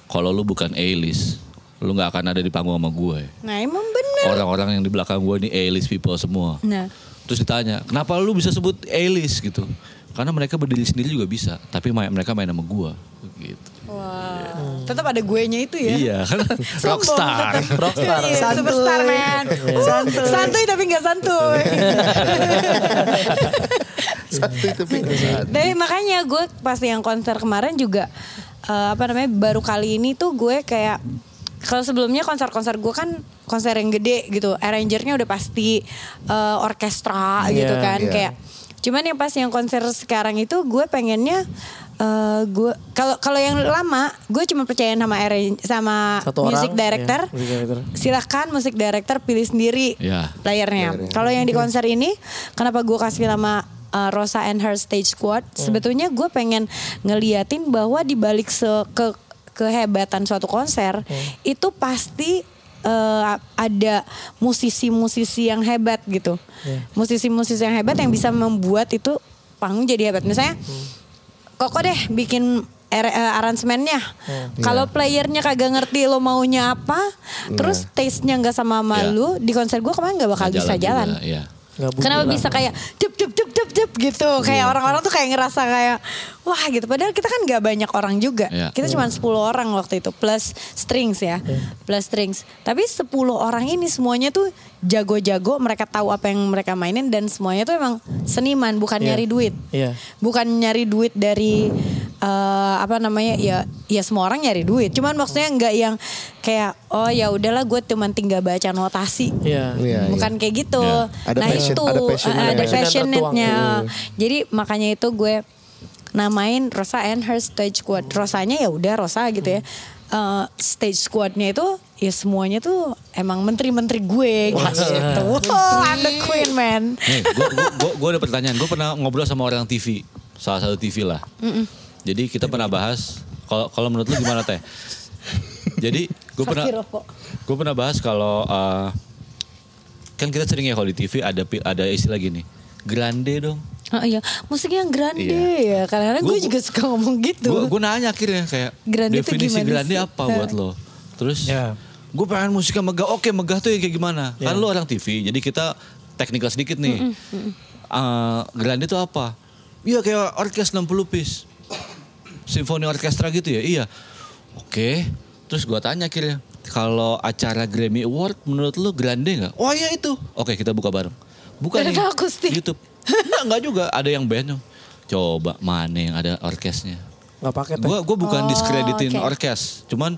Speaker 4: "Kalau lu bukan A-list, lu nggak akan ada di panggung sama gue.
Speaker 5: nah emang bener
Speaker 4: Orang-orang yang di belakang gue nih A-list people semua."
Speaker 5: nah
Speaker 4: Terus ditanya, "Kenapa lu bisa sebut A-list gitu?" Karena mereka berdiri sendiri juga bisa, tapi mereka main sama gue gitu.
Speaker 5: Wah, tetap ada gue nya itu ya.
Speaker 4: Iya, kan rockstar.
Speaker 1: Rockstar.
Speaker 5: Iya, superstar man. Santuy. Santuy tapi gak santuy.
Speaker 3: Satu itu pingsan.
Speaker 5: Tapi makanya gue pas yang konser kemarin juga eh, apa namanya baru kali ini tuh gue kayak kalau sebelumnya konser-konser gue kan konser yang gede gitu, arrangernya udah pasti eh, orkestra gitu
Speaker 1: Iya,
Speaker 5: kan
Speaker 3: iya.
Speaker 5: kayak. Cuman yang pas yang konser sekarang itu gue pengennya eh, gue kalau kalau yang lama gue cuma percaya sama arrange sama
Speaker 1: Satu
Speaker 5: music
Speaker 1: orang,
Speaker 5: director.
Speaker 1: iya, music director.
Speaker 5: Silahkan musik director pilih sendiri
Speaker 4: Ya.
Speaker 5: playernya. Kalau yang di konser ini, kenapa gue kasih nama uh, Rosa and Her Stage Squad? Sebetulnya gue pengen ngeliatin bahwa di balik se ke kehebatan suatu konser itu pasti uh, ada musisi-musisi yang hebat gitu. Musisi-musisi yang hebat yang bisa membuat itu panggung jadi hebat. Misalnya Koko deh bikin er- eh, aransemennya. Kalau playernya kagak ngerti lo maunya apa, terus taste-nya nggak sama sama
Speaker 4: Iya.
Speaker 5: lu di konser gue kemarin nggak bakal bisa jalan.
Speaker 4: juga, Iya.
Speaker 1: Nggak bunyi
Speaker 5: Kenapa bisa kayak jep jep jep jep jep gitu. Kayak orang-orang tuh kayak ngerasa kayak wah gitu. Padahal kita kan nggak banyak orang juga.
Speaker 4: Iya.
Speaker 5: Kita cuma 10 orang waktu itu plus strings ya. Plus strings. Tapi 10 orang ini semuanya tuh jago-jago, mereka tahu apa yang mereka mainin dan semuanya tuh emang seniman, bukan
Speaker 1: Iya.
Speaker 5: nyari duit.
Speaker 1: Iya.
Speaker 5: Bukan nyari duit dari eh, apa namanya ya ya semua orang nyari duit. Cuman maksudnya nggak yang kayak oh ya udahlah gue cuman tinggal baca notasi.
Speaker 1: Iya.
Speaker 3: Iya,
Speaker 5: Bukan kayak gitu.
Speaker 4: Iya.
Speaker 3: Ada
Speaker 5: nah
Speaker 3: passion-
Speaker 5: itu
Speaker 3: ada passionnya.
Speaker 5: uh, ada
Speaker 1: Passion tertuang.
Speaker 5: Jadi makanya itu gue namain Rosa and her stage squad. Rosanya ya udah Rosa gitu ya. Uh, stage squadnya itu ya semuanya tuh emang menteri-menteri gue gitu. Oh, I'm the queen man.
Speaker 4: Nih, gue gua, gua ada pertanyaan. Gue pernah ngobrol sama orang TV, salah satu TV lah. Jadi kita pernah bahas. Kalau kalau menurut lu gimana teh? Jadi gue pernah gue pernah bahas kalau eh, kan kita sering ya kalau di TV ada ada istilah gini, grande dong.
Speaker 5: Oh iya, musiknya yang grande ya. Kadang-kadang gue
Speaker 4: Gua-
Speaker 5: juga suka ngomong gitu.
Speaker 4: Gue gue nanya akhirnya kayak
Speaker 5: Grande itu
Speaker 4: definisi
Speaker 5: gimana
Speaker 4: grande
Speaker 5: sih?
Speaker 4: apa buat lo? Terus
Speaker 2: Ya.
Speaker 4: gue pengen musiknya megah. Oke megah tuh yang kayak gimana? Kan lo orang TV, jadi kita teknikal sedikit nih. Eh, grande itu apa? Iya kayak orkes 60 piece. Simfoni orkestra gitu ya? Iya. Oke. Terus gue tanya akhirnya. Kalau acara Grammy Award menurut lo grande nggak? Oh iya itu. Oke kita buka bareng. Buka
Speaker 5: Dan
Speaker 4: nih
Speaker 5: akustik.
Speaker 4: YouTube. Enggak, enggak juga. Ada yang band. Coba mana yang ada orkesnya?
Speaker 1: Nggak pakai teh.
Speaker 4: Gue gue bukan
Speaker 5: Oh,
Speaker 4: diskreditin
Speaker 5: oke.
Speaker 4: orkes, cuman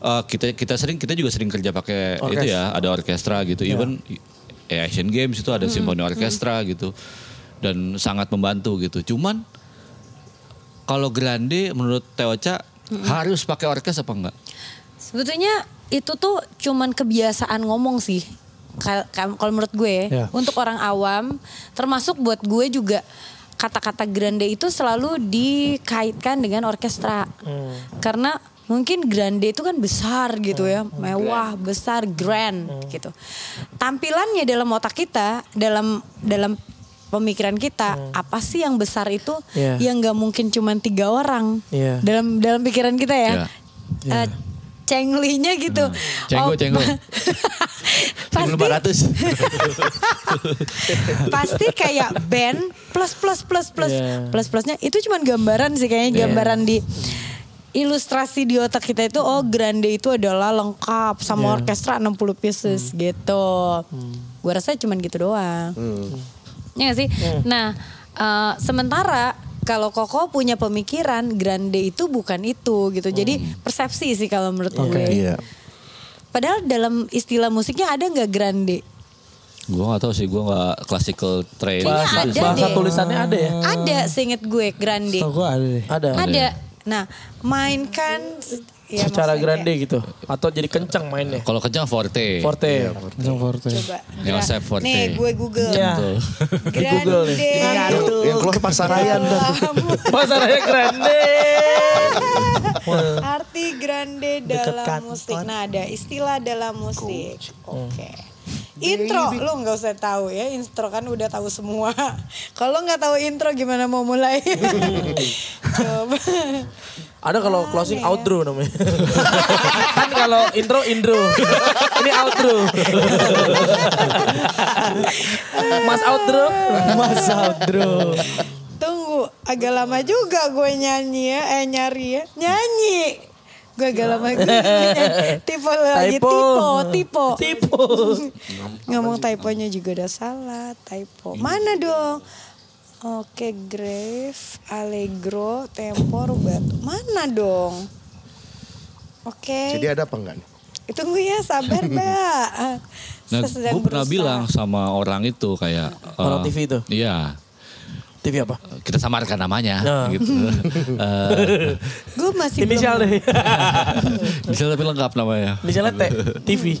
Speaker 4: uh, kita kita sering kita juga sering kerja pakai
Speaker 1: Orkes.
Speaker 4: itu ya, ada orkestra gitu. Even eh, Asian Games itu ada simfoni orkestra gitu dan sangat membantu gitu. Cuman kalau grande menurut Teoca harus pakai orkes apa enggak?
Speaker 5: Sebetulnya itu tuh cuman kebiasaan ngomong sih. Kal- kal- Kalau menurut gue,
Speaker 2: Ya.
Speaker 5: untuk orang awam, termasuk buat gue juga kata-kata grande itu selalu dikaitkan dengan orkestra. Karena mungkin grande itu kan besar gitu ya, mewah, besar, grand gitu. Tampilannya dalam otak kita, dalam dalam pemikiran kita, apa sih yang besar itu
Speaker 2: Ya.
Speaker 5: yang nggak mungkin cuman tiga orang
Speaker 2: Ya.
Speaker 5: dalam dalam pikiran kita ya.
Speaker 4: Ya.
Speaker 5: Eh, cenglinya gitu.
Speaker 4: Cenggo,
Speaker 5: Oh,
Speaker 4: cenggo.
Speaker 5: pasti
Speaker 4: 1500.
Speaker 5: pasti kayak band plus plus plus plus
Speaker 2: Iya.
Speaker 5: plus plusnya itu cuman gambaran sih kayaknya gambaran di ilustrasi di otak kita itu oh grande itu adalah lengkap sama
Speaker 2: Iya.
Speaker 5: orkestra 60 pieces
Speaker 2: Hmm.
Speaker 5: gitu. Gua rasa cuman gitu doang. Ya gak sih?
Speaker 2: Hmm.
Speaker 5: Nah, eh, sementara kalau Koko punya pemikiran grande itu bukan itu gitu. Jadi
Speaker 2: Hmm.
Speaker 5: persepsi sih kalau menurut gue.
Speaker 3: Iya.
Speaker 5: Padahal dalam istilah musiknya ada nggak grande?
Speaker 4: gue gak tahu sih, gue gak classical train.
Speaker 1: Bahasa,
Speaker 5: ada
Speaker 1: bahasa
Speaker 5: deh.
Speaker 1: tulisannya ada ya?
Speaker 5: Ada seinget gue grande.
Speaker 2: Tau gue ada deh.
Speaker 1: Ada.
Speaker 5: Ada. Nah, mainkan ya
Speaker 1: Secara
Speaker 5: maksudnya-
Speaker 1: grande gitu. Atau jadi kencang mainnya.
Speaker 4: Kalau kencang forte.
Speaker 1: Forte.
Speaker 2: Langsung forte.
Speaker 5: Coba.
Speaker 4: Saya forte.
Speaker 5: Nih, gue Google.
Speaker 1: Iya.
Speaker 4: Tuh.
Speaker 1: Di Google nih.
Speaker 5: Grande.
Speaker 3: Yang, yang keluar pasarayan dan
Speaker 1: Pasarnya grande.
Speaker 5: Arti grande dalam musik. Nah, ada istilah dalam musik. Oke. Intro lu nggak usah tahu ya, intro kan udah tahu semua. Kalau nggak tahu intro gimana mau mulai? Coba.
Speaker 1: Ada kalau closing outro namanya. kan kalau intro intro. Ini outro. Mas outro.
Speaker 2: Mas outro.
Speaker 5: Tunggu, agak lama juga gue nyanyi ya, eh nyari ya. Nyanyi. Gue agak lama. Tipe lagi,
Speaker 1: Typo.
Speaker 5: tipe, tipe. Ngomong typonya juga udah salah, typo. Mana dong? Oke, grave, allegro, tempo, rubato. Mana dong? Oke.
Speaker 3: jadi ada apa enggak nih?
Speaker 5: Tunggu ya, sabar, Mbak.
Speaker 4: Nah, gue pernah bilang sama orang itu kayak
Speaker 1: Orang
Speaker 4: eh,
Speaker 1: TV itu?
Speaker 4: Iya.
Speaker 1: TV apa?
Speaker 4: Kita samarkan namanya
Speaker 1: Nah.
Speaker 4: gitu. Eh,
Speaker 5: Gue masih
Speaker 1: Inisial
Speaker 5: belum.
Speaker 1: deh.
Speaker 4: bisa tapi lengkap namanya.
Speaker 1: Inisialnya T. TV.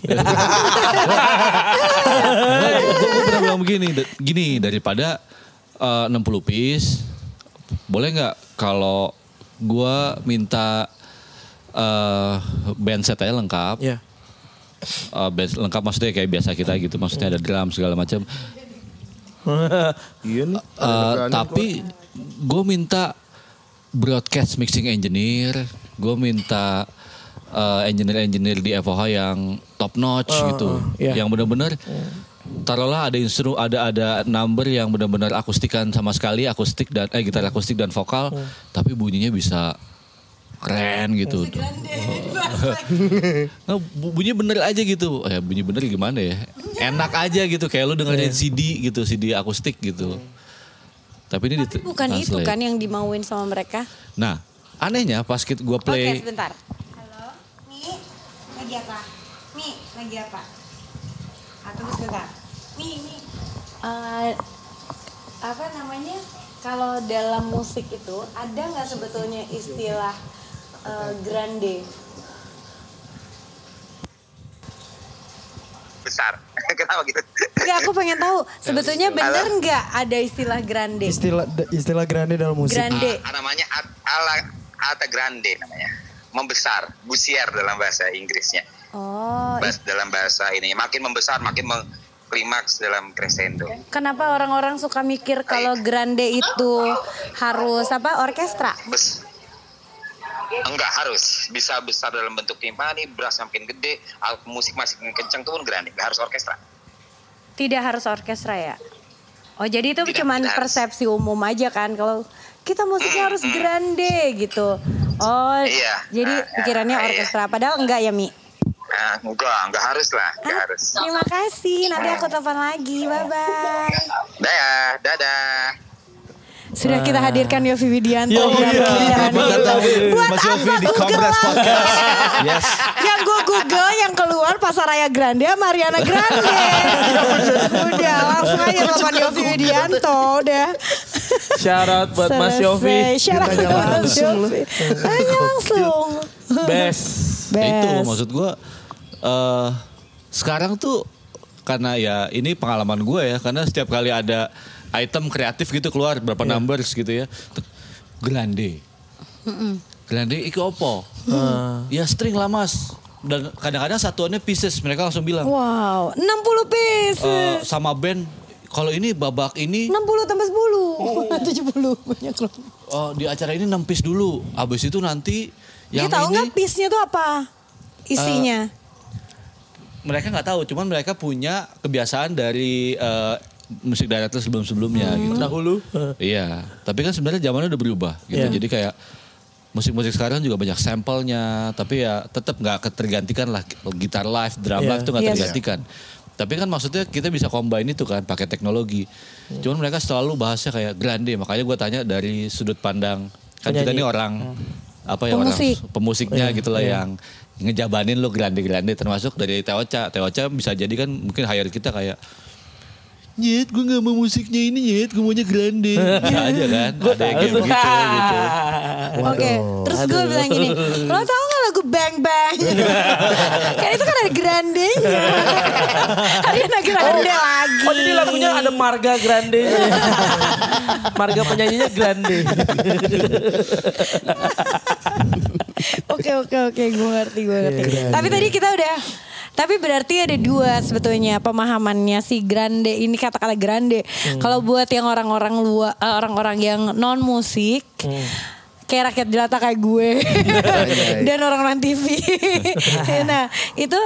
Speaker 4: gue pernah bilang begini, gini daripada eh, 60 piece, boleh nggak kalau gue minta eh, band set aja lengkap,
Speaker 1: Iya.
Speaker 4: Eh, band lengkap maksudnya kayak biasa kita gitu, maksudnya ada drum segala macam.
Speaker 3: Iya nih.
Speaker 4: Eh, tapi gue minta broadcast mixing engineer, gue minta eh, engineer-engineer di FOH yang top notch gitu,
Speaker 1: iya.
Speaker 4: yang benar-benar taruhlah ada instru ada ada number yang benar-benar akustikan sama sekali akustik dan eh gitar akustik dan vokal, tapi bunyinya bisa keren gitu. Nah, bu- bunyinya bener aja gitu. Ya bunyi bener gimana ya? Enak aja gitu kayak lu dengerin CD gitu, CD akustik gitu. Tapi ini
Speaker 5: Tapi bukan itu
Speaker 4: translate.
Speaker 5: kan yang dimauin sama mereka.
Speaker 4: Nah, anehnya pas kita gua
Speaker 5: Oke,
Speaker 4: play
Speaker 5: sebentar. Halo, Mi, lagi apa? Mi, lagi apa? Ah, tunggu sebentar. Mi, Mi. Eh, apa namanya? Kalau dalam musik itu ada nggak sebetulnya istilah eh, grande?
Speaker 6: besar. Kenapa gitu?
Speaker 5: Enggak, aku pengen tahu. Sebetulnya benar nggak ada istilah grande?
Speaker 2: Istilah istilah grande dalam musik.
Speaker 5: Grande.
Speaker 6: Ah, namanya ala alta grande namanya. Membesar, busier dalam bahasa Inggrisnya.
Speaker 5: Oh,
Speaker 6: Bahas dalam bahasa ini makin membesar makin meng- klimaks dalam crescendo.
Speaker 5: Kenapa orang-orang suka mikir kalau grande itu harus apa orkestra?
Speaker 6: Bes Enggak harus bisa besar dalam bentuk timpani, brass makin gede, alat musik masih makin kencang tuh pun grande, nggak harus orkestra.
Speaker 5: Tidak harus orkestra ya? Oh jadi itu
Speaker 6: Tidak,
Speaker 5: cuman
Speaker 6: tidak harus.
Speaker 5: persepsi umum aja kan kalau kita musiknya harus grande gitu. Oh
Speaker 6: Iya.
Speaker 5: jadi
Speaker 6: Nah,
Speaker 5: pikirannya
Speaker 6: iya.
Speaker 5: orkestra padahal enggak ya Mi?
Speaker 6: Nah, enggak, enggak harus lah, enggak
Speaker 5: Ah,
Speaker 6: harus.
Speaker 5: Terima kasih nanti aku telepon lagi bye bye.
Speaker 6: Dadah, dadah.
Speaker 5: Sudah kita hadirkan Yofi Widianto
Speaker 1: Yo,
Speaker 5: dalam
Speaker 1: iya.
Speaker 5: pembicaraan ini. Buat
Speaker 4: Mas
Speaker 5: apa
Speaker 4: Yofi di
Speaker 5: Google
Speaker 4: Kongres? Podcast. Yes.
Speaker 5: yang gue Google yang keluar Pasaraya Grande Mariana Grande. udah langsung aja telepon Yofi Widianto udah.
Speaker 1: Shout out buat Mas Yofi.
Speaker 5: Selesai. Shout out
Speaker 3: Tanya
Speaker 5: buat Mas
Speaker 3: langsung
Speaker 5: Yofi. Tanya langsung.
Speaker 1: Best.
Speaker 4: Ya itu
Speaker 5: Best.
Speaker 4: maksud gue eh sekarang tuh karena ya ini pengalaman gue ya karena setiap kali ada item kreatif gitu keluar berapa numbers gitu ya Tuh, grande grande iki opo ya string lah mas dan kadang-kadang satuannya pieces mereka langsung bilang
Speaker 5: Wow, 60 pieces.
Speaker 4: eh, sama band kalau ini babak ini
Speaker 5: 60 tambah 10. 70 banyak loh.
Speaker 4: oh, di acara ini 6 piece dulu abis itu nanti yang
Speaker 5: Dia tahu nggak piece-nya tuh apa? Isinya.
Speaker 4: mereka nggak tahu, cuman mereka punya kebiasaan dari eh, musik director sebelum-sebelumnya gitu.
Speaker 1: Dahulu.
Speaker 4: Iya, tapi kan sebenarnya zamannya udah berubah gitu.
Speaker 1: Iya.
Speaker 4: Jadi kayak musik-musik sekarang juga banyak sampelnya, tapi ya tetap nggak ketergantikan lah gitar live, drum
Speaker 1: Iya.
Speaker 4: live tuh nggak
Speaker 5: Yes.
Speaker 4: tergantikan. Tapi kan maksudnya kita bisa combine itu kan pakai teknologi. Cuman mereka selalu bahasnya kayak grande, makanya gue tanya dari sudut pandang kan kita
Speaker 1: Penyanyi.
Speaker 4: ini orang apa ya
Speaker 5: Pemusik.
Speaker 4: orang pemusiknya gitu lah yang ngejabanin lo grande-grande termasuk dari Teocha. Teocha bisa jadi kan mungkin hire kita kayak Nyet, gue gak mau musiknya ini Nyet, gue maunya grande. Bisa aja kan, ada yang kayak begitu gitu.
Speaker 5: Oke, terus gue bilang gini, lo tau gak lagu Bang Bang? kan itu kan ada grandenya. Ariana Grande lagi.
Speaker 1: Oh jadi lagunya ada Marga Grande. Marga penyanyinya Grande.
Speaker 5: Oke oke oke, gue ngerti gue ngerti. Tapi tadi kita udah tapi berarti ada dua sebetulnya pemahamannya si grande ini kata-kata grande. Kalau buat yang orang-orang luar eh, orang-orang yang non musik kayak rakyat jelata kayak gue dan orang-orang TV. nah, itu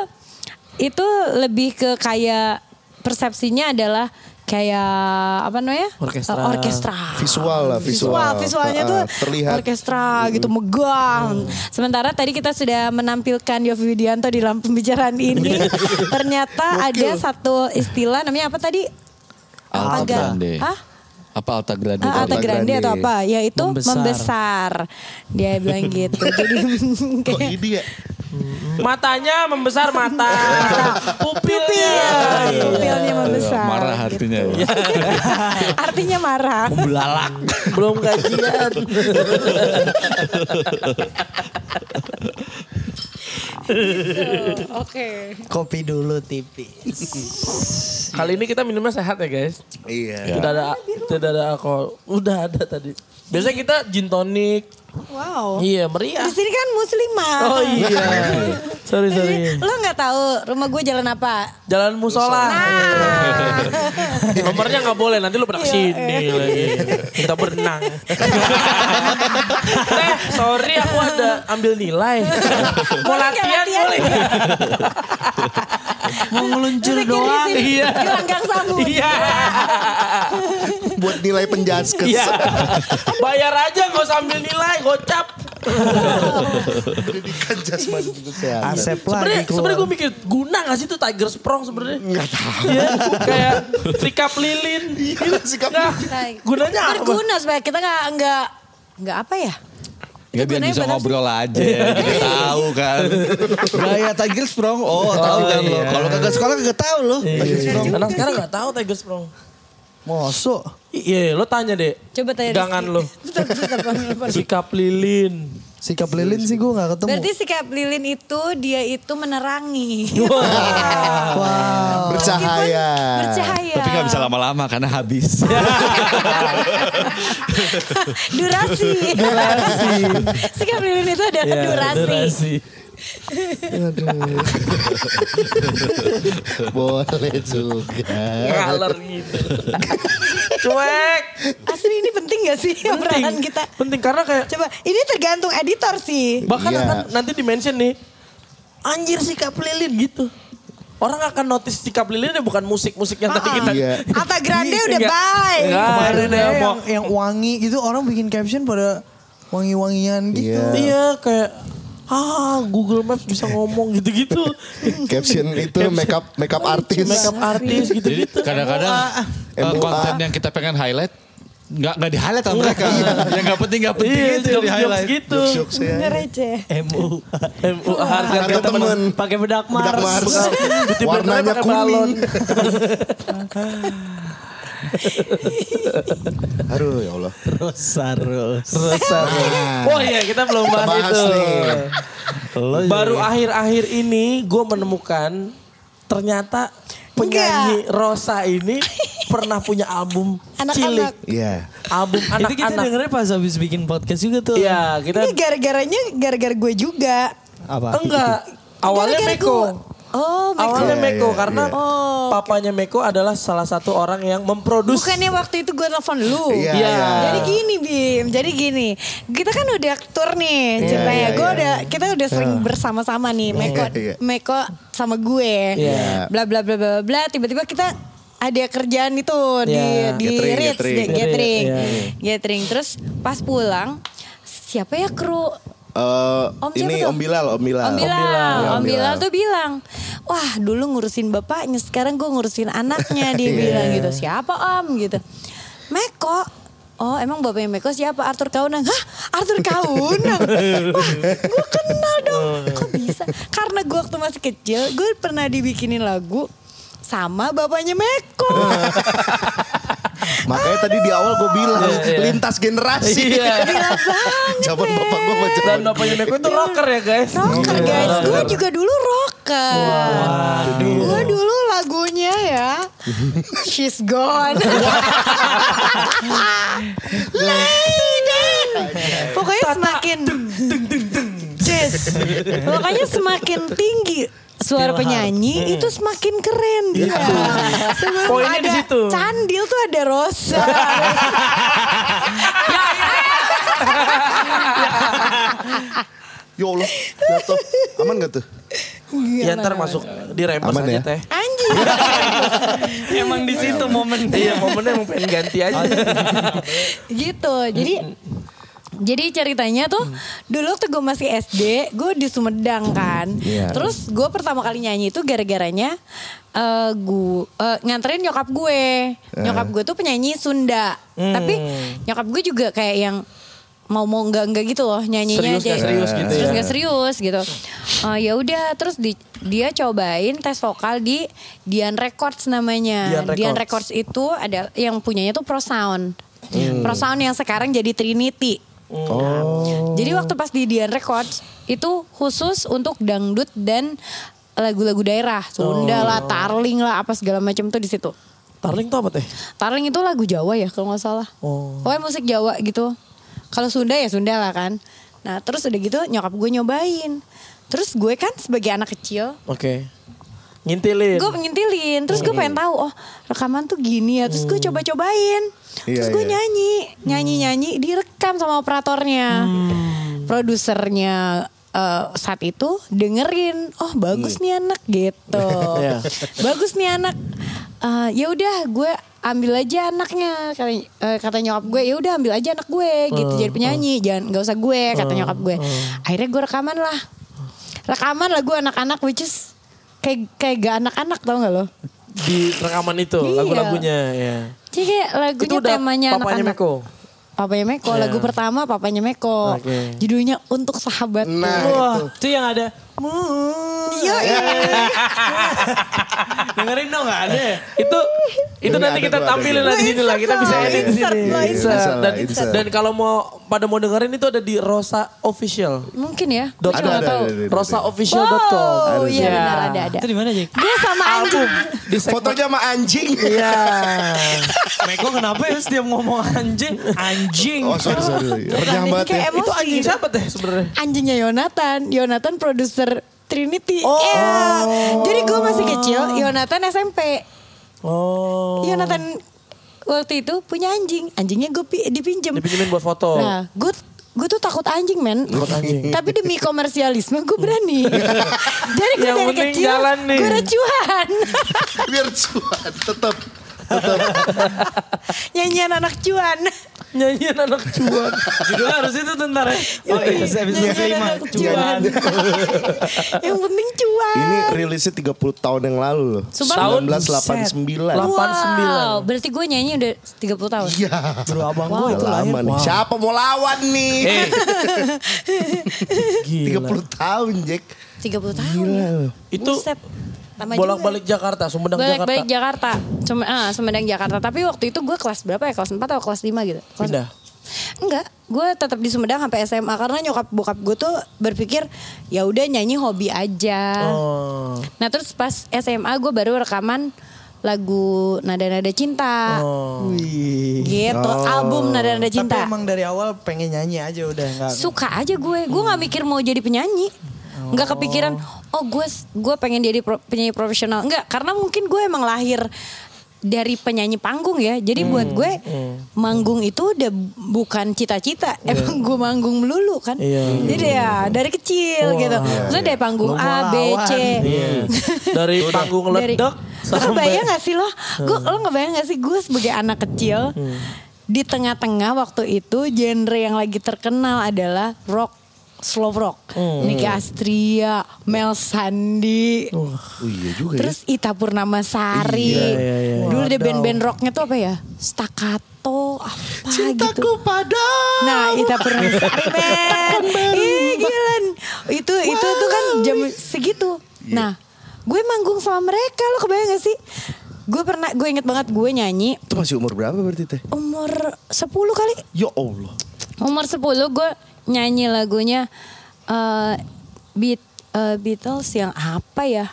Speaker 5: itu lebih ke kayak persepsinya adalah kayak apa namanya?
Speaker 1: Orkestra.
Speaker 5: Eh, orkestra.
Speaker 3: Visual lah, visual.
Speaker 5: Visual, visualnya tuh
Speaker 3: terlihat.
Speaker 5: orkestra gitu megah. Sementara tadi kita sudah menampilkan Yofi Widianto di dalam pembicaraan ini. Ternyata ada satu istilah namanya apa tadi?
Speaker 4: Alta grande.
Speaker 5: Hah?
Speaker 4: Apa alta grande?
Speaker 5: Ah, Alta
Speaker 3: Alta
Speaker 5: Grande atau apa? Yaitu membesar.
Speaker 2: Membesar.
Speaker 5: Dia bilang gitu. Jadi
Speaker 3: Kok
Speaker 5: kayak
Speaker 3: ini ya?
Speaker 1: Matanya membesar mata. Pupilnya.
Speaker 5: pupilnya membesar.
Speaker 4: Marah artinya ya.
Speaker 5: Artinya marah.
Speaker 4: Belalak.
Speaker 1: Belum gajian.
Speaker 5: Oke.
Speaker 2: Kopi dulu tipis.
Speaker 1: Kali ini kita minumnya sehat ya guys.
Speaker 3: Iya.
Speaker 1: Tidak ada tidak ada alkohol. Udah ada tadi. Biasanya kita gin tonic.
Speaker 5: Wow.
Speaker 1: Iya meriah.
Speaker 5: Di sini kan muslimah.
Speaker 1: Oh iya. sorry sorry.
Speaker 5: lo nggak tahu rumah gue jalan apa?
Speaker 1: Jalan musola.
Speaker 5: Nah.
Speaker 1: Nomornya nggak boleh nanti lu pernah ke sini lagi. Kita berenang. Teh, sorry aku ada ambil nilai. Mau latihan boleh?
Speaker 2: Mau ngeluncur doang.
Speaker 1: Iya.
Speaker 5: Di langgang sambut.
Speaker 1: Iya.
Speaker 3: Buat nilai penjaskes.
Speaker 1: Iya. Bayar aja nggak usah ambil nilai, gocap.
Speaker 3: Pendidikan jasmani dan kesehatan.
Speaker 2: Asep
Speaker 1: Sebenarnya
Speaker 2: lagi
Speaker 1: sebenarnya gue mikir guna gak sih tuh Tiger Sprong sebenarnya? Enggak tahu. Iya, kayak sikap lilin.
Speaker 3: Iya, sikap
Speaker 1: Nah,
Speaker 5: Nah,
Speaker 1: gunanya apa?
Speaker 5: Berguna supaya kita nggak nggak nggak apa ya?
Speaker 4: Ya biar
Speaker 5: gunanya
Speaker 4: bisa ngobrol aja, kita tahu kan. Gaya Tiger Sprong, oh tahu kan lo. Kalau kagak sekolah kagak tahu lo. Tiger Sprong.
Speaker 1: Anak sekarang gak tahu Tiger Sprong.
Speaker 2: Mosok.
Speaker 1: Iya, lo tanya deh.
Speaker 5: Coba tanya
Speaker 1: Gangan
Speaker 5: Rizky.
Speaker 1: lo. Sikap lilin.
Speaker 2: Sikap lilin sih gue gak ketemu.
Speaker 5: Berarti sikap lilin itu dia itu menerangi.
Speaker 2: wow.
Speaker 3: Bercahaya.
Speaker 5: Bercahaya.
Speaker 4: Tapi gak bisa lama-lama karena habis.
Speaker 5: durasi. durasi. sikap lilin itu adalah
Speaker 1: Iya,
Speaker 5: durasi.
Speaker 1: durasi.
Speaker 3: Aduh. Boleh juga.
Speaker 1: Ngalor gitu. Cuek.
Speaker 5: Asli ini penting gak sih obrolan kita?
Speaker 1: Penting karena kayak
Speaker 5: Coba, ini tergantung editor sih.
Speaker 1: bahkan
Speaker 3: Iya.
Speaker 1: akan nanti di mention nih anjir sikap lilin gitu. Orang akan notice sikap lilin ya bukan musik-musik yang tadi kita.
Speaker 3: Iya.
Speaker 5: Alta Grande udah
Speaker 1: Enggak.
Speaker 5: bye.
Speaker 1: Enggak.
Speaker 7: Kemarin
Speaker 1: udah
Speaker 7: ya yang, yang wangi gitu orang bikin caption pada wangi-wangian gitu.
Speaker 3: Iya.
Speaker 1: Iya kayak ah Google Maps bisa ngomong gitu-gitu.
Speaker 3: Caption itu makeup makeup artis.
Speaker 1: Makeup artis
Speaker 4: Jadi
Speaker 1: gitu-gitu.
Speaker 4: kadang-kadang
Speaker 3: MUA.
Speaker 4: konten yang kita pengen highlight nggak nggak di highlight sama mereka. yang nggak penting nggak penting
Speaker 1: Iya,
Speaker 4: itu di highlight.
Speaker 1: gitu.
Speaker 5: Aja.
Speaker 2: MU.
Speaker 1: MU harga
Speaker 3: Harga temen.
Speaker 2: Pakai bedak
Speaker 3: Bedak
Speaker 2: Mars.
Speaker 3: Mars.
Speaker 1: Beauty
Speaker 3: Warnanya kuning. Aduh ya Allah.
Speaker 2: Rosa Ros.
Speaker 1: Rosa. Oh iya kita belum
Speaker 3: Kita
Speaker 1: bahas,
Speaker 3: bahas
Speaker 1: itu.
Speaker 3: nih.
Speaker 1: Baru akhir-akhir ini gue menemukan ternyata penyanyi Rosa ini pernah punya album
Speaker 5: Anak-anak.
Speaker 1: cilik.
Speaker 3: Iya.
Speaker 1: Album
Speaker 2: Itu kita
Speaker 1: anak-anak.
Speaker 2: dengernya pas habis bikin podcast juga tuh.
Speaker 1: Iya kita
Speaker 5: Ini gara-garanya gara-gara gue juga.
Speaker 2: Apa?
Speaker 1: enggak. Awalnya
Speaker 5: Gara-gara
Speaker 1: Meko.
Speaker 5: gue- Oh, Meko.
Speaker 1: Awalnya
Speaker 3: Iya,
Speaker 1: Meko
Speaker 3: iya,
Speaker 1: karena
Speaker 3: iya.
Speaker 5: Oh,
Speaker 1: papanya Meko adalah salah satu orang yang memproduksi.
Speaker 5: Bukannya waktu itu gue telepon lu.
Speaker 3: Iya.
Speaker 1: Iya.
Speaker 5: Jadi gini Bim, jadi gini. Kita kan udah tur nih ceritanya.
Speaker 3: iya,
Speaker 5: gue
Speaker 3: iya.
Speaker 5: udah, kita udah sering bersama-sama nih. Meko,
Speaker 3: Iya.
Speaker 5: Meko sama gue.
Speaker 1: Iya.
Speaker 5: Bla bla bla bla bla. Tiba-tiba kita ada kerjaan itu di
Speaker 1: Iya.
Speaker 5: di
Speaker 3: Gathering,
Speaker 5: Ritz,
Speaker 3: gathering.
Speaker 5: di- gathering,
Speaker 1: Iya,
Speaker 5: gathering. Terus pas pulang, siapa ya kru?
Speaker 3: Eh,
Speaker 5: Om
Speaker 3: ini? Om Bilal, Om Bilal.
Speaker 5: Om Bilal,
Speaker 1: Bilal.
Speaker 5: Om Bilal tuh bilang, wah dulu ngurusin bapaknya, sekarang gue ngurusin anaknya. Dia bilang gitu, siapa Om gitu. Meko. Oh emang bapaknya Meko siapa? Arthur Kaunang. Hah Arthur Kaunang? Wah gue kenal dong. Kok bisa? Karena gue waktu masih kecil, gue pernah dibikinin lagu sama bapaknya Meko.
Speaker 3: Makanya tadi di awal gue bilang
Speaker 1: Iya, iya.
Speaker 3: lintas generasi.
Speaker 1: Iya.
Speaker 5: Gila banget
Speaker 3: Zaman bapak gue macam
Speaker 1: Dan bapaknya Meko itu rocker ya guys.
Speaker 5: Rocker guys, gue juga dulu rocker. Gue dulu lagunya ya, She's Gone. Lady. Pokoknya semakin, Yes. Pokoknya semakin tinggi suara penyanyi itu semakin keren dia. Sebelum
Speaker 1: Poinnya di
Speaker 5: ada
Speaker 1: situ.
Speaker 5: Candil tuh ada Rosa.
Speaker 3: Ya Allah, jatuh. Aman gak tuh?
Speaker 1: Ya ntar masuk di rempes
Speaker 3: Aman
Speaker 1: aja
Speaker 3: ya?
Speaker 1: teh.
Speaker 5: Anjing.
Speaker 2: Emang di situ momen
Speaker 1: Iya momennya emang pengen ganti aja.
Speaker 5: gitu jadi jadi ceritanya tuh dulu waktu gue masih SD gue di Sumedang kan.
Speaker 3: Iya.
Speaker 5: terus gue pertama kali nyanyi itu gara-garanya eh gue eh, nganterin nyokap gue. Nyokap gue tuh penyanyi Sunda. Tapi nyokap gue juga kayak yang mau mau nggak nggak gitu loh nyanyinya
Speaker 1: Serius nggak serius gitu
Speaker 5: serius
Speaker 1: ya.
Speaker 5: nggak serius gitu. Eh, ya udah terus di- dia cobain tes vokal di Dian Records namanya.
Speaker 1: Dian
Speaker 5: Dian
Speaker 1: Records.
Speaker 5: Records itu ada yang punyanya tuh Pro Sound Pro Sound yang sekarang jadi Trinity
Speaker 3: Oh.
Speaker 5: jadi waktu pas di Dian Records itu khusus untuk dangdut dan lagu-lagu daerah, Sunda lah, Tarling lah, apa segala macam tuh di situ.
Speaker 1: Tarling tuh apa teh?
Speaker 5: Tarling itu lagu Jawa ya kalau nggak salah.
Speaker 1: Oh.
Speaker 5: Pokoknya musik Jawa gitu. Kalau Sunda ya Sunda lah kan. Nah terus udah gitu nyokap gue nyobain. Terus gue kan sebagai anak kecil,
Speaker 1: Oke. Ngintilin.
Speaker 5: gue ngintilin. Terus gue pengen tahu, oh rekaman tuh gini ya. Terus gue coba-cobain. Terus
Speaker 3: Iya,
Speaker 5: gue
Speaker 3: iya.
Speaker 5: nyanyi, nyanyi-nyanyi direkam sama operatornya. Produsernya eh, saat itu dengerin, oh bagus nih anak gitu.
Speaker 1: Iya.
Speaker 5: bagus nih anak. Eh, ya udah gue ambil aja anaknya kata, eh, kata nyokap gue ya udah ambil aja anak gue gitu jadi penyanyi jangan nggak usah gue kata nyokap gue akhirnya gue rekaman lah rekaman lagu anak-anak which is kayak kayak gak anak-anak tau gak lo
Speaker 1: Di rekaman itu
Speaker 5: Iya.
Speaker 1: lagu-lagunya ya.
Speaker 5: jadi kayak lagunya
Speaker 1: Itu udah
Speaker 5: temanya
Speaker 1: papanya
Speaker 5: anak-anak
Speaker 1: Meko.
Speaker 5: papanya Meko
Speaker 1: Iya.
Speaker 5: lagu pertama papanya Meko
Speaker 1: Oke.
Speaker 5: judulnya untuk sahabat
Speaker 3: Nah,
Speaker 2: Wah,
Speaker 3: itu.
Speaker 2: itu yang ada.
Speaker 5: Iya, iya.
Speaker 2: Dengerin dong gak ada.
Speaker 1: Itu itu
Speaker 3: Ini
Speaker 1: nanti
Speaker 3: ada
Speaker 1: kita
Speaker 3: tuh, ada
Speaker 1: tampilin
Speaker 3: tuh.
Speaker 1: lah di sini lah. Kita bisa edit di
Speaker 5: Insert
Speaker 1: sini. Insert. Dan,
Speaker 3: Insert.
Speaker 1: dan kalau mau pada mau dengerin itu ada di Rosa Official.
Speaker 5: mungkin ya
Speaker 1: Dot
Speaker 3: Ada,
Speaker 5: nggak
Speaker 3: ada,
Speaker 5: tahu
Speaker 3: ada, ada, ada.
Speaker 1: rosaofficial.com.
Speaker 5: oh iya
Speaker 1: Iya.
Speaker 5: benar ada ada
Speaker 2: Itu di mana, Jack?
Speaker 5: gue sama anjing
Speaker 1: Di segmen-
Speaker 3: Fotonya sama anjing.
Speaker 1: Iya.
Speaker 2: Meko kenapa ya setiap ngomong anjing? Anjing.
Speaker 3: Oh sorry sorry. Renyah
Speaker 5: kayak
Speaker 3: ya.
Speaker 5: emosi.
Speaker 1: Itu anjing siapa teh sebenarnya?
Speaker 5: anjingnya Yonatan Yonatan produser Sumber Trinity. Iya. Jadi gue masih kecil, Yonatan SMP.
Speaker 1: Oh.
Speaker 5: Yonatan waktu itu punya anjing. Anjingnya gue pi- dipinjem.
Speaker 1: Dipinjemin buat foto.
Speaker 5: Nah, gue gue tuh takut anjing men.
Speaker 1: Takut anjing.
Speaker 5: Tapi demi komersialisme gue berani. Jadi gue
Speaker 1: Yang
Speaker 5: dari
Speaker 1: penting
Speaker 5: kecil
Speaker 1: jalan nih.
Speaker 5: gue cuan.
Speaker 3: Biar cuan tetap.
Speaker 5: Nyanyian anak cuan.
Speaker 1: Nyanyian anak cuan.
Speaker 2: Judulnya harus itu tuh ntar ya. Oh iya, episode
Speaker 5: Nyanyian
Speaker 2: kelima.
Speaker 5: anak cuan. Yang penting cuan.
Speaker 3: Ini rilisnya 30 tahun yang lalu loh.
Speaker 5: Sumpah?
Speaker 1: Tahun
Speaker 3: 1989.
Speaker 1: Buset. 89.
Speaker 5: Wow, berarti gue nyanyi udah 30 tahun.
Speaker 3: Iya.
Speaker 7: Bro abang
Speaker 5: Wow.
Speaker 7: gue itu lahir.
Speaker 3: Lama nih. Siapa mau lawan nih?
Speaker 1: Eh. Gila.
Speaker 3: 30 tahun Jack.
Speaker 5: 30 tahun.
Speaker 3: Gila.
Speaker 5: ya.
Speaker 1: Itu
Speaker 5: Buset. Lama
Speaker 1: bolak-balik Jakarta, Sumedang Jakarta.
Speaker 5: Balik-balik Jakarta. Cuma ah, Sumedang Jakarta. Tapi waktu itu gue kelas berapa ya? Kelas 4 atau kelas 5 gitu. Kelas-
Speaker 1: Pindah.
Speaker 5: Enggak, gue tetap di Sumedang sampai SMA karena nyokap bokap gue tuh berpikir ya udah nyanyi hobi aja.
Speaker 1: Oh.
Speaker 5: Nah terus pas SMA gue baru rekaman lagu Nada-Nada Cinta.
Speaker 1: Oh.
Speaker 7: Wih.
Speaker 5: Gitu, album Nada-Nada
Speaker 7: Tapi
Speaker 5: Cinta.
Speaker 7: emang dari awal pengen nyanyi aja udah enggak.
Speaker 5: Suka aja gue, gue nggak mikir mau jadi penyanyi. Nggak kepikiran, oh gue gue pengen jadi pro- penyanyi profesional. Enggak, karena mungkin gue emang lahir dari penyanyi panggung ya. Jadi buat gue manggung itu udah bukan cita-cita. Emang gue manggung melulu kan.
Speaker 1: Iya.
Speaker 5: Jadi ya dari kecil gitu. Maksudnya dari panggung A, B, C.
Speaker 1: Iya. Dari panggung ledek
Speaker 5: Lo kebayang
Speaker 1: sampai
Speaker 5: gak sih lo? Gue lo ngebayang gak sih gue sebagai anak kecil di tengah-tengah waktu itu genre yang lagi terkenal adalah rock, slow rock, Nicky Astria, Mel Sandi,
Speaker 3: Oh iya juga
Speaker 5: terus Ita Purnamasari.
Speaker 1: Iya, iya, iya.
Speaker 5: Dulu ada
Speaker 7: Wadaw.
Speaker 5: band-band rocknya tuh apa ya? Staccato apa gitu.
Speaker 3: Cintaku pada.
Speaker 5: Nah, Ita Purnamasari men. Ih, gila. Itu itu tuh kan jam segitu. Nah, gue manggung sama mereka lo kebayang gak sih? Gue pernah gue inget banget gue nyanyi
Speaker 3: Itu masih umur berapa berarti teh?
Speaker 5: umur 10 kali.
Speaker 3: Ya Allah.
Speaker 5: Umur 10 gue nyanyi lagunya eh Beat, eh, Beatles yang apa ya?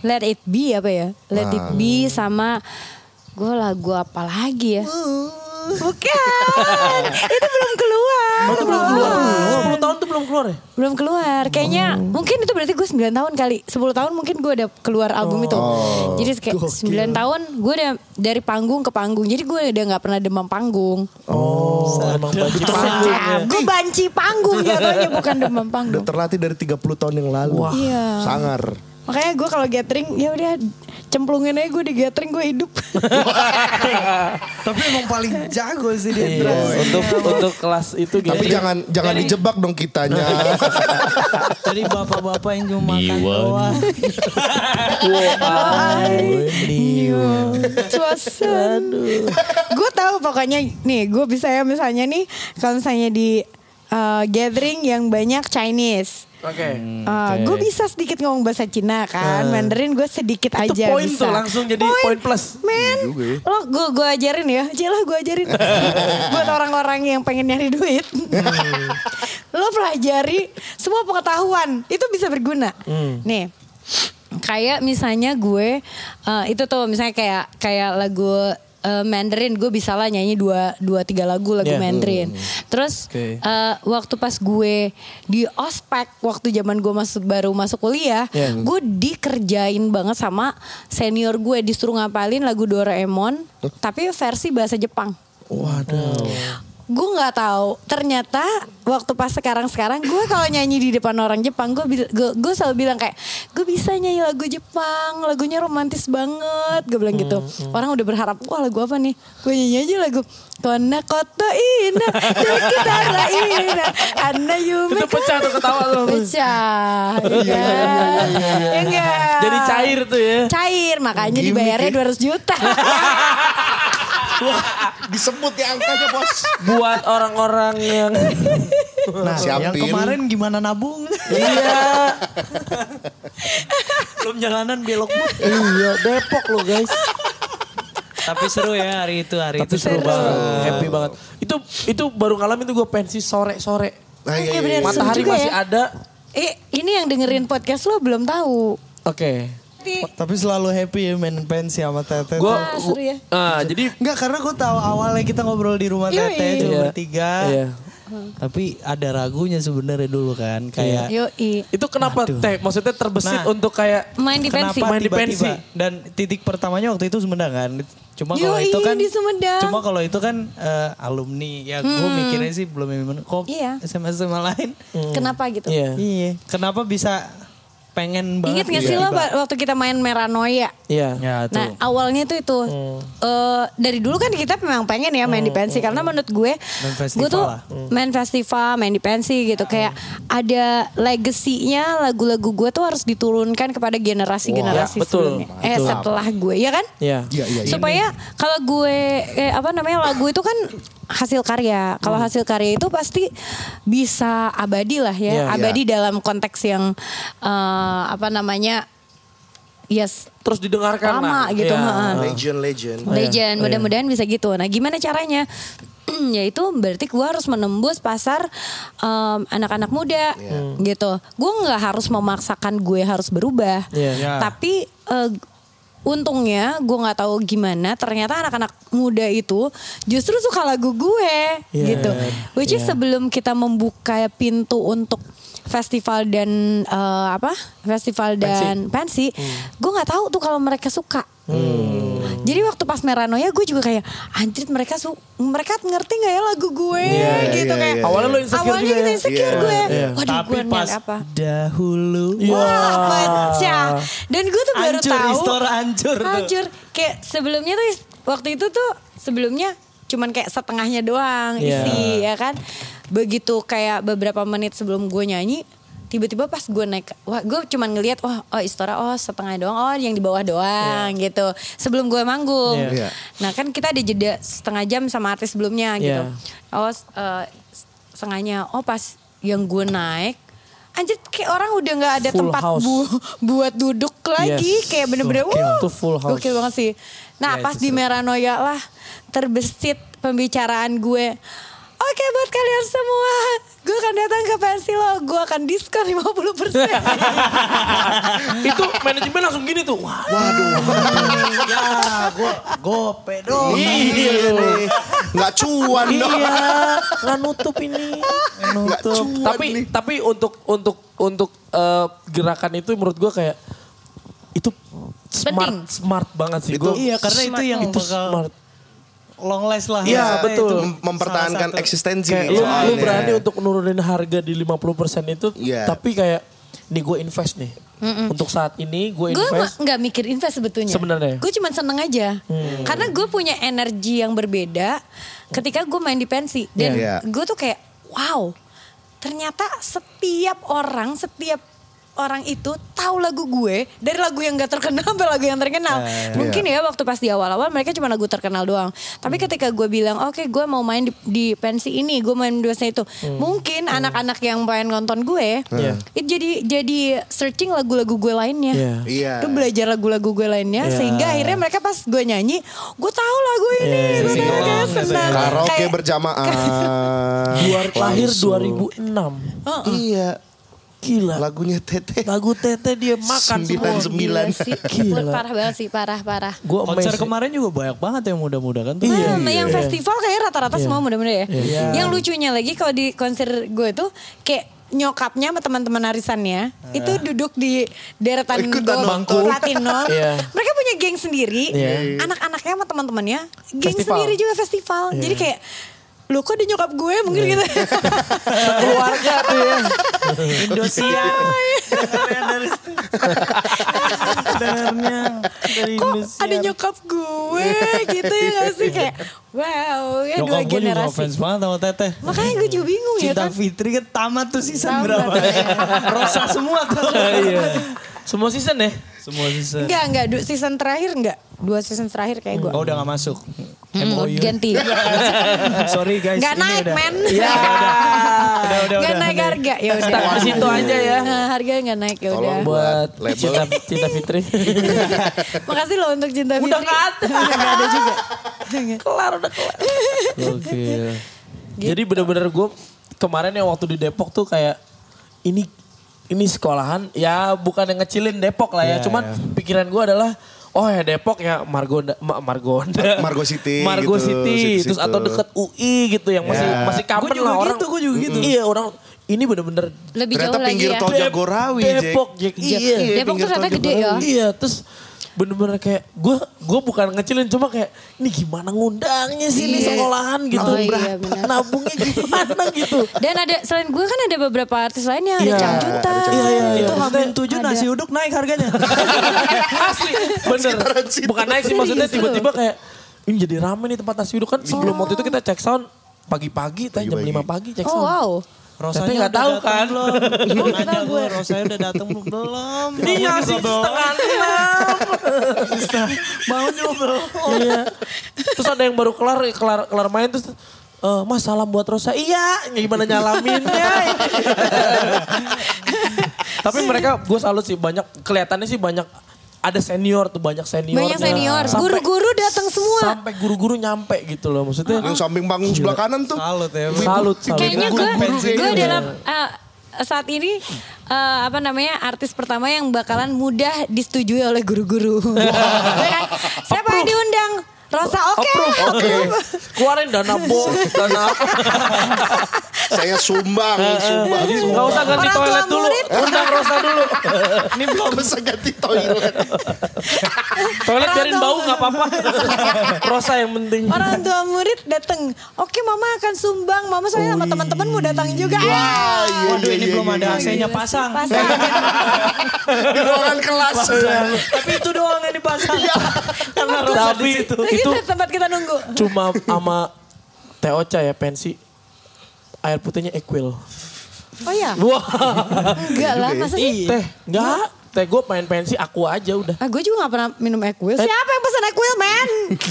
Speaker 5: Let It Be apa ya? Let It Be sama gue lagu apa lagi ya? Bukan, itu belum keluar.
Speaker 1: Oh, itu belum keluar. 10 tahun tuh belum keluar ya?
Speaker 5: Belum keluar. Kayaknya mungkin itu berarti gue 9 tahun kali. 10 tahun mungkin gue udah keluar album itu. Jadi kayak 9 tahun gue udah dari panggung ke panggung. Jadi gue udah nggak pernah demam panggung.
Speaker 1: Oh, emang baju panggung ya.
Speaker 5: Gue banci panggung jatuhnya bukan demam
Speaker 3: Udah
Speaker 5: panggung.
Speaker 3: terlatih dari 30 tahun yang lalu.
Speaker 5: Iya.
Speaker 3: Sangar.
Speaker 5: Makanya gue kalau gathering ya udah cemplungin aja gue di gathering gue hidup.
Speaker 7: Tapi emang paling jago sih dia.
Speaker 1: Iya, untuk untuk kelas itu gitu.
Speaker 3: Tapi jangan jangan dijebak dong kitanya.
Speaker 2: Jadi bapak-bapak yang cuma makan
Speaker 4: Iwan.
Speaker 2: doang.
Speaker 5: Suasan. gue tahu pokoknya nih gue bisa ya misalnya nih kalau misalnya di uh, gathering yang banyak Chinese.
Speaker 1: Oke.
Speaker 5: gue bisa sedikit ngomong bahasa Cina kan, Mandarin gue sedikit
Speaker 1: Itu
Speaker 5: aja
Speaker 1: poin
Speaker 5: bisa.
Speaker 1: tuh langsung jadi poin plus.
Speaker 5: Men,
Speaker 3: juga ya.
Speaker 5: lo gue gue ajarin ya, Cila gue ajarin buat orang-orang yang pengen nyari duit. lo pelajari semua pengetahuan itu bisa berguna. Nih, kayak misalnya gue eh, itu tuh misalnya kayak kayak lagu eh, Mandarin gue bisa lah nyanyi dua dua tiga lagu lagu
Speaker 1: Yeah.
Speaker 5: Mandarin. Terus
Speaker 1: Oke.
Speaker 5: eh, waktu pas gue di ospek waktu zaman gue masuk baru masuk kuliah,
Speaker 1: Yeah.
Speaker 5: gue dikerjain banget sama senior gue disuruh ngapalin lagu Doraemon tapi versi bahasa Jepang.
Speaker 1: Waduh.
Speaker 5: Gue nggak tahu. Ternyata waktu pas sekarang-sekarang gue kalau nyanyi di depan orang Jepang, gue gue gue selalu bilang kayak gue bisa nyanyi lagu Jepang, lagunya romantis banget. Gue bilang gitu. Orang udah berharap wah lagu apa nih? Gue nyanyi aja lagu Kona koto ina, kita ina, Anna yume
Speaker 1: Itu pecah tuh ketawa tuh.
Speaker 5: Pecah. Ya kan? Ya enggak?
Speaker 1: Jadi cair tuh ya.
Speaker 5: Cair, makanya dibayarnya 200 juta.
Speaker 3: Disebut ya angkanya bos.
Speaker 1: Buat orang-orang yang
Speaker 7: Nah, yang
Speaker 3: Siapin.
Speaker 7: kemarin gimana nabung?
Speaker 1: iya
Speaker 7: Belum jalanan belok
Speaker 1: iya Depok lo guys.
Speaker 2: Tapi seru ya hari itu hari
Speaker 1: Tapi
Speaker 2: itu
Speaker 1: seru banget, happy banget. Itu itu baru ngalamin tuh gue pensi sore-sore.
Speaker 3: Nah, iya,
Speaker 5: Iya,
Speaker 3: iya, iya.
Speaker 1: Matahari masih
Speaker 5: ya.
Speaker 1: ada.
Speaker 5: eh, ini yang dengerin podcast lo belum tahu.
Speaker 1: Oke.
Speaker 7: Tapi selalu happy ya main pensi sama Tete.
Speaker 1: Gue
Speaker 5: Wah, seru ya.
Speaker 1: ah jadi
Speaker 7: Enggak karena gue tahu awalnya kita ngobrol di rumah
Speaker 5: Iya,
Speaker 7: Tete
Speaker 5: iya.
Speaker 7: cuma
Speaker 1: Iya.
Speaker 7: bertiga.
Speaker 1: Iya.
Speaker 2: Tapi ada ragunya sebenarnya dulu kan. Kayak
Speaker 5: Yoi.
Speaker 1: Itu kenapa
Speaker 2: Aduh.
Speaker 1: teh? Maksudnya terbesit
Speaker 2: Nah.
Speaker 1: untuk kayak
Speaker 5: Main di pensi.
Speaker 2: Kenapa
Speaker 1: Main di pensi.
Speaker 2: Dan titik pertamanya waktu itu Sumedang kan. Cuma kalau itu kan
Speaker 5: di Sumedang.
Speaker 2: Cuma kalau itu kan eh, alumni ya gue mikirnya sih belum kok
Speaker 5: Iya.
Speaker 2: SMA SMA lain.
Speaker 5: Kenapa gitu?
Speaker 1: Iya.
Speaker 2: Iya. Kenapa bisa pengen banget
Speaker 5: Ingat gak
Speaker 2: gitu
Speaker 5: sih lo
Speaker 2: tiba-tiba?
Speaker 5: Ba- waktu kita main Meranoia?
Speaker 1: Iya.
Speaker 2: Ya tuh.
Speaker 5: Nah awalnya tuh itu eh, dari dulu kan kita memang pengen ya main di pensi karena menurut gue
Speaker 2: Main festival
Speaker 5: gue tuh
Speaker 2: lah.
Speaker 5: main festival main di pensi gitu kayak ada legasinya lagu-lagu gue tuh harus diturunkan kepada generasi-generasi
Speaker 1: Ya, betul.
Speaker 5: sebelumnya. eh setelah gue ya kan
Speaker 1: Iya.
Speaker 3: Iya, iya, iya.
Speaker 5: supaya kalau gue eh, apa namanya lagu itu kan hasil karya kalau hasil karya itu pasti bisa abadi lah ya
Speaker 1: Iya.
Speaker 5: abadi dalam konteks yang eh, apa namanya yes
Speaker 1: Terus didengarkan
Speaker 5: lama
Speaker 1: lah.
Speaker 5: gitu
Speaker 1: Iya.
Speaker 5: heeh.
Speaker 3: Legend, legend.
Speaker 5: legend mudah-mudahan bisa gitu nah gimana caranya yaitu berarti gue harus menembus pasar em, anak-anak muda gitu gue nggak harus memaksakan gue harus berubah.
Speaker 2: Ya.
Speaker 5: tapi eh, untungnya gue nggak tahu gimana ternyata anak-anak muda itu justru suka lagu gue
Speaker 1: Iya.
Speaker 5: gitu. Which is sebelum kita membuka pintu untuk festival dan eh, apa? Festival dan pensi, gue nggak tahu tuh kalau mereka suka jadi waktu pas Meranoia gue juga kayak anjir mereka su mereka ngerti nggak ya lagu gue
Speaker 3: Iya,
Speaker 5: gitu
Speaker 3: iya,
Speaker 5: kayak
Speaker 3: iya.
Speaker 1: Awalnya lo insecure
Speaker 5: awalnya
Speaker 1: juga
Speaker 5: gitu
Speaker 1: ya?
Speaker 5: insecure
Speaker 3: Iya,
Speaker 5: gue
Speaker 3: iya.
Speaker 5: waduh
Speaker 2: Tapi
Speaker 5: gue
Speaker 2: pas
Speaker 5: apa
Speaker 2: dahulu
Speaker 5: Wah, pecah. Dan gue tuh baru tahu.
Speaker 2: Istora hancur tuh.
Speaker 5: Hancur. Kayak sebelumnya tuh waktu itu tuh sebelumnya cuman kayak setengahnya doang
Speaker 1: Iya.
Speaker 5: isi ya kan. Begitu kayak beberapa menit sebelum gue nyanyi tiba-tiba pas gue naik wah gue cuman ngelihat wah oh Istora oh setengah doang oh yang di bawah doang gitu sebelum gue manggung
Speaker 1: Iya.
Speaker 3: Iya.
Speaker 5: nah kan kita ada jeda setengah jam sama artis sebelumnya gitu
Speaker 1: Iya.
Speaker 5: oh eh, setengahnya oh pas yang gue naik anjir kayak orang udah nggak ada
Speaker 1: Full
Speaker 5: tempat
Speaker 1: house.
Speaker 5: bu- buat duduk lagi
Speaker 1: Yes.
Speaker 5: kayak bener-bener
Speaker 1: Itu full house.
Speaker 5: gokil banget sih nah
Speaker 1: Ya,
Speaker 5: pas di
Speaker 1: seru.
Speaker 5: Meranoia lah terbesit pembicaraan gue Oke buat kalian semua, gue akan datang ke pensi lo, gue akan diskon 50%.
Speaker 1: itu manajemen langsung gini tuh. Wah,
Speaker 7: ya gue gope dong.
Speaker 1: iya.
Speaker 3: Nggak cuan dong.
Speaker 1: Iya, nggak nutup ini. Nutup.
Speaker 3: cuan
Speaker 1: Tapi
Speaker 3: nih.
Speaker 1: tapi untuk untuk untuk eh, gerakan itu menurut gua kayak itu smart
Speaker 5: Penting.
Speaker 1: smart banget sih
Speaker 3: Itu-
Speaker 1: gua.
Speaker 2: Iya karena itu yang
Speaker 1: itu
Speaker 2: bakal
Speaker 1: smart.
Speaker 2: Long last lah.
Speaker 1: Iya,
Speaker 2: Maksudnya
Speaker 1: betul.
Speaker 3: Mem- Mempertahankan eksistensi.
Speaker 1: Kayak lu, lu berani untuk nurunin harga di 50% itu
Speaker 3: Iya.
Speaker 1: tapi kayak nih gue invest nih. Untuk saat ini gue
Speaker 5: gue
Speaker 1: invest.
Speaker 5: nggak mikir invest sebetulnya.
Speaker 1: Sebenarnya.
Speaker 5: Gue cuma seneng aja. Karena gue punya energi yang berbeda ketika gue main di pensi. Dan
Speaker 3: Iya.
Speaker 5: gue tuh kayak wow. Ternyata setiap orang, setiap orang itu tahu lagu gue dari lagu yang gak terkenal sampai lagu yang terkenal. Mungkin ya waktu pas di awal-awal mereka cuma lagu terkenal doang. Tapi ketika gue bilang oke gue mau main di, di pensi ini, gue main di pensi itu. Mungkin anak-anak yang pengen nonton gue,
Speaker 1: Iya.
Speaker 5: itu jadi jadi searching lagu-lagu gue lainnya.
Speaker 1: Iya.
Speaker 3: Iya.
Speaker 5: Itu belajar lagu-lagu gue lainnya
Speaker 1: Iya.
Speaker 5: sehingga akhirnya mereka pas gue nyanyi, gue tahu lagu ini,
Speaker 1: Iya,
Speaker 5: gue tahu
Speaker 2: sing-along
Speaker 5: kayak senang.
Speaker 3: Karaoke
Speaker 5: Kayak-
Speaker 3: berjamaah.
Speaker 1: Dua, lahir
Speaker 3: Langsung.
Speaker 1: 2006.
Speaker 3: Iya.
Speaker 1: Gila.
Speaker 3: Lagunya Tete.
Speaker 1: Lagu Tete dia makan
Speaker 3: Sembilan
Speaker 1: semua.
Speaker 3: sembilan.
Speaker 5: Gila sih,
Speaker 1: Gila.
Speaker 5: parah banget sih, parah parah.
Speaker 1: Gue
Speaker 2: Konser kemarin juga banyak banget yang muda-muda kan tuh.
Speaker 1: Iya.
Speaker 5: Nah, yang festival kayak rata-rata semua muda-muda ya.
Speaker 1: Iya.
Speaker 5: Yang lucunya lagi kalau di konser gue tuh kayak nyokapnya sama teman-teman arisannya itu duduk di deretan
Speaker 3: Ikutan
Speaker 5: gue
Speaker 3: nonton.
Speaker 5: platinum.
Speaker 1: Iya.
Speaker 5: Mereka punya geng sendiri.
Speaker 1: Iya.
Speaker 5: Anak-anaknya sama teman-temannya geng
Speaker 1: Festival.
Speaker 5: sendiri juga festival. Jadi kayak lu kok ada nyokap gue mungkin gitu.
Speaker 1: keluarga tuh ya.
Speaker 2: Indosiar. dari
Speaker 5: kok
Speaker 2: Indosiar.
Speaker 5: ada nyokap gue gitu ya gak sih kayak wow ya dua
Speaker 2: Nyokap gue juga
Speaker 5: generasi.
Speaker 2: banget sama Teteh.
Speaker 5: Makanya gue juga bingung ya
Speaker 2: Cinta
Speaker 5: kan.
Speaker 2: Fitri kan tamat tuh season berapa. Rosa semua tuh.
Speaker 1: Iya. Semua season ya?
Speaker 2: Semua season.
Speaker 5: Enggak, enggak. Season terakhir enggak. Dua season terakhir kayak gue.
Speaker 2: Oh udah gak masuk.
Speaker 5: Hmm,
Speaker 2: MOU.
Speaker 5: ganti.
Speaker 2: Sorry guys.
Speaker 5: Enggak
Speaker 2: ini
Speaker 5: naik,
Speaker 2: udah-
Speaker 5: men.
Speaker 1: Ya.
Speaker 2: Udah udah
Speaker 5: Enggak
Speaker 2: udah.
Speaker 5: naik harga. Ya udah.
Speaker 1: Stuck di situ aja ya.
Speaker 5: Nah, harganya enggak naik ya udah.
Speaker 3: Tolong
Speaker 1: Buat
Speaker 3: label.
Speaker 1: Cinta, Cinta Fitri.
Speaker 5: Makasih loh untuk Cinta Fitri.
Speaker 1: Udah nggak ada.
Speaker 5: Nggak ada juga.
Speaker 1: kelar udah kelar.
Speaker 2: Gokil.
Speaker 1: Jadi bener-bener gue kemarin yang waktu di Depok tuh kayak ini ini sekolahan ya bukan yang ngecilin Depok lah ya.
Speaker 2: Iya,
Speaker 1: Cuman
Speaker 2: iya.
Speaker 1: pikiran gue adalah Oh ya Depok ya Margonda, Ma- Margonda.
Speaker 3: Margo City
Speaker 1: Margo
Speaker 3: gitu,
Speaker 1: City.
Speaker 3: situ-situ.
Speaker 1: Terus atau deket UI gitu yang masih
Speaker 3: Ya.
Speaker 1: masih
Speaker 7: juga
Speaker 1: lah orang.
Speaker 7: gitu, gua juga gitu.
Speaker 1: Iya orang ini bener-bener
Speaker 5: Lebih
Speaker 3: Ternyata
Speaker 5: jauh lagi
Speaker 3: pinggir
Speaker 5: ya.
Speaker 3: tol Jagorawi.
Speaker 1: Depok, Jack. Iya.
Speaker 5: Depok ternyata gede ya.
Speaker 1: Iya, terus bener-bener kayak gue gue bukan ngecilin cuma kayak ini gimana ngundangnya sih ini
Speaker 5: Iya.
Speaker 1: sekolahan gitu
Speaker 5: Oh, iya, benar.
Speaker 1: nabungnya gimana gitu.
Speaker 5: Dan ada selain gue kan ada beberapa artis lainnya, ada
Speaker 1: Iya,
Speaker 5: Cang Junta.
Speaker 1: iya iya iya.
Speaker 7: Itu Hamin tujuh nasi uduk naik harganya.
Speaker 1: asli. Bener. Bukan naik sih maksudnya tiba-tiba kayak ini jadi rame nih tempat nasi uduk. Kan sebelum waktu itu kita cek sound pagi-pagi teh jam
Speaker 3: Pagi-pagi.
Speaker 1: 5 pagi cek
Speaker 5: Oh
Speaker 1: sound
Speaker 5: wow.
Speaker 1: Tapi nggak tahu kan.
Speaker 7: Belum. Nanya gue, Rosanya udah datang belum? Belum.
Speaker 1: ini ngasih setengah enam
Speaker 7: Mau nyoba.
Speaker 1: iya terus ada yang baru kelar kelar kelar main terus eh mas salam buat Rosa iya gimana nyalaminnya tapi mereka gue salut sih banyak kelihatannya sih banyak ada senior tuh banyak senior
Speaker 5: Banyak senior. Guru-guru datang semua.
Speaker 1: sampai guru-guru nyampe gitu loh maksudnya
Speaker 3: Yang samping panggung sebelah kanan tuh.
Speaker 7: Salut ya.
Speaker 1: salut salut
Speaker 5: Kayaknya gue gue
Speaker 3: kayaknya.
Speaker 5: dalam eh, saat ini eh, apa namanya artis pertama yang bakalan mudah disetujui oleh guru-guru. Ya kan? Siapa yang diundang? Rosa oke.
Speaker 1: Oke. Keluarin dana bos, dana apa.
Speaker 3: Saya sumbang, sumbang.
Speaker 1: Gak usah ganti
Speaker 5: Orang
Speaker 1: toilet dulu. Undang Rosa dulu.
Speaker 3: Ini belum bisa ganti toilet.
Speaker 1: Toilet biarin bau gak apa-apa. Rosa yang penting.
Speaker 5: Orang tua murid datang. Oke mama akan sumbang. Mama saya sama teman-teman mau datang juga.
Speaker 3: Wah, iya,
Speaker 7: Waduh
Speaker 3: iya,
Speaker 7: ini
Speaker 3: iya,
Speaker 7: belum
Speaker 3: iya,
Speaker 7: ada
Speaker 3: iya.
Speaker 7: AC-nya pasang.
Speaker 5: Pasang.
Speaker 3: Di ruangan kelas.
Speaker 7: Tapi itu doang yang dipasang. Karena Rosa di
Speaker 1: Tapi
Speaker 7: situ.
Speaker 1: itu
Speaker 5: Itu tempat kita nunggu.
Speaker 1: cuma sama Teh Ocha ya pensi. Air putihnya Equil.
Speaker 5: Oh ya?
Speaker 1: Wah.
Speaker 5: Enggak lah, masa sih?
Speaker 1: Teh, enggak. Teh gue main pensi aku aja udah.
Speaker 5: Ah, gue juga gak pernah minum Equil. Siapa yang pesan Equil, men?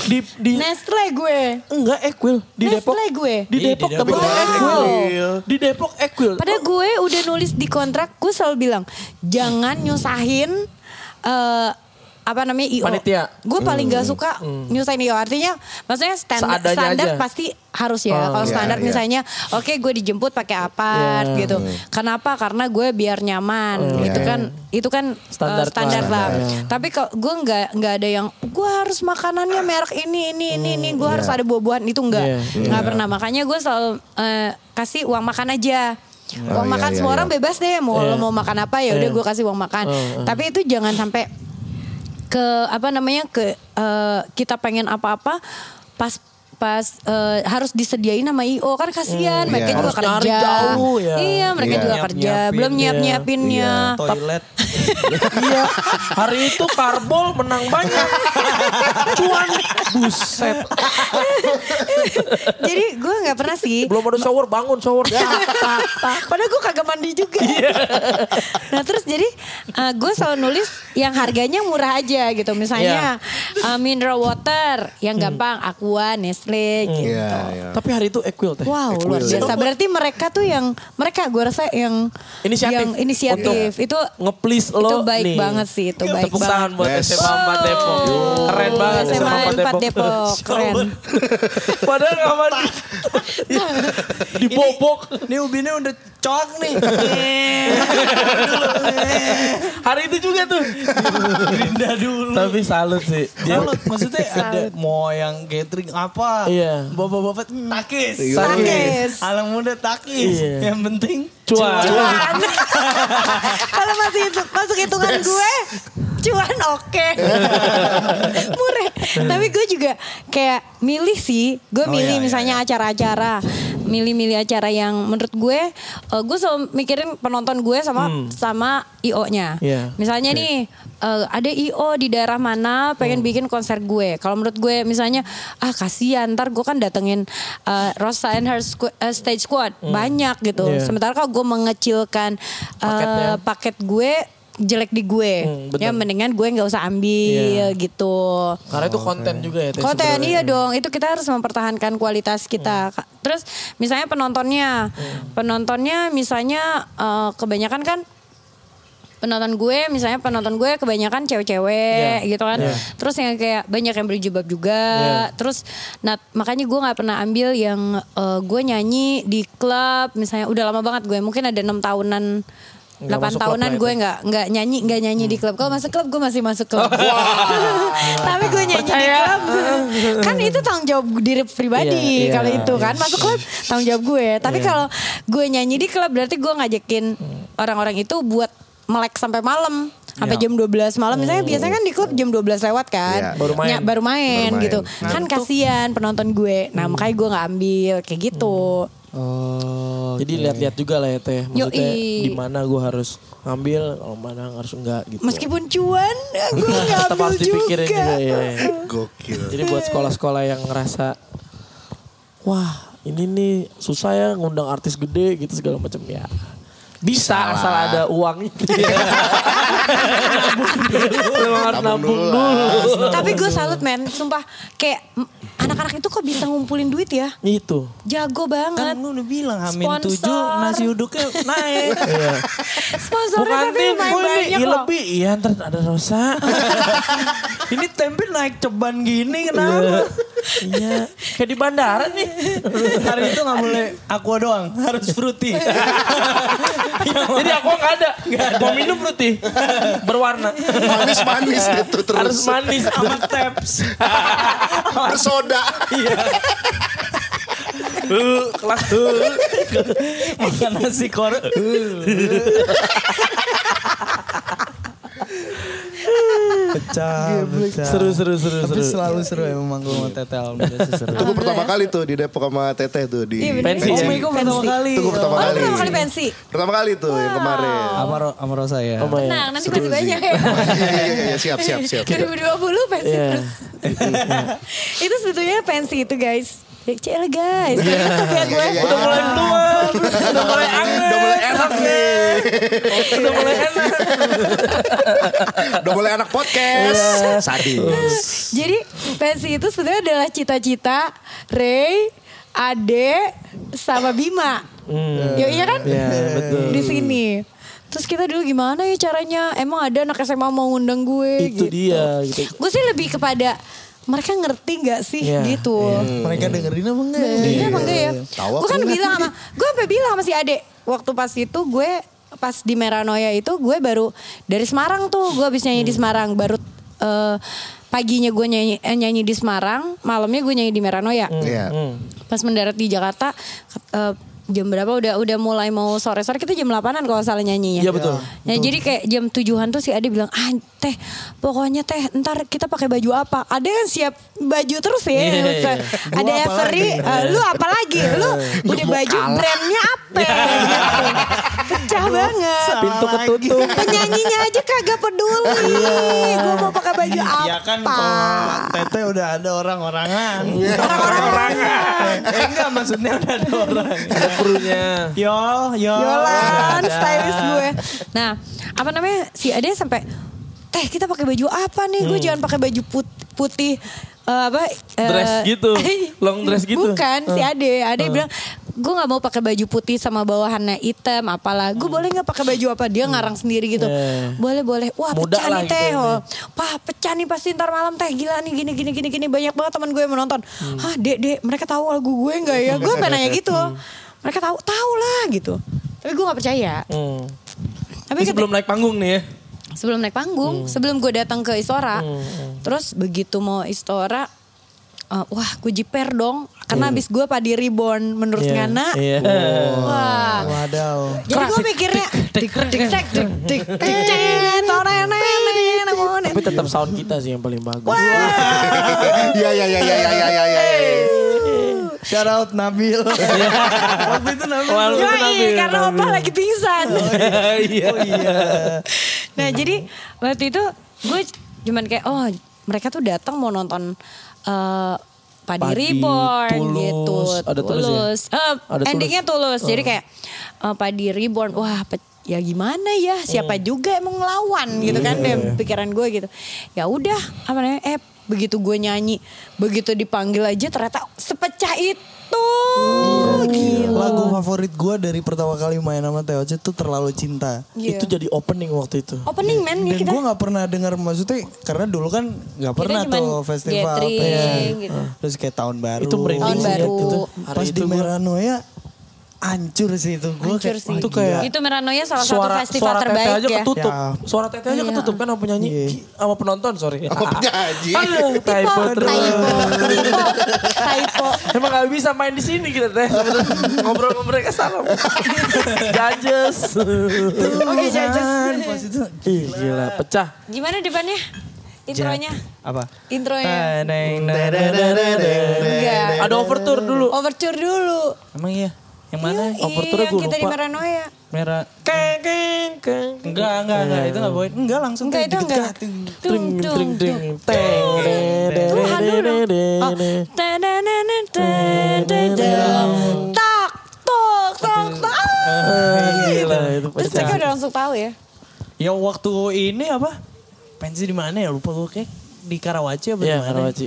Speaker 1: Di di
Speaker 5: Nestle gue.
Speaker 1: enggak Equil di Depok.
Speaker 5: Nestle gue.
Speaker 1: Di
Speaker 7: Iya,
Speaker 1: Depok
Speaker 7: di
Speaker 1: temen
Speaker 7: Depok.
Speaker 1: Equil. Di Depok Equil.
Speaker 5: Padahal gue udah nulis di kontrak, gue selalu bilang, jangan nyusahin eh apa namanya IO.
Speaker 1: Panitia.
Speaker 5: Gue paling gak suka nyusahin IO. Artinya maksudnya standar,
Speaker 1: Seadanya
Speaker 5: standar
Speaker 1: aja.
Speaker 5: pasti harus ya.
Speaker 1: Oh,
Speaker 5: Kalau
Speaker 3: iya,
Speaker 5: standar
Speaker 3: iya.
Speaker 5: misalnya, oke gue dijemput pakai apart
Speaker 1: Iya.
Speaker 5: gitu. Kenapa? Karena gue biar nyaman. itu kan itu kan eh,
Speaker 1: Standar
Speaker 5: standar,
Speaker 1: lah.
Speaker 5: lah.
Speaker 1: Iya.
Speaker 5: Tapi kalau gue nggak nggak ada yang gue harus makanannya merek ini ini ini ini gue harus ada buah-buahan itu nggak
Speaker 1: Iya.
Speaker 5: nggak pernah. Makanya gue selalu eh, kasih uang makan aja.
Speaker 3: Oh,
Speaker 5: Uang
Speaker 3: iya,
Speaker 5: makan
Speaker 3: iya,
Speaker 5: semua
Speaker 3: iya.
Speaker 5: orang bebas deh mau
Speaker 1: Iya.
Speaker 5: lo mau makan apa ya udah
Speaker 1: Iya.
Speaker 5: gue kasih uang makan.
Speaker 1: Oh, oh.
Speaker 5: Tapi itu jangan sampai ke apa namanya ke eh, kita pengen apa-apa pas pas eh, harus disediain sama IO kan kasihan
Speaker 1: Hmm,
Speaker 5: mereka
Speaker 3: iya.
Speaker 5: juga
Speaker 1: Harus
Speaker 5: kerja.
Speaker 1: jauh ya.
Speaker 5: Iya, mereka
Speaker 3: Iya.
Speaker 5: juga
Speaker 7: Nyiap-
Speaker 5: kerja,
Speaker 7: nyiapin,
Speaker 5: belum
Speaker 1: iya.
Speaker 5: nyiap-nyiapinnya.
Speaker 7: Toilet.
Speaker 1: iya. Hari itu karbol menang banyak. Cuan. Buset.
Speaker 5: Jadi gue nggak pernah sih.
Speaker 1: Belum ada shower bangun shower. Tak.
Speaker 5: Padahal gue kagak mandi juga.
Speaker 1: Iya.
Speaker 5: nah terus jadi uh, gue selalu nulis yang harganya murah aja gitu. Misalnya
Speaker 1: Iya.
Speaker 5: uh, mineral water yang
Speaker 1: Hmm.
Speaker 5: gampang Aqua, Nestle gitu.
Speaker 3: Iya, iya.
Speaker 1: Tapi hari itu Equil teh.
Speaker 5: Wow luar biasa. Berarti mereka tuh yang mereka gue rasa yang
Speaker 1: Inisiatif.
Speaker 5: yang inisiatif itu
Speaker 1: Nge-please lo
Speaker 5: itu baik
Speaker 1: nih.
Speaker 5: banget sih itu baik
Speaker 1: Tepuk
Speaker 5: banget.
Speaker 1: tangan buat
Speaker 3: Yes.
Speaker 1: SMA 4 Depok. Keren banget
Speaker 5: SMA 4 Depok, keren.
Speaker 1: Padahal gak mandi. Dibobok.
Speaker 7: Ini ubinnya udah cok nih.
Speaker 1: Hari itu juga tuh.
Speaker 7: Gerinda dulu.
Speaker 1: Tapi salut sih. Dia
Speaker 7: Salut, maksudnya ada mau yang catering apa.
Speaker 1: Iya.
Speaker 7: Bapak-bapak takis.
Speaker 5: Takis.
Speaker 7: Anak muda takis.
Speaker 1: Iya.
Speaker 7: Yang penting
Speaker 1: cuan.
Speaker 5: Kalau masih itu masuk hitungan gue, cuan oke. Murah. Tapi gue juga kayak milih sih. Gue
Speaker 7: Oh,
Speaker 5: milih
Speaker 7: iya, iya,
Speaker 5: misalnya acara-acara. Milih-milih acara yang menurut gue, eh, gue selalu mikirin penonton gue sama sama IO-nya.
Speaker 1: Iya.
Speaker 5: Misalnya nih, eh, ada IO di daerah mana pengen bikin konser gue. Kalau menurut gue misalnya, ah kasihan ntar gue kan datengin eh, Rosa and her squ- eh, stage squad. Banyak gitu.
Speaker 1: Iya.
Speaker 5: Sementara kalau gue mengecilkan eh,
Speaker 1: Paketnya.
Speaker 5: paket gue jelek di gue.
Speaker 1: Hmm, bener.
Speaker 5: ya mendingan gue nggak usah ambil
Speaker 1: Iya.
Speaker 5: gitu.
Speaker 1: Karena itu konten juga ya.
Speaker 5: Konten
Speaker 1: sebenarnya.
Speaker 5: iya dong, itu kita harus mempertahankan kualitas kita. Ka- Terus misalnya penontonnya, penontonnya misalnya eh, kebanyakan kan penonton gue, misalnya penonton gue kebanyakan cewek-cewek
Speaker 1: Iya.
Speaker 5: gitu kan.
Speaker 1: Iya.
Speaker 5: Terus yang kayak banyak yang berjilbab juga.
Speaker 1: Iya.
Speaker 5: Terus, nah makanya gue nggak pernah ambil yang eh, gue nyanyi di klub, misalnya udah lama banget gue, mungkin ada enam tahunan
Speaker 1: Nggak
Speaker 5: 8
Speaker 1: masuk klub
Speaker 5: tahunan gue nggak nggak nyanyi nggak nyanyi di klub. Kalau masuk klub gue masih masuk klub. Tapi gue nyanyi di klub. kan itu tanggung jawab diri pribadi
Speaker 1: Iya, iya,
Speaker 5: kalau itu
Speaker 1: iya.
Speaker 5: kan masuk klub tanggung jawab gue. Tapi kalau gue nyanyi di klub berarti gue ngajakin orang-orang itu buat melek sampai malam. Sampai jam 12 malam misalnya biasanya kan di klub jam 12 lewat kan.
Speaker 3: Iya.
Speaker 1: Baru main.
Speaker 5: Nya- baru main
Speaker 3: Baru main.
Speaker 5: gitu. Kan kasihan penonton gue. Nah, makanya gue nggak ambil kayak gitu.
Speaker 2: Oh.
Speaker 1: Jadi lihat-lihat juga lah ya teh. Maksudnya di mana gue harus ngambil, kalau mana harus enggak gitu.
Speaker 5: Meskipun cuan, gue nggak ambil
Speaker 1: harus dipikirin
Speaker 5: juga.
Speaker 1: juga ya.
Speaker 3: Gokil.
Speaker 1: Jadi buat sekolah-sekolah yang ngerasa wah ini nih susah ya ngundang artis gede gitu segala macam ya. Bisa asal ada uangnya. Memang harus nabung dulu.
Speaker 5: Tapi gue salut men, sumpah kayak anak-anak itu kok bisa ngumpulin duit ya?
Speaker 1: Itu.
Speaker 5: Jago banget.
Speaker 7: Kan lu udah bilang Hamin
Speaker 5: Sponsor.
Speaker 7: tujuh nasi uduknya naik.
Speaker 5: Sponsornya
Speaker 1: Bukan
Speaker 5: tapi lumayan banyak
Speaker 1: iya
Speaker 5: loh.
Speaker 1: lebih. Iya ntar ada Rosa.
Speaker 7: Ini tempe naik ceban gini kenapa?
Speaker 1: iya. Kayak di bandara nih.
Speaker 7: Hari itu gak boleh aqua doang, harus fruity.
Speaker 1: Jadi aku nggak ada. Mau minum fruity. Berwarna.
Speaker 3: Manis-manis itu terus.
Speaker 1: Harus manis.
Speaker 7: Sama taps.
Speaker 3: Bersoda.
Speaker 1: Uh, kelas
Speaker 7: Makan nasi kor. pecah, pecah.
Speaker 1: Seru, seru, seru,
Speaker 7: Tapi
Speaker 1: seru.
Speaker 7: selalu seru emang manggung sama Tetel. Biasa seru.
Speaker 3: Gue pertama kali tuh di Depok sama Teteh tuh di
Speaker 5: Iya.
Speaker 1: Pensi
Speaker 7: Oh,
Speaker 1: ya?
Speaker 7: Miko pertama kali.
Speaker 3: Gue pertama
Speaker 5: Oh,
Speaker 3: kali.
Speaker 5: pertama kali pensi?
Speaker 3: Pertama kali tuh yang kemarin.
Speaker 7: Sama, Ro- sama Rosa ya.
Speaker 1: Oh.
Speaker 5: Nah, nanti masih banyak ya.
Speaker 3: Iya iya iya siap siap siap.
Speaker 5: 2020 pensi terus. itu sebetulnya pensi itu guys. Ya, Cile guys. Ya gue.
Speaker 3: Iya,
Speaker 1: Udah mulai tua. Udah mulai anget.
Speaker 3: Udah mulai enak nih.
Speaker 1: Udah mulai enak.
Speaker 3: Udah mulai anak podcast. Sadis.
Speaker 5: Jadi pensi itu sebenarnya adalah cita-cita Ray, Ade, sama Bima. Ya, iya kan?
Speaker 1: Iya, betul.
Speaker 5: Di sini. Terus kita dulu gimana ya caranya? Emang ada anak SMA mau ngundang gue
Speaker 1: Itu
Speaker 5: gitu.
Speaker 1: dia gitu.
Speaker 5: Gue sih lebih kepada mereka ngerti gak sih
Speaker 1: Iya,
Speaker 5: gitu.
Speaker 7: Mereka dengerin apa enggak?
Speaker 5: Iya emang enggak ya.
Speaker 3: Tahu
Speaker 5: Gue kan bilang sama, gue sampai bilang sama si Ade. Waktu pas itu gue pas di Meranoya itu gue baru dari Semarang tuh. Gue habis nyanyi di Semarang. Baru eh, paginya gue nyanyi, eh, nyanyi di Semarang. Malamnya gue nyanyi di Meranoya.
Speaker 3: Iya.
Speaker 5: Pas mendarat di Jakarta eh, jam berapa udah udah mulai mau sore-sore kita jam 8-an kalau salah nyanyinya.
Speaker 1: Iya, betul.
Speaker 5: Nah, jadi kayak jam tujuhan tuh si Ade bilang, "Ah, teh, pokoknya teh ntar kita pakai baju apa?" Ade kan siap baju terus ya.
Speaker 1: Iya, iya.
Speaker 5: Ada Every, eh, lu apa lagi? Lu udah baju brandnya apa? Gitu. Pecah banget.
Speaker 1: Pintu ketutup.
Speaker 5: Penyanyinya aja kagak peduli. Gue mau pakai baju apa?
Speaker 7: Ya kan kalau Tete udah ada orang-orangan.
Speaker 5: Orang-orangan.
Speaker 7: eh enggak maksudnya udah ada orang.
Speaker 1: Krunya.
Speaker 7: Yol, yol.
Speaker 5: Yolan,
Speaker 7: Ada.
Speaker 5: stylist gue. Nah, apa namanya? Si Ade sampai teh kita pakai baju apa nih? Gue jangan pakai baju put- putih eh, apa? eh,
Speaker 1: Dress gitu. Long dress gitu.
Speaker 5: Bukan, si Ade. Ade bilang gue nggak mau pakai baju putih sama bawahannya hitam apalah gue boleh nggak pakai baju apa dia ngarang sendiri gitu
Speaker 1: Yeah.
Speaker 5: boleh boleh wah
Speaker 1: Muda
Speaker 5: pecah nih
Speaker 1: gitu
Speaker 5: teh
Speaker 1: ya,
Speaker 5: oh. Wah pecah nih pasti ntar malam teh gila nih gini gini gini gini banyak banget teman gue yang menonton ah dek dek mereka tahu lagu gue nggak ya gue pengen nanya gitu mereka tahu tahu lah gitu tapi gue nggak percaya
Speaker 1: Hmm.
Speaker 5: tapi
Speaker 1: Ini sebelum naik panggung nih ya.
Speaker 5: sebelum naik panggung, sebelum gue datang ke Istora, terus begitu mau Istora, eh, wah gue jiper dong, karena abis gue padi reborn menurut
Speaker 1: Iya,
Speaker 5: Ngana,
Speaker 1: iya.
Speaker 5: wah.
Speaker 7: Wadaw.
Speaker 5: Jadi gue mikirnya tik tik
Speaker 1: Tapi tetap sound kita sih yang paling bagus.
Speaker 3: Iya iya iya iya iya iya iya.
Speaker 7: Shout out Nabil. Waktu itu Nabil.
Speaker 1: Lu
Speaker 5: Yoi,
Speaker 1: Nabil,
Speaker 5: karena
Speaker 1: Nabil.
Speaker 5: opa lagi pingsan.
Speaker 1: Iya.
Speaker 5: nah jadi waktu itu gue cuman kayak oh mereka tuh datang mau nonton eh Padi,
Speaker 1: Padi,
Speaker 5: Reborn
Speaker 1: Tulus.
Speaker 5: gitu.
Speaker 1: Ada Tulus ya?
Speaker 5: Eh,
Speaker 1: Ada
Speaker 5: endingnya tulus. Jadi kayak eh, Padi Reborn. Wah pe- ya gimana ya siapa juga emang ngelawan gitu kan dalam pikiran gue gitu. Ya udah apa namanya eh begitu gue nyanyi begitu dipanggil aja ternyata sepecah itu. Gila.
Speaker 7: Lagu favorit gue dari pertama kali main sama Teoce tuh terlalu cinta.
Speaker 5: Iya.
Speaker 1: Itu jadi opening waktu itu.
Speaker 5: opening man ya
Speaker 7: Dan
Speaker 5: kita.
Speaker 7: gue gak pernah dengar maksudnya karena dulu kan gak pernah tuh festival apa
Speaker 5: gathering
Speaker 7: ya.
Speaker 5: gitu.
Speaker 7: Terus kayak tahun baru.
Speaker 1: Itu merinding
Speaker 5: Tahun baru.
Speaker 1: itu. Hari
Speaker 7: Pas
Speaker 1: itu
Speaker 7: di
Speaker 1: gua-
Speaker 7: Hancur sih itu. Gue kayak,
Speaker 5: sih.
Speaker 1: Itu kayak-
Speaker 5: Itu Meranoia salah
Speaker 1: suara
Speaker 5: satu festival
Speaker 1: suara tete
Speaker 5: terbaik
Speaker 1: aja
Speaker 5: ya.
Speaker 1: ketutup.
Speaker 7: Ya.
Speaker 1: Suara tete aja
Speaker 5: Iya.
Speaker 1: ketutup kan sama penyanyi Ki- sama penonton sorry.
Speaker 3: Sama penyanyi.
Speaker 1: Aduh,
Speaker 5: Typo,
Speaker 1: typo terus.
Speaker 5: typo, typo.
Speaker 1: Emang gak bisa main di sini kita teh. Ngobrol-ngobrol ke sana. Judges.
Speaker 5: Oke, judges.
Speaker 1: Ih, gila, pecah.
Speaker 5: Gimana depannya? Intronya?
Speaker 7: apa?
Speaker 5: Intronya?
Speaker 1: Ada overture dulu.
Speaker 5: Overture dulu.
Speaker 2: Emang iya? Yang mana?
Speaker 5: Iya,
Speaker 1: Overture
Speaker 5: yang
Speaker 1: gue
Speaker 5: kita di
Speaker 1: lupa.
Speaker 5: Meranoia.
Speaker 2: Merah.
Speaker 1: Keng keng keng.
Speaker 2: Enggak, enggak, enggak. Itu enggak boleh. Enggak langsung
Speaker 5: Enggak
Speaker 2: kayak
Speaker 5: itu enggak. Tung, tung, tung.
Speaker 1: Teng de de
Speaker 5: Tuhan
Speaker 1: de
Speaker 5: dulu.
Speaker 1: de
Speaker 5: Oh. Tak, tok, tok, tok.
Speaker 1: Ah, Gila itu
Speaker 5: Terus mereka udah langsung tahu ya.
Speaker 2: Ya waktu ini apa? Pensi di mana ya? Lupa gue kayak di Karawaci apa di
Speaker 1: Iya,
Speaker 2: mana?
Speaker 1: Karawaci.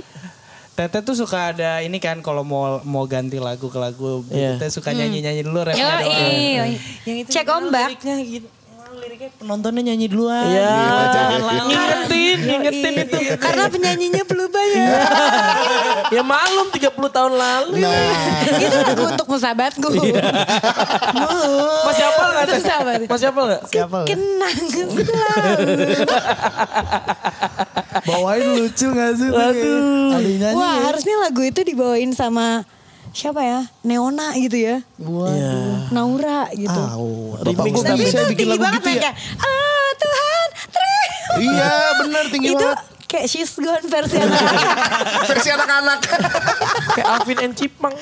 Speaker 2: Tete tuh suka ada ini kan kalau mau mau ganti lagu ke lagu,
Speaker 1: Iya.
Speaker 2: Tete suka nyanyi-nyanyi dulu refnya doang.
Speaker 5: iya.
Speaker 2: Yang itu
Speaker 5: Cek ombak.
Speaker 2: Liriknya gitu. Liriknya penontonnya nyanyi duluan.
Speaker 1: Iya.
Speaker 2: Jangan lama.
Speaker 1: Ngingetin, ngingetin itu.
Speaker 5: Karena penyanyinya belum banyak.
Speaker 1: Ya malum 30 tahun lalu.
Speaker 5: Itu lagu untuk musabatku.
Speaker 1: Masih hafal gak?
Speaker 5: Terus apa?
Speaker 1: Masih hafal gak?
Speaker 7: Siapa?
Speaker 5: Kenang selalu.
Speaker 7: Bawain lucu gak sih? nyanyi
Speaker 5: Wah
Speaker 7: ya?
Speaker 5: harusnya lagu itu dibawain sama siapa ya? Neona gitu ya.
Speaker 1: Iya.
Speaker 5: Naura gitu.
Speaker 7: Oh, bapak
Speaker 5: Tapi itu
Speaker 7: bikin
Speaker 5: tinggi
Speaker 7: lagu
Speaker 5: banget
Speaker 7: gitu ya?
Speaker 5: kayak Ah Tuhan terima
Speaker 3: Iya bener tinggi
Speaker 5: Itu
Speaker 3: banget.
Speaker 5: kayak She's Gone versi anak-anak.
Speaker 3: Versi anak-anak.
Speaker 1: Kayak Alvin and Chipmunk.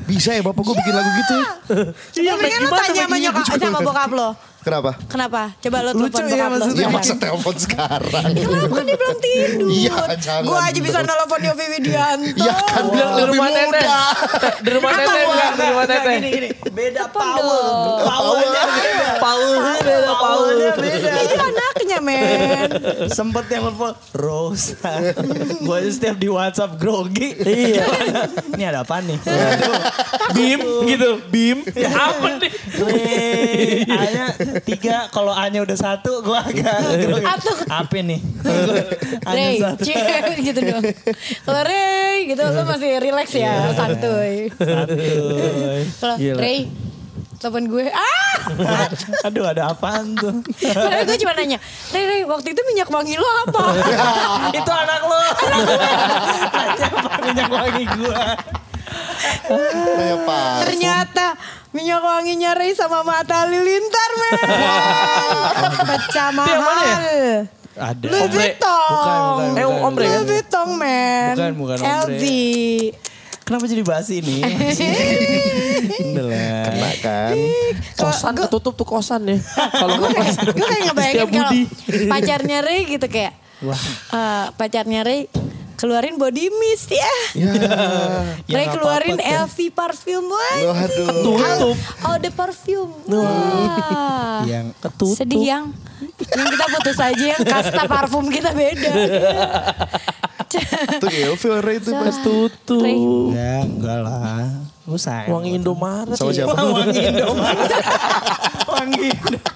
Speaker 3: Bisa ya bapak gue bikin lagu gitu ya?
Speaker 1: Iya,
Speaker 5: Tapi kan lo tanya sama nyokap sama bokap lo.
Speaker 3: Kenapa?
Speaker 5: Kenapa? Coba lo
Speaker 7: Lucu
Speaker 5: telepon
Speaker 7: ya
Speaker 5: bokap lo.
Speaker 7: maksudnya.
Speaker 3: Ya
Speaker 5: sekarang.
Speaker 3: masa telepon sekarang.
Speaker 5: Ya kenapa kan dia belum tidur.
Speaker 3: Iya, jangan
Speaker 5: Gue aja bisa nelfon Yofi Widianto.
Speaker 3: Iya kan bilang
Speaker 1: Di
Speaker 3: lebih
Speaker 1: rumah Tete.
Speaker 3: muda.
Speaker 1: Di rumah bilang di rumah Tete.
Speaker 2: Gini, gini. Beda power. Powernya beda.
Speaker 1: Powernya beda,
Speaker 2: Powernya beda.
Speaker 5: Itu anaknya men.
Speaker 2: Sempet yang telepon Rosa. Gue aja setiap di WhatsApp grogi.
Speaker 1: Iya.
Speaker 2: Ini ada apa nih?
Speaker 1: Bim gitu. Bim. Ya apa nih?
Speaker 2: A-nya tiga, kalau A-nya udah satu, gue agak.
Speaker 5: Atau-
Speaker 2: Apa nih? A-nya
Speaker 5: Ray, gitu dong. Kalau Ray gitu lo masih relax ya, santuy.
Speaker 2: Santuy.
Speaker 5: Kalau. Ray, telepon gue, ah!
Speaker 2: Aduh ada apaan tuh?
Speaker 5: Padahal gue cuma nanya, Ray, Ray, waktu itu minyak wangi lo apa?
Speaker 2: Itu anak lo. Minyak wangi gue.
Speaker 5: Ternyata minyak wanginya Ray sama mata halilintar, men. Pecah mahal.
Speaker 1: yang mana ya?
Speaker 2: Ada.
Speaker 5: Louis
Speaker 1: Ombre.
Speaker 5: Vuitton.
Speaker 2: Bukan, bukan,
Speaker 1: Eh,
Speaker 2: bukan.
Speaker 1: ombre kan?
Speaker 5: Louis Vuitton, men.
Speaker 2: Bukan, bukan ombre.
Speaker 5: LV.
Speaker 2: Kenapa jadi bahas ini?
Speaker 3: Kena kan.
Speaker 1: Kosan ketutup tuh kosan ya. Kalau
Speaker 5: gue kayak, gue kayak ngebayangin kalau pacarnya Ray gitu kayak eh, pacarnya Ray keluarin body mist ya.
Speaker 2: Ya,
Speaker 5: Ray
Speaker 2: nggak
Speaker 5: keluarin
Speaker 2: apa-apa,
Speaker 5: LV parfum wah.
Speaker 3: Waduh.
Speaker 1: Tutup.
Speaker 5: Oh, the parfum. Wah.
Speaker 2: Yang
Speaker 1: Ketutup.
Speaker 5: Sedih yang yang kita putus aja yang kasta parfum kita beda.
Speaker 3: Tuh ilfil Ray itu pas.
Speaker 1: Tutup.
Speaker 5: Ray.
Speaker 2: Ya enggak lah. Gue sayang.
Speaker 1: Wangi Indomaret.
Speaker 3: Sama siapa?
Speaker 2: Wah, wangi Indomaret. wangi Indo-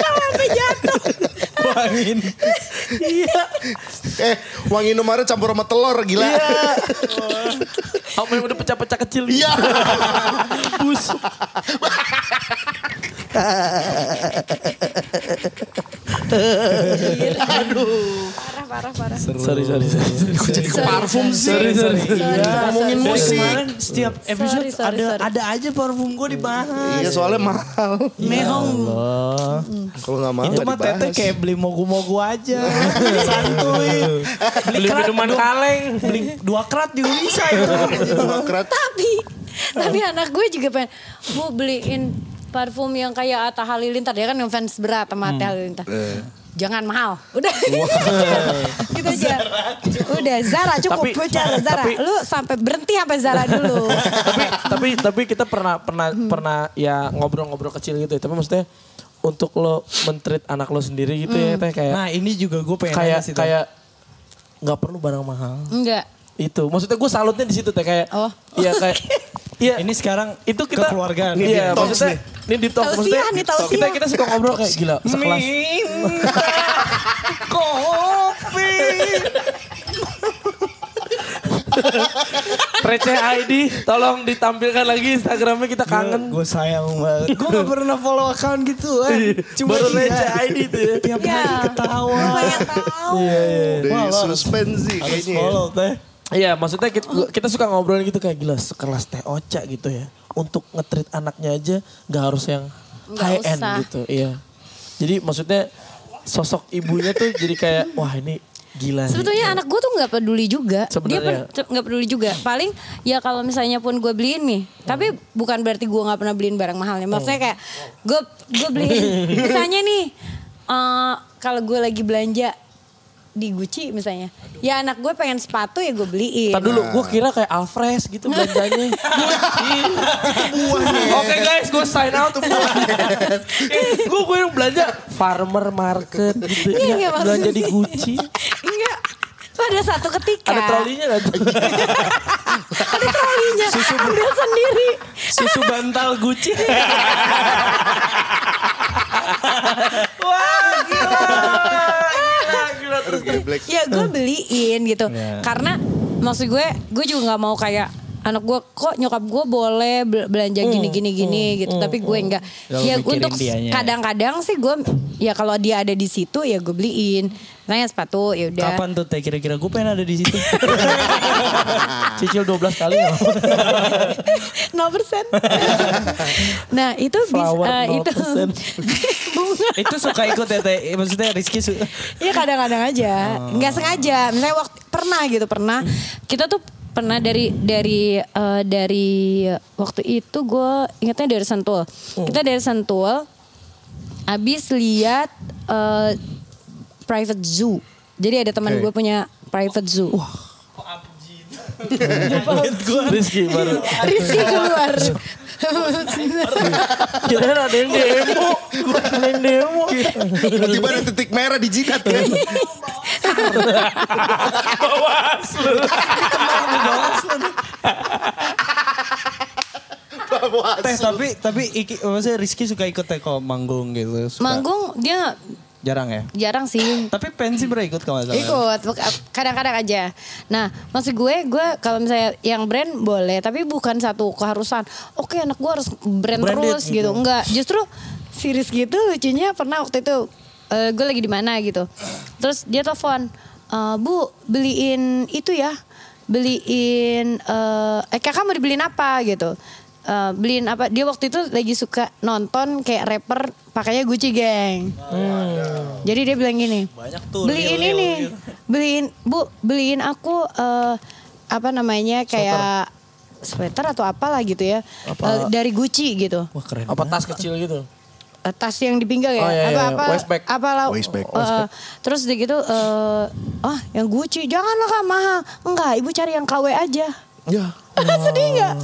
Speaker 5: Sampai jatuh.
Speaker 2: Wangi Indo-
Speaker 1: Iya.
Speaker 3: Eh wangi Indomaret campur sama telur gila.
Speaker 1: Apa yang udah pecah-pecah kecil.
Speaker 3: Iya.
Speaker 1: Busuk.
Speaker 5: Parah, parah, parah.
Speaker 1: Sorry, sorry, sorry.
Speaker 3: Kok jadi ke parfum sih?
Speaker 1: Sorry, sorry.
Speaker 5: Sorry, sorry,
Speaker 3: Ngomongin
Speaker 5: sorry.
Speaker 3: musik.
Speaker 2: Kemarin setiap episode
Speaker 5: Sorry, sorry,
Speaker 2: ada
Speaker 5: sorry.
Speaker 2: ada aja parfum gue dibahas.
Speaker 3: Iya soalnya mahal.
Speaker 5: Mehong.
Speaker 3: Kalau nggak mahal
Speaker 2: Itu mah tete kayak beli mogu-mogu aja. Santuy.
Speaker 1: Beli minuman kaleng.
Speaker 2: Beli dua kerat juga bisa itu.
Speaker 3: Demokrat.
Speaker 5: Tapi, tapi anak gue juga pengen mau beliin parfum yang kayak Atta Halilintar. Dia kan ngefans berat sama Atta Halilintar. Jangan mahal. Udah. gitu aja. Udah Zara cukup
Speaker 1: Tapi-
Speaker 5: bicara Zara.
Speaker 1: tapi-
Speaker 5: Lu sampai berhenti sampai Zara dulu.
Speaker 1: tapi tapi tapi kita pernah pernah pernah ya ngobrol-ngobrol kecil gitu ya. Tapi maksudnya untuk lo mentreat anak lo sendiri gitu ya teh kayak
Speaker 2: Nah ini juga gue pengen
Speaker 1: kayak
Speaker 2: sih.
Speaker 1: Kayak nggak perlu barang mahal.
Speaker 5: Enggak.
Speaker 1: Itu maksudnya gue salutnya di situ teh kayak
Speaker 5: Oh.
Speaker 1: iya kayak iya
Speaker 2: Ini sekarang
Speaker 1: itu kita. Iya,
Speaker 3: Ini deep talks
Speaker 1: maksudnya ini deep talk maksudnya
Speaker 5: nih,
Speaker 1: kita kita suka ngobrol kayak gila sekelas.
Speaker 2: Minta kopi.
Speaker 1: Receh ID, tolong ditampilkan lagi Instagramnya kita kangen.
Speaker 7: Gue sayang banget. Gue gak pernah follow account gitu. Eh. Cuma
Speaker 1: Baru
Speaker 7: dia.
Speaker 1: receh ID tuh ya.
Speaker 7: Tiap hari ketawa.
Speaker 5: Pengen tahu.
Speaker 3: Dari suspensi
Speaker 7: Harus
Speaker 3: kayaknya. ya.
Speaker 7: follow teh.
Speaker 1: Iya maksudnya kita, kita suka ngobrolin gitu kayak gila sekelas Teh Ocha gitu ya. Untuk ngetrit anaknya aja gak harus yang
Speaker 5: Nggak
Speaker 1: high end
Speaker 5: usah.
Speaker 1: gitu. Iya. Jadi maksudnya sosok ibunya tuh jadi kayak wah ini gila nih.
Speaker 5: Sebetulnya anak gue tuh nggak peduli juga. Dia
Speaker 1: Sebenarnya.
Speaker 5: per- nggak peduli juga. Paling ya kalau misalnya pun gue beliin nih. Tapi bukan berarti gue nggak pernah beliin barang mahalnya. Maksudnya kayak gue gue beliin. misalnya nih, eh, kalau gue lagi belanja di Gucci misalnya. Ya anak gue pengen sepatu ya gue beliin.
Speaker 1: Tadi dulu gue kira kayak Alfres gitu belanjanya. Oke guys, gue sign out. gue gue yang belanja farmer market gitu.
Speaker 5: Iya,
Speaker 1: Ya,
Speaker 5: nggak maksud-
Speaker 1: belanja di Gucci.
Speaker 5: Enggak. Pada satu ketika.
Speaker 1: Ada trolinya gak tuh?
Speaker 5: Ada trolinya. Ambil sendiri.
Speaker 1: Susu bantal Gucci. Wah gila. Terus,
Speaker 5: ya gue beliin gitu. Karena maksud gue gue juga nggak mau kayak anak gue kok nyokap gue boleh bel- belanja gini gini gini gitu. tapi gue enggak
Speaker 2: Lo
Speaker 5: ya untuk kadang-kadang sih gue ya kalau dia ada di situ ya gue beliin nanya sepatu ya udah
Speaker 2: Kapan tuh teh kira-kira gue pengen ada di situ.
Speaker 1: Cicil 12 kali ya.
Speaker 5: nol persen nah itu bisa
Speaker 1: Flower
Speaker 5: eh, itu
Speaker 1: 0%.
Speaker 5: bunga
Speaker 2: itu suka ikut ya teh. Maksudnya Rizky su
Speaker 5: Iya kadang-kadang aja, nggak sengaja. Misalnya waktu pernah gitu pernah kita tuh pernah dari dari eh, dari waktu itu gue ingatnya dari Sentul. Kita dari Sentul, abis lihat eh, private zoo. Jadi ada teman
Speaker 3: Oke.
Speaker 5: gue punya private zoo.
Speaker 1: Rizky baru.
Speaker 5: Rizky keluar.
Speaker 1: Kirain ada yang demo. Ada yang demo.
Speaker 3: Tiba-tiba ada titik merah di jidat kan.
Speaker 2: teh tapi tapi iki, maksudnya Rizky suka ikut kalau manggung gitu. Suka.
Speaker 5: Manggung dia
Speaker 2: Jarang ya.
Speaker 5: jarang sih.
Speaker 2: Tapi pensi bro ikut kalau salah.
Speaker 5: Ikut, kadang-kadang aja. Nah, maksud gue, gue kalau misalnya yang brand boleh, tapi bukan satu keharusan. Oke, anak gue harus brand
Speaker 1: Branded
Speaker 5: terus
Speaker 1: gitu.
Speaker 5: gitu. Enggak, justru series gitu lucunya pernah waktu itu eh, gue lagi di mana gitu. Terus dia telepon, "Eh, Bu, beliin itu ya, beliin eh eh kakak mau dibeliin apa gitu. Eh, beliin apa dia waktu itu lagi suka nonton kayak rapper pakainya Gucci Gang. Jadi dia bilang gini,
Speaker 2: Banyak tuh,
Speaker 5: beliin ini,
Speaker 2: Leo.
Speaker 5: beliin bu, beliin aku eh, apa namanya kayak sweater atau apalah gitu ya, Eh, dari Gucci gitu,
Speaker 2: Wah keren.
Speaker 1: Apa tas kecil gitu.
Speaker 5: Eh, tas yang di pinggang ya,
Speaker 1: Oh, iya,
Speaker 5: apa
Speaker 1: iya.
Speaker 5: apa,
Speaker 1: Waistbag.
Speaker 5: apalah, eh, terus dia gitu, eh, ah yang Gucci, janganlah kak mahal, enggak, ibu cari yang KW aja,
Speaker 3: Ya.
Speaker 5: sedih nggak?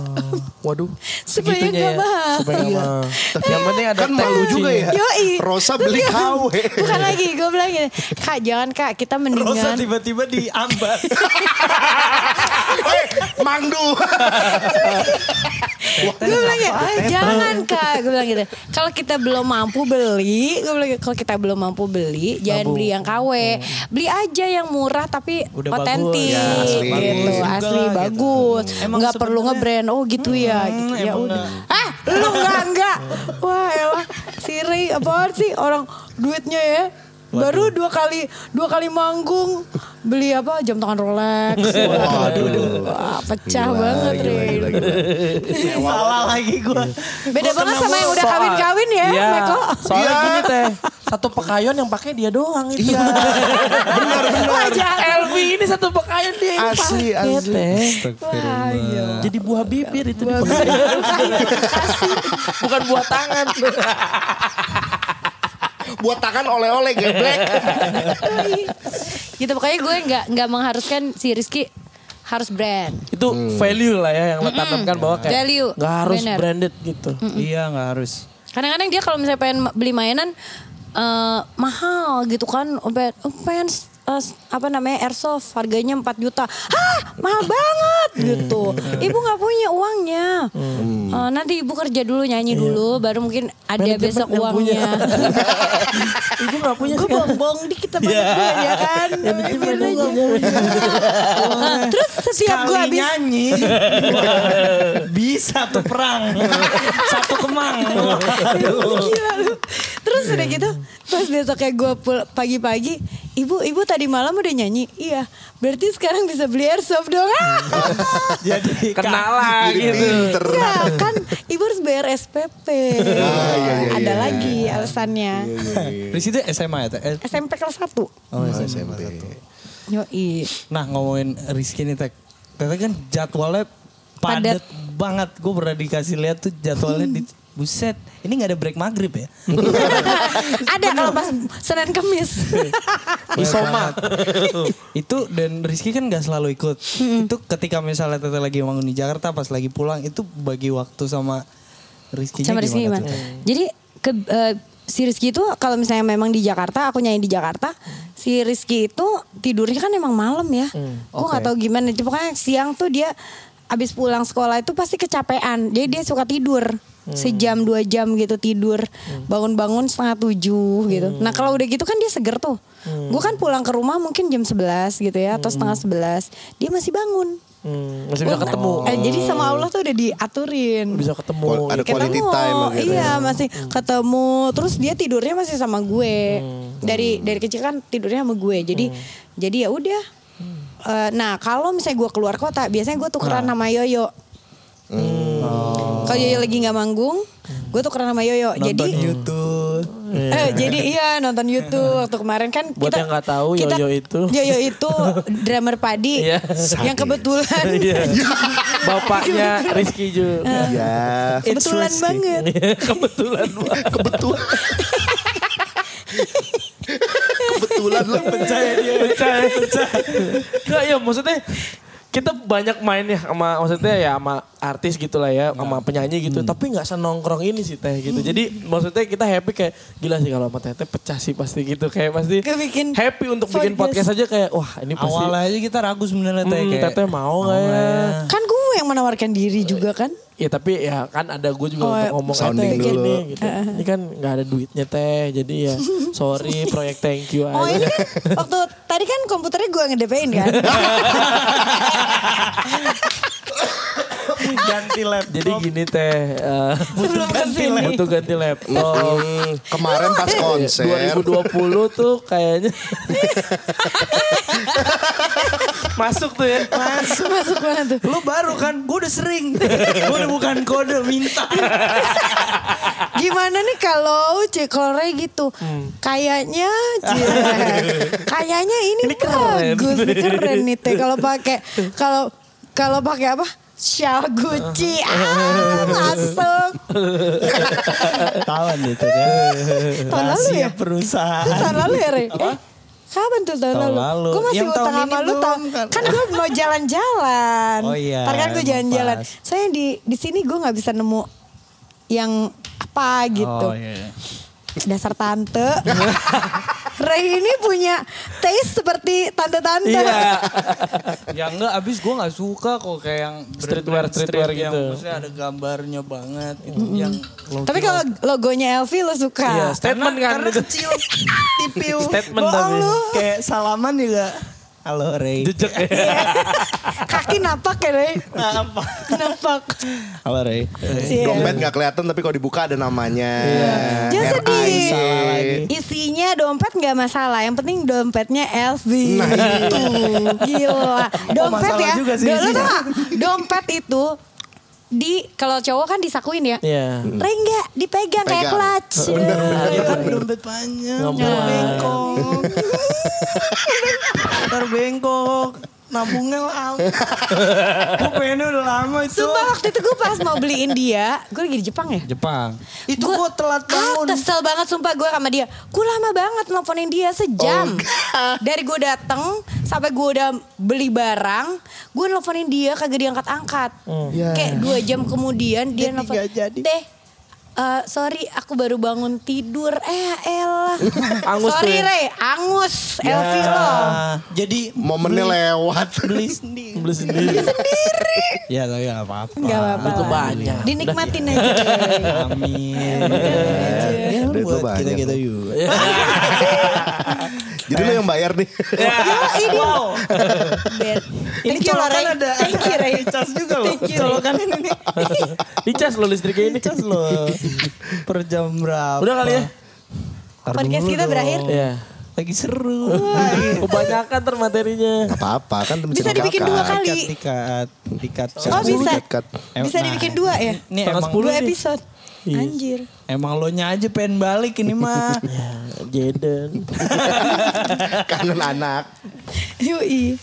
Speaker 3: Waduh.
Speaker 5: Supaya nggak
Speaker 1: ya.
Speaker 5: mahal.
Speaker 1: Supaya nggak mahal. Yang penting ada
Speaker 3: Kan malu juga ya.
Speaker 5: Yoi.
Speaker 3: Rosa beli KW.
Speaker 5: Bukan lagi, gue bilang gini, kak jangan kak, kita
Speaker 2: Rosa
Speaker 5: mendingan.
Speaker 2: tiba-tiba diambat.
Speaker 3: Eh, Mangdu.
Speaker 5: gue bilang ya, jangan kak, gue bilang gitu. Kalau kita belum mampu beli, gue bilang gitu, kalau kita belum mampu beli, jangan beli yang KW, beli aja yang murah tapi
Speaker 2: Udah
Speaker 5: otentik,
Speaker 2: bagus. Ya,
Speaker 3: asli.
Speaker 5: gitu, asli
Speaker 2: gitu.
Speaker 5: bagus,
Speaker 2: Emang
Speaker 5: nggak perlu ngebrand, oh gitu ya, gitu. ya
Speaker 2: emang
Speaker 5: udah. Ah, lu nggak nggak, wah elah, Siri apaan sih orang duitnya ya. Baru dua kali dua kali manggung beli apa jam tangan Rolex. Waduh, wah, pecah
Speaker 3: Gila,
Speaker 5: banget
Speaker 3: gila,
Speaker 5: Rin.
Speaker 3: gila, gila.
Speaker 2: Salah lagi gue.
Speaker 5: Beda banget sama yang udah kawin-kawin ya,
Speaker 1: Iya.
Speaker 5: Meko.
Speaker 1: Soalnya
Speaker 3: Iya.
Speaker 1: gini teh, satu pekayon yang pakai dia doang itu.
Speaker 3: Iya. Benar, benar.
Speaker 5: Wajah.
Speaker 1: Elvi ini satu pekayon dia yang
Speaker 3: Asli,
Speaker 1: pakai,
Speaker 3: asli.
Speaker 1: Teh.
Speaker 5: Wah, iya.
Speaker 1: Jadi buah bibir itu dipakai. Bukan buah tangan.
Speaker 3: Buat tangan oleh-oleh geblek.
Speaker 5: gitu pokoknya gue nggak nggak mengharuskan si Rizky harus brand.
Speaker 1: itu value lah ya yang lo tanamkan bahwa kayak
Speaker 5: Value.
Speaker 1: nggak harus
Speaker 5: Bener.
Speaker 1: branded gitu.
Speaker 2: Iya nggak harus.
Speaker 5: Kadang-kadang dia kalau misalnya pengen beli mainan eh, mahal gitu kan, pengen, pengen eh, apa namanya airsoft harganya 4 juta, hah mahal banget gitu. Ibu nggak punya uangnya. Eh, nanti ibu kerja dulu nyanyi dulu, baru mungkin ada
Speaker 1: Manajemen
Speaker 5: besok
Speaker 1: punya.
Speaker 5: uangnya.
Speaker 1: Ibu gak punya
Speaker 5: Gue bohong-bohong dikit sama gue ya kan. Biarin aja. Terus setiap gue habis
Speaker 2: nyanyi bisa tuh perang satu kemang.
Speaker 5: Gila lu. Terus udah gitu pas besoknya gue pagi-pagi, ibu ibu tadi malam udah nyanyi, iya. Berarti sekarang bisa beli airsoft dong. Ah,
Speaker 2: Jadi
Speaker 1: Kenalan gitu.
Speaker 5: Enggak, kan ibu harus bayar SPP.
Speaker 3: Ah, iya, iya,
Speaker 5: Ada
Speaker 3: iya.
Speaker 5: lagi alasannya.
Speaker 2: di situ SMA ya teh. Eh,
Speaker 5: SMP kelas 1.
Speaker 2: Oh,
Speaker 3: Oh,
Speaker 2: SMA.
Speaker 3: SMP.
Speaker 5: Yoi.
Speaker 2: Nah ngomongin Rizky nih Tek. Teteh kan jadwalnya padat,
Speaker 5: Padat.
Speaker 2: banget. Gue pernah dikasih lihat tuh jadwalnya di Buset, ini gak ada break maghrib ya?
Speaker 5: Ada kalau pas Senin Kamis.
Speaker 2: Isoma. itu dan Rizky kan gak selalu ikut. Itu ketika misalnya Teteh lagi bangun di Jakarta pas lagi pulang itu bagi waktu sama Rizky
Speaker 5: sama Rizky gimana? Jadi ke, eh, si Rizky itu kalau misalnya memang di Jakarta, aku nyanyi di Jakarta, si Rizky itu tidurnya kan emang malam ya. Gue nggak tahu gimana. Pokoknya siang tuh dia abis pulang sekolah itu pasti kecapean. Jadi dia suka tidur. Sejam dua jam gitu tidur Bangun-bangun setengah tujuh gitu. Nah kalau udah gitu kan dia seger tuh. Gue kan pulang ke rumah mungkin jam 11 gitu ya Atau setengah 11 Dia masih bangun.
Speaker 1: Hmm, masih bisa ketemu.
Speaker 5: Eh, jadi sama Allah tuh udah diaturin.
Speaker 1: Bisa ketemu.
Speaker 3: Qual- ada quality
Speaker 5: ketemu.
Speaker 3: time gitu.
Speaker 5: iya masih ketemu. Terus dia tidurnya masih sama gue. Dari dari kecil kan tidurnya sama gue. Jadi jadi ya udah. Eh, nah kalau misalnya gue keluar kota biasanya gue tukeran sama Yoyo kalau Yoyo lagi nggak manggung gue tukeran sama Yoyo
Speaker 2: Nonton
Speaker 5: jadi
Speaker 2: YouTube.
Speaker 5: Eh, jadi iya nonton YouTube waktu kemarin kan
Speaker 1: Buat yang nggak tahu, Yoyo itu-
Speaker 5: Yoyo itu drummer padi
Speaker 1: Iya.
Speaker 5: yang kebetulan
Speaker 1: Iya. Bapaknya Rizky juga.
Speaker 3: Ya.
Speaker 5: kebetulan
Speaker 2: Rizky.
Speaker 5: banget
Speaker 1: Kebetulan banget.
Speaker 3: Kebetulan. Kebetulan lah.
Speaker 1: percaya dia percaya percaya nggak ya maksudnya kita banyak main ya sama maksudnya ya sama artis gitu lah ya sama penyanyi gitu tapi nggak senongkrong ini sih teh gitu jadi maksudnya kita happy kayak gila sih kalau sama teh teh pecah sih pasti gitu kayak pasti
Speaker 5: Kebikin
Speaker 1: happy untuk bikin
Speaker 5: podcast.
Speaker 1: podcast aja kayak wah ini pasti
Speaker 2: Awal aja kita ragu sebenarnya Teh.
Speaker 1: Hmm,
Speaker 2: kayak,
Speaker 1: Teteh mau nggak ya?
Speaker 5: kan gue yang menawarkan diri juga kan
Speaker 1: Ya tapi ya kan ada gue juga
Speaker 5: Oh,
Speaker 1: untuk ngomong
Speaker 3: sounding dulu.
Speaker 1: gini, gitu. Ini kan nggak ada duitnya teh, jadi ya sorry proyek thank you
Speaker 5: Oh
Speaker 1: aja.
Speaker 5: ini kan waktu tadi kan komputernya gue ngedepain kan.
Speaker 2: ganti laptop.
Speaker 1: Jadi gini teh, eh,
Speaker 5: Sebelum ke sini.
Speaker 1: butuh ganti laptop.
Speaker 3: Hmm, kemarin pas konser.
Speaker 1: 2020 tuh kayaknya masuk tuh ya.
Speaker 5: Masuk masuk mana tuh?
Speaker 2: Lu baru kan, gue udah sering. gue udah bukan kode, minta.
Speaker 5: Gimana nih kalau kalau Ray gitu? Kayaknya Cik, kayaknya ini, bagus nih keren nih teh kalau pakai kalau kalau pakai apa? Shawl Gucci ah, masuk
Speaker 2: Tawan itu kan.
Speaker 5: tahun lalu ya
Speaker 2: perusahaan.
Speaker 5: Itu tahun lalu ya Ray Eh, kapan tuh tahun,
Speaker 2: Tahun
Speaker 5: lalu?
Speaker 2: lalu.
Speaker 5: Gue masih
Speaker 2: Yang
Speaker 5: utang sama lu tahun
Speaker 2: kan?
Speaker 5: kan gue mau jalan-jalan.
Speaker 2: Oh iya,
Speaker 5: Ntar kan gue jalan-jalan. Saya di di sini gue nggak bisa nemu yang apa gitu.
Speaker 2: Oh iya.
Speaker 5: Dasar tante. Ray ini punya taste seperti tante-tante.
Speaker 1: Iya.
Speaker 2: ya enggak, abis gue gak suka kok kayak yang
Speaker 1: Streetwear, streetwear
Speaker 2: street yang
Speaker 1: gitu.
Speaker 2: maksudnya ada gambarnya banget. Itu yang
Speaker 5: Tapi kalau logonya LV lo suka.
Speaker 1: Iya, statement kan
Speaker 2: karena kecil, tipil.
Speaker 1: Statement
Speaker 2: Bohong
Speaker 1: tapi.
Speaker 2: lu. Kayak salaman juga. Halo Ray.
Speaker 1: Jejak ya.
Speaker 5: Kaki napak ya Ray.
Speaker 2: Apa?
Speaker 5: Napak.
Speaker 2: Halo Ray.
Speaker 5: Cie.
Speaker 3: Dompet nggak kelihatan tapi kalau dibuka ada namanya.
Speaker 5: Jangan sedih.
Speaker 3: RIC.
Speaker 2: Salah lagi.
Speaker 5: Isinya dompet nggak masalah, yang penting dompetnya LV.
Speaker 3: Nah,
Speaker 5: itu. Gila. Dompet
Speaker 2: masalah
Speaker 5: ya.
Speaker 2: juga sih
Speaker 5: Do- lo tau gak? Dompet itu di kalau cowok kan disakuin ya.
Speaker 1: Iya.
Speaker 5: Ray enggak dipegang kayak
Speaker 3: Pegang.
Speaker 5: clutch.
Speaker 2: Ya kan dompet panjang.
Speaker 1: Muat.
Speaker 2: Bengkok. Ntar bengkok. Nabungnya lama. Gue pengennya udah lama itu.
Speaker 5: Sumpah waktu itu gue pas mau beliin dia, gue lagi di Jepang ya.
Speaker 2: Jepang. Itu
Speaker 5: Gua-
Speaker 2: gue telat bangun.
Speaker 5: Ah, kesel banget sumpah gue sama dia. Gue lama banget nelfonin dia sejam. Dari gue dateng sampai gue udah beli barang, gue nelfonin dia kagak diangkat-angkat.
Speaker 3: Ya.
Speaker 5: Kayak dua jam kemudian dia nelfon. Teh, eh, sorry aku baru bangun tidur. Eh elah.
Speaker 1: Angus
Speaker 5: sorry
Speaker 1: tuh ya?
Speaker 5: Ray, angus.
Speaker 1: Ya.
Speaker 5: Elvi lo.
Speaker 7: Jadi
Speaker 3: Momennya lewat.
Speaker 7: beli sendiri.
Speaker 1: Beli sendiri.
Speaker 2: Ya tapi gak apa-apa.
Speaker 5: Gak apa-apa.
Speaker 1: Itu banyak.
Speaker 5: Dinikmatin aja.
Speaker 2: Amin.
Speaker 7: Ya,
Speaker 3: Duit lu
Speaker 7: buat
Speaker 3: banyak
Speaker 7: kita
Speaker 3: Jadi lu yang bayar nih.
Speaker 7: Wow.
Speaker 5: Bet.
Speaker 7: Ini
Speaker 5: Thank you,
Speaker 7: colokan
Speaker 5: Ray.
Speaker 7: ada
Speaker 5: Thank you, Ray.
Speaker 7: cas juga loh.
Speaker 5: Thank you.
Speaker 7: Colokan ini.
Speaker 1: Dicas lo listriknya ini.
Speaker 7: Cas loh. Per jam berapa?
Speaker 1: Udah kali ya?
Speaker 5: Podcast
Speaker 7: dulu
Speaker 5: kita
Speaker 7: dong.
Speaker 5: berakhir.
Speaker 1: Iya.
Speaker 7: Lagi seru.
Speaker 1: Kebanyakan ter materinya.
Speaker 3: Gak apa-apa kan
Speaker 5: Bisa dibikin dua kali.
Speaker 2: Dikat, dikat.
Speaker 5: Oh bisa. Bisa dibikin dua ya?
Speaker 2: Ini emang,
Speaker 5: Dua
Speaker 1: nih.
Speaker 5: Episode. Anjir.
Speaker 2: emang lo nya aja pengen balik ini mah.
Speaker 1: Ya, Jaden.
Speaker 3: Kangen anak.
Speaker 5: Yoi.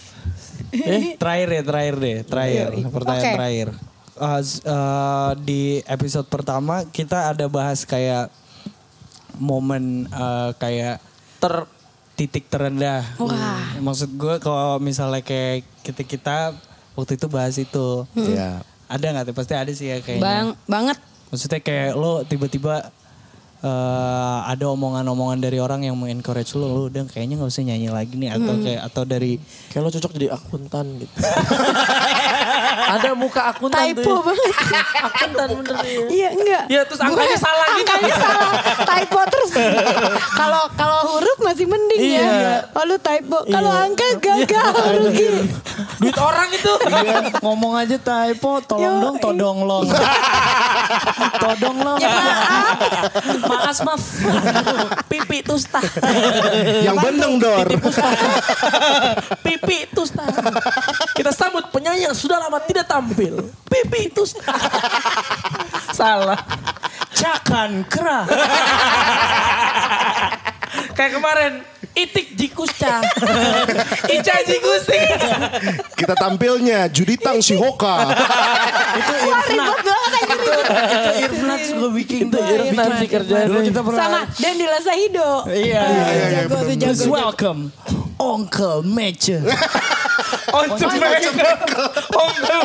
Speaker 2: eh, terakhir ya, terakhir deh, terakhir. Pertanyaan
Speaker 5: Oke.
Speaker 2: terakhir. Uh, uh, di episode pertama kita ada bahas kayak momen uh, kayak ter titik terendah.
Speaker 5: Wah.
Speaker 2: Maksud gue kalau misalnya kayak kita kita waktu itu bahas itu.
Speaker 3: Iya.
Speaker 2: Ada nggak tuh? Pasti ada sih ya kayaknya.
Speaker 5: Bang, banget.
Speaker 2: Maksudnya kayak lo tiba-tiba eh, ada omongan-omongan dari orang yang mengencourage lo, lo udah kayaknya nggak usah nyanyi lagi nih atau kayak atau dari
Speaker 1: Kayak lo cocok jadi akuntan gitu. Ada muka akuntan tuh.
Speaker 5: Typo
Speaker 1: ya.
Speaker 5: banget.
Speaker 1: Akuntan bener ya.
Speaker 5: Iya enggak.
Speaker 1: Iya, terus angkanya salah gitu.
Speaker 5: Angkanya salah. Typo terus. Kalau kalau huruf masih mending
Speaker 1: Iya.
Speaker 5: ya. Oh lu typo. Kalau
Speaker 1: Iya.
Speaker 5: angka gagal rugi.
Speaker 1: Duit orang itu.
Speaker 2: ngomong aja typo, tolong
Speaker 5: Yo,
Speaker 2: dong todong long. todong long.
Speaker 5: Ya maaf.
Speaker 2: Maas maaf.
Speaker 1: Pipi tusta.
Speaker 3: Yang bendeng dor.
Speaker 1: Pipi tusta. Kita sambut penyanyi yang sudah lama tidak tampil. Pipi tusta. Salah.
Speaker 2: Cakan kera.
Speaker 1: Kayak kemarin. Itik jikusca. Ica jikustik.
Speaker 3: Kita tampilnya Juditang Sihoka.
Speaker 2: itu
Speaker 5: banget anjir.
Speaker 2: itu Irfnats gue bikin
Speaker 1: Itu Irfan sih kerjaan.
Speaker 2: Dulu kita pernah.
Speaker 5: Sama dan di Hido.
Speaker 2: Iya.
Speaker 5: Jago tuh jago.
Speaker 2: Please welcome Uncle Meche.
Speaker 1: Untuk mereka. Onkel.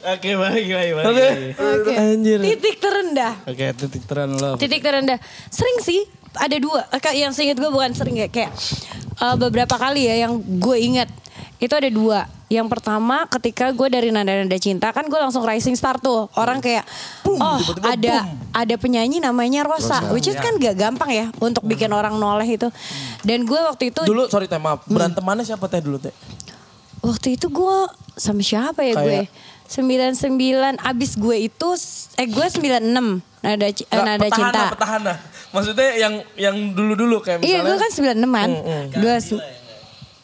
Speaker 2: Oke baik baik baik.
Speaker 1: Oke.
Speaker 5: Oke.
Speaker 1: Anjir.
Speaker 5: Titik terendah.
Speaker 2: Oke titik terang lo.
Speaker 5: Titik terendah. Sering sih ada dua. Kayak yang seingat gue bukan sering ya kayak eh, beberapa kali ya yang gue ingat itu ada dua. Yang pertama ketika gue dari Nada Nada Cinta kan gue langsung rising star tuh. Orang kayak oh ada ada penyanyi namanya Rosa, which is kan gak gampang ya untuk bikin orang noleh itu. Dan gue waktu itu
Speaker 1: Dulu sorry teh maaf. Berantemannya siapa teh dulu teh?
Speaker 5: waktu itu gue sama siapa ya gue?
Speaker 1: Kayak-
Speaker 5: 99 abis gue itu eh gue 96 nada
Speaker 1: Nggak,
Speaker 5: nada
Speaker 1: petahana,
Speaker 5: cinta.
Speaker 1: Petahana. Maksudnya yang yang dulu-dulu kayak
Speaker 5: Iya gue
Speaker 1: misalnya.
Speaker 5: kan 96 kan. Gue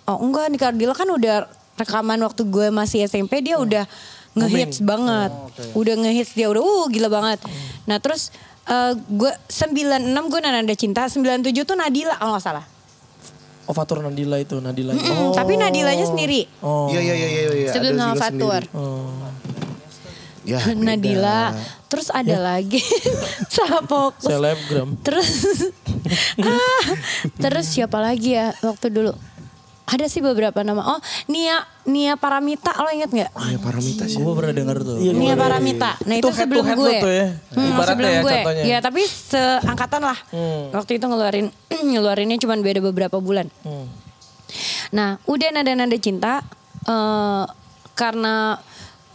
Speaker 5: Oh enggak nih Cardila kan udah rekaman waktu gue masih SMP dia udah ngehits banget. Udah ngehits dia udah uh gila banget. Nah terus eh, gue 96 gue nada cinta 97 tuh Nadila kalau nggak salah.
Speaker 1: Oh Fatur Nadila itu Nadila. itu.
Speaker 5: Mm, Tapi Nadilanya sendiri.
Speaker 1: Oh.
Speaker 3: Iya iya iya iya. iya.
Speaker 5: Sebelum
Speaker 3: juga
Speaker 5: Fatur.
Speaker 1: Oh.
Speaker 3: Ya, beda.
Speaker 5: Nadila. Terus ada lagi salah fokus.
Speaker 1: Selebgram.
Speaker 5: Terus ah, terus siapa lagi ya waktu dulu? Ada sih beberapa nama. Oh, Nia Nia Paramita, lo inget nggak?
Speaker 3: Ya Paramita sih.
Speaker 2: Gue pernah denger tuh.
Speaker 1: Iya,
Speaker 5: Nia
Speaker 1: gua-
Speaker 5: Paramita. Nah
Speaker 1: Itu
Speaker 5: itu,
Speaker 1: head
Speaker 5: sebelum
Speaker 1: head
Speaker 5: gue.
Speaker 1: tuh ya.
Speaker 5: Hmm,
Speaker 1: Ibaratnya
Speaker 5: sebelum
Speaker 1: ya
Speaker 5: gue.
Speaker 1: contohnya.
Speaker 5: Ya tapi seangkatan lah. Waktu itu ngeluarin ngeluarinnya cuma beda beberapa bulan.
Speaker 1: Hmm.
Speaker 5: Nah, udah nada-nada cinta eh, karena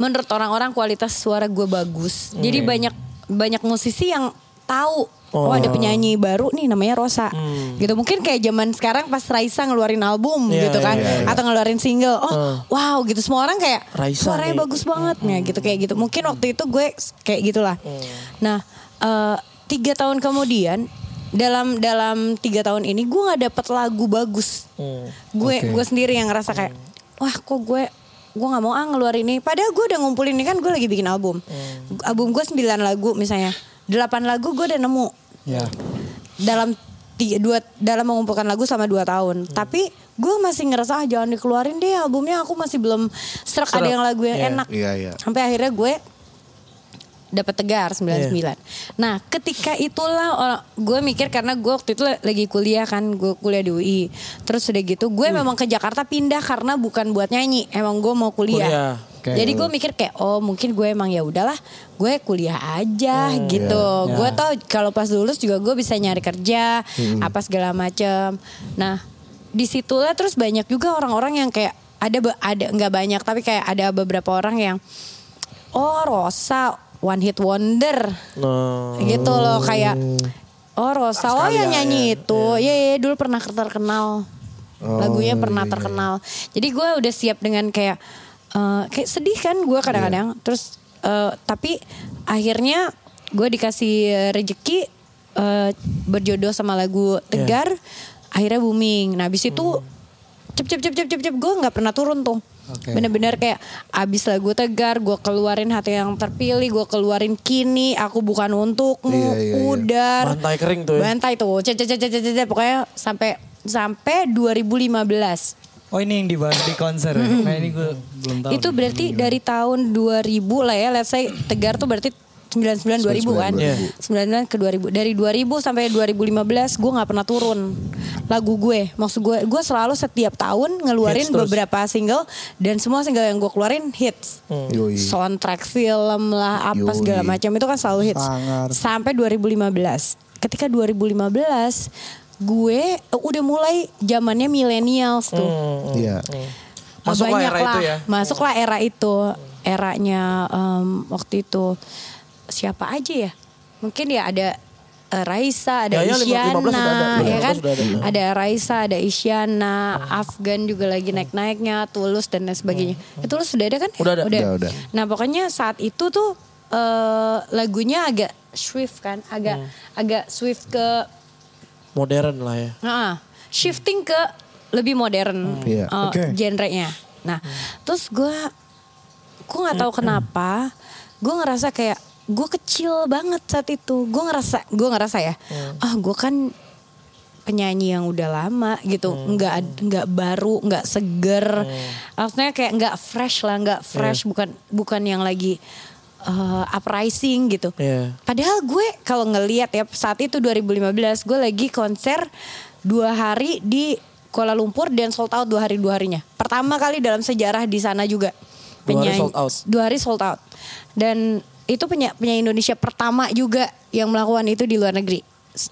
Speaker 5: menurut orang-orang kualitas suara gue bagus. Jadi banyak banyak musisi yang tahu Oh, ada penyanyi baru nih namanya Rosa. Gitu mungkin kayak zaman sekarang pas Raisa ngeluarin album
Speaker 1: Iya,
Speaker 5: gitu kan
Speaker 1: iya,
Speaker 5: atau ngeluarin single. Oh, wow gitu semua orang kayak
Speaker 1: Raisa
Speaker 5: suaranya
Speaker 1: nih.
Speaker 5: bagus banget ya gitu kayak gitu. Mungkin waktu itu gue kayak gitulah. Nah, eh, tiga tahun kemudian dalam dalam tiga tahun ini gue nggak dapet lagu bagus. Gue gue sendiri yang ngerasa kayak wah kok gue gue nggak mau ah ngeluarin ini. Padahal gue udah ngumpulin ini kan gue lagi bikin album. Album gue 9 lagu misalnya. 8 lagu gue udah nemu
Speaker 2: Ya.
Speaker 5: dalam tiga, dua dalam mengumpulkan lagu selama dua tahun. Tapi gue masih ngerasa ah, jangan dikeluarin deh albumnya aku masih belum serak ada yang lagu yang
Speaker 1: Iya.
Speaker 5: enak.
Speaker 3: Iya iya.
Speaker 5: Sampai akhirnya gue dapat tegar 99.
Speaker 1: Iya.
Speaker 5: Nah, ketika itulah gue mikir karena gue waktu itu lagi kuliah kan, gue kuliah di UI. Terus udah gitu, gue memang ke Jakarta pindah karena bukan buat nyanyi, emang gue mau kuliah.
Speaker 1: Kuliah.
Speaker 2: Oke.
Speaker 5: Jadi gue mikir kayak oh mungkin gue emang ya udahlah gue kuliah aja gitu.
Speaker 2: Iya.
Speaker 5: Gue tau kalau pas lulus juga gue bisa nyari kerja apa segala macem. Nah di situlah terus banyak juga orang-orang yang kayak ada ada nggak banyak tapi kayak ada beberapa orang yang oh Rosa one hit wonder.
Speaker 1: Nah,
Speaker 5: gitu loh kayak oh Rosa oh yang nyanyi
Speaker 1: ya.
Speaker 5: itu. Ya ya dulu pernah terkenal. Lagunya pernah terkenal. Jadi gue udah siap dengan kayak eh, kayak sedih kan gue kadang-kadang. Terus eh, tapi akhirnya gue dikasih rezeki eh, berjodoh sama lagu tegar akhirnya booming. Nah habis itu cep cep cep cep cep cep gue nggak pernah turun tuh
Speaker 2: Oke.
Speaker 5: bener-bener kayak abis lagu tegar gue keluarin hati yang terpilih gue keluarin kini aku bukan untukmu
Speaker 3: Iya, iya, iya.
Speaker 5: udar
Speaker 1: Bantai kering tuh ya.
Speaker 5: bantai tuh cek cek cek cek cek, cek. pokoknya sampai sampai 2015
Speaker 2: Oh ini yang dibahas di konser ya? Nah ini gue belum tahu.
Speaker 5: itu berarti dari tahun 2000 lah ya let's say tegar tuh berarti 99 2000 kan 99 ke 2000 dari 2000 sampai 2015 gue nggak pernah turun lagu gue maksud gue gue selalu setiap tahun ngeluarin
Speaker 1: Hits terus.
Speaker 5: beberapa single dan semua single yang gue keluarin hits
Speaker 3: Yoi.
Speaker 5: soundtrack film lah apa
Speaker 3: Yoi.
Speaker 5: segala macam itu kan selalu hits
Speaker 7: Sangar.
Speaker 5: sampai 2015 ketika 2015 gue eh, udah mulai zamannya millennials tuh
Speaker 3: Iya.
Speaker 5: Ah,
Speaker 1: Masuklah
Speaker 5: banyak
Speaker 1: era
Speaker 5: lah.
Speaker 1: itu ya.
Speaker 5: Masuklah era itu. Eranya em, waktu itu siapa aja ya? Mungkin ya ada eh, Raisa, ada
Speaker 1: Ya, ya,
Speaker 5: Isyana,
Speaker 1: 15 udah ada.
Speaker 5: ya kan?
Speaker 1: 15 udah ada.
Speaker 5: Ada Raisa, ada Isyana, Afgan juga lagi naik-naiknya, Tulus dan lain sebagainya. Ya, Tulus sudah ada kan?
Speaker 1: Udah ada.
Speaker 3: Udah, udah.
Speaker 5: Nah, pokoknya saat itu tuh eh, lagunya agak swift kan, agak agak swift ke
Speaker 1: Modern lah ya.
Speaker 5: Nah, shifting ke lebih modern
Speaker 3: Iya.
Speaker 5: uh,
Speaker 7: Oke.
Speaker 5: genrenya. Nah, terus gue, gue nggak tahu kenapa, gue ngerasa kayak gue kecil banget saat itu. Gue ngerasa, gue ngerasa ya, ah gue kan penyanyi yang udah lama gitu, nggak nggak baru, nggak seger, maksudnya kayak nggak fresh lah, nggak fresh, bukan bukan yang lagi uh, uprising gitu.
Speaker 1: Iya.
Speaker 5: Padahal gue kalau ngelihat ya saat itu 2015 gue lagi konser dua hari di Kuala Lumpur dan sold out dua hari dua harinya. Pertama kali dalam sejarah di sana juga.
Speaker 1: Dua hari
Speaker 5: Penyanyi-
Speaker 1: sold out.
Speaker 5: Dua hari sold out. Dan itu penyanyi, penyanyi Indonesia pertama juga yang melakukan itu di luar negeri.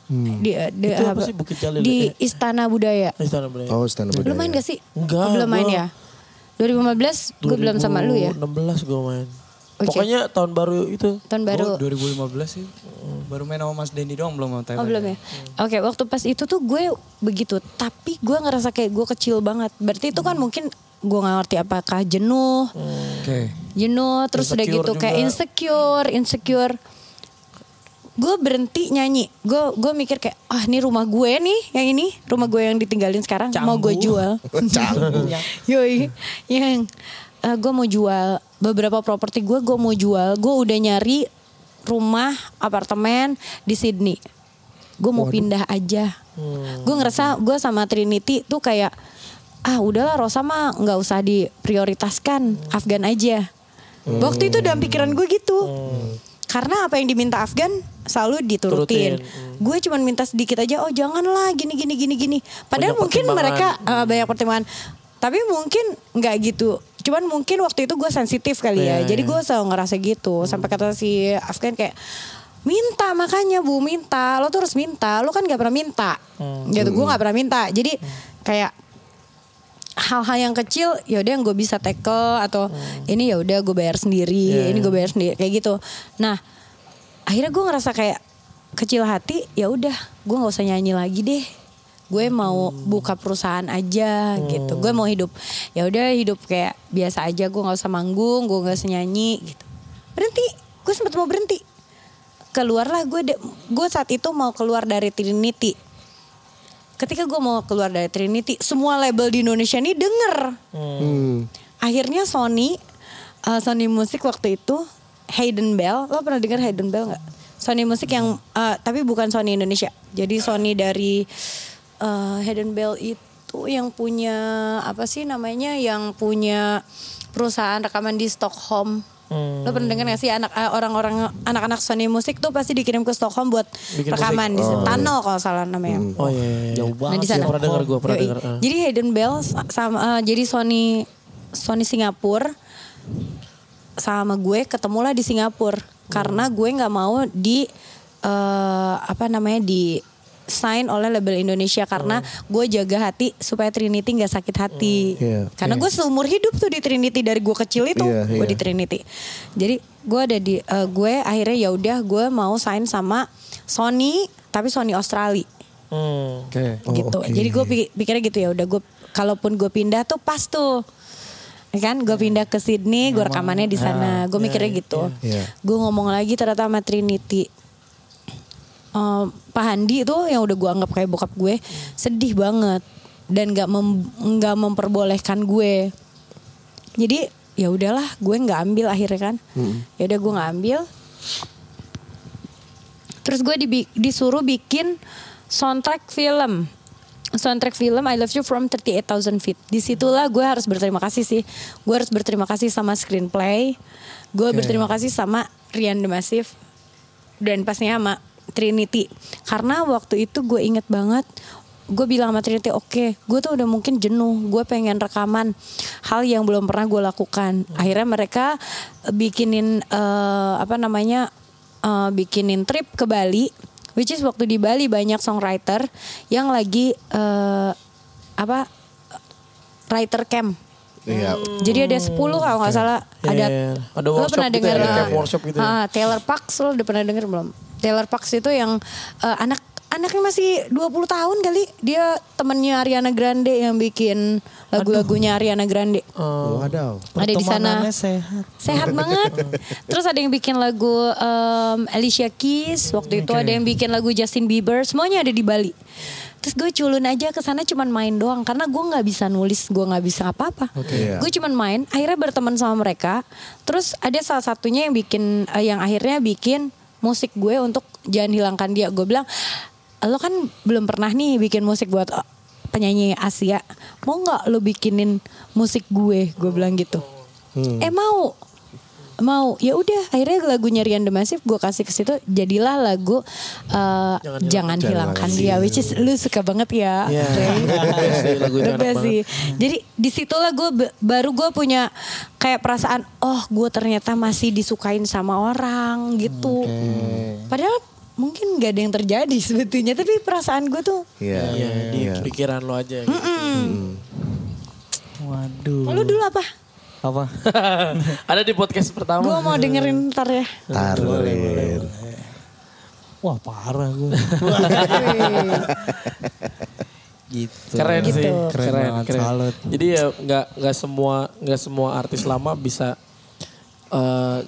Speaker 5: Di, eh, di,
Speaker 1: Itu apa sih, Bukit Jalil
Speaker 5: Di
Speaker 1: ya?
Speaker 5: Istana Budaya.
Speaker 1: Istana Budaya.
Speaker 3: Oh, stand up
Speaker 5: Lu main gak sih?
Speaker 1: Enggak,
Speaker 5: Oh, belum main
Speaker 1: gua-
Speaker 5: ya? 2015 gue belum sama lu ya?
Speaker 1: 16 gue main.
Speaker 5: Oke.
Speaker 1: Pokoknya tahun baru itu.
Speaker 5: Tahun baru.
Speaker 2: Gue 2015 sih. Baru main sama Mas Dendi doang belum sama Thailand.
Speaker 5: Oh belum ya? Oke waktu pas itu tuh gue begitu. Tapi gue ngerasa kayak gue kecil banget. Berarti itu kan mungkin gue gak ngerti apakah jenuh.
Speaker 2: Oke.
Speaker 5: Jenuh terus udah
Speaker 1: Insecure
Speaker 5: gitu kayak
Speaker 1: juga.
Speaker 5: insecure. Insecure. Gue berhenti nyanyi. Gue gue mikir kayak ah ini rumah gue nih yang ini. Rumah gue yang ditinggalin sekarang. Mau gue jual. Yoi. Yang eh, gue mau jual beberapa properti gue gue mau jual. Gue udah nyari rumah apartemen di Sydney. Gue mau pindah aja. Gue ngerasa gue sama Trinity tuh kayak ah udahlah Rosa mah nggak usah diprioritaskan Afgan aja. Waktu itu dalam pikiran gue gitu. Karena apa yang diminta Afgan selalu diturutin.
Speaker 1: Turutin.
Speaker 5: Gue cuman minta sedikit aja. Oh janganlah gini gini gini gini. Padahal
Speaker 1: Banyak
Speaker 5: mungkin mereka uh, banyak pertimbangan. Tapi mungkin nggak gitu. Cuman mungkin waktu itu gue sensitif kali ya.
Speaker 1: Iya,
Speaker 5: Jadi
Speaker 1: iya.
Speaker 5: gue selalu ngerasa gitu. Sampai kata si Afgan kayak minta makanya bu minta. Lo tuh harus minta. Lo kan nggak pernah minta. Gitu. Gue nggak pernah minta. Jadi kayak hal-hal yang kecil ya udah yang gue bisa tackle atau ini ya udah gue bayar sendiri
Speaker 1: Iya,
Speaker 5: ini gue bayar sendiri kayak gitu. Nah akhirnya gue ngerasa kayak kecil hati ya udah gue nggak usah nyanyi lagi deh. Gue mau buka perusahaan aja gitu. Gue mau hidup ya udah hidup kayak biasa aja. Gue nggak usah manggung gue nggak usah nyanyi gitu. Berhenti gue sempat mau berhenti. Keluarlah gue gue saat itu mau keluar dari Trinity ketika gue mau keluar dari Trinity semua label di Indonesia ini denger.
Speaker 3: Hmm.
Speaker 5: akhirnya Sony uh, Sony Musik waktu itu Hayden Bell lo pernah dengar Hayden Bell nggak? Sony Musik yang uh, tapi bukan Sony Indonesia. Jadi Sony dari uh, Hayden Bell itu yang punya apa sih namanya yang punya perusahaan rekaman di Stockholm lo pernah dengar gak sih anak uh, orang-orang anak-anak Sony Musik tuh pasti dikirim ke Stockholm buat
Speaker 1: Bikin
Speaker 5: rekaman di Tunnel kalau salah namanya
Speaker 1: Oh iya, iya.
Speaker 2: Jauh
Speaker 5: Nah,
Speaker 2: banget.
Speaker 5: di sana.
Speaker 1: Pernah dengar gue, pernah dengar. eh.
Speaker 5: Jadi Hayden Bell sa- sama eh, jadi Sony Sony Singapura sama gue ketemulah di Singapura karena gue nggak mau di eh, apa namanya di sign oleh label Indonesia karena gue jaga hati supaya Trinity nggak sakit hati.
Speaker 3: Iya.
Speaker 5: Karena gue seumur hidup tuh di Trinity dari gue kecil itu
Speaker 3: Iya,
Speaker 5: gue
Speaker 3: iya.
Speaker 5: di Trinity. Jadi gue ada di eh, gue akhirnya ya udah gue mau sign sama Sony tapi Sony Australia
Speaker 1: Hmm.
Speaker 2: Oke.
Speaker 3: Oh,
Speaker 5: gitu.
Speaker 3: oke.
Speaker 5: Jadi gue pikirnya gitu ya udah gue kalaupun gue pindah tuh pas tuh. Ya kan gue pindah ke Sydney, gue rekamannya di sana. Gue mikirnya gitu.
Speaker 3: Iya.
Speaker 5: Gue ngomong lagi ternyata sama Trinity. Eh, Pak Handi itu yang udah gue anggap kayak bokap gue sedih banget dan nggak mem- nggak memperbolehkan gue. Jadi ya udahlah gue nggak ambil akhirnya kan. Ya udah gue nggak ambil. Terus gue dibi- disuruh bikin soundtrack film. Soundtrack film I Love You from 38,000 Feet. Di situlah gue harus berterima kasih sih. Gue harus berterima kasih sama screenplay. Gue berterima kasih sama Rian Demasif. Dan pastinya sama Trinity. Karena waktu itu gue inget banget. Gue bilang sama Trinity, oke, gue tuh udah mungkin jenuh. Gue pengen rekaman hal yang belum pernah gue lakukan. Akhirnya mereka bikinin eh, apa namanya eh, bikinin trip ke Bali, which is waktu di Bali banyak songwriter yang lagi eh, apa writer camp.
Speaker 3: Iya.
Speaker 5: Jadi ada 10 kalau nggak salah ada
Speaker 1: iya. Ada
Speaker 5: lo
Speaker 1: workshop
Speaker 5: pernah
Speaker 1: gitu
Speaker 5: dengar
Speaker 1: ya,
Speaker 5: eh,
Speaker 1: camp workshop gitu ya.
Speaker 5: ah, Taylor Parks lo udah pernah denger belum? Taylor Parks itu yang eh, anak anaknya masih 20 tahun kali. Dia temennya Ariana Grande yang bikin lagu-lagunya Ariana Grande.
Speaker 3: Wadaw.
Speaker 5: Ada di sana.
Speaker 2: Sehat.
Speaker 5: Sehat banget. Terus ada yang bikin lagu em, Alicia Keys, waktu itu ada yang bikin lagu Justin Bieber, semuanya ada di Bali. Terus gue culun aja ke sana cuman main doang karena gue nggak bisa nulis, gue nggak bisa apa-apa.
Speaker 3: Iya.
Speaker 5: Gue cuman main, akhirnya berteman sama mereka. Terus ada salah satunya yang bikin eh, yang akhirnya bikin musik gue untuk jangan hilangkan dia. Gue bilang, lo kan belum pernah nih bikin musik buat eh, penyanyi Asia. Mau nggak lo bikinin musik gue? Gue bilang gitu. Eh mau mau ya udah akhirnya lagunya Rian Demasif gue kasih ke situ jadilah lagu eh, jangan, hilangkan dia which is lu suka banget ya
Speaker 1: Iya.
Speaker 5: Ray.
Speaker 1: Iya sih.
Speaker 5: Jadi di situlah gue be- baru gue punya kayak perasaan oh gue ternyata masih disukain sama orang gitu padahal mungkin gak ada yang terjadi sebetulnya tapi perasaan gue tuh
Speaker 3: Iya.
Speaker 1: Iya, di pikiran lo aja. Gitu.
Speaker 2: Waduh.
Speaker 5: lu dulu apa
Speaker 2: Apa?
Speaker 1: Ada di podcast pertama.
Speaker 5: gue mau dengerin ntar ya
Speaker 3: Tarin.
Speaker 2: Wah parah gue. gitu.
Speaker 1: Keren
Speaker 5: Gitu.
Speaker 1: sih,
Speaker 2: Keren
Speaker 1: keren,
Speaker 2: banget,
Speaker 1: keren.
Speaker 2: salut.
Speaker 1: Jadi ya nggak nggak semua nggak semua artis lama bisa eh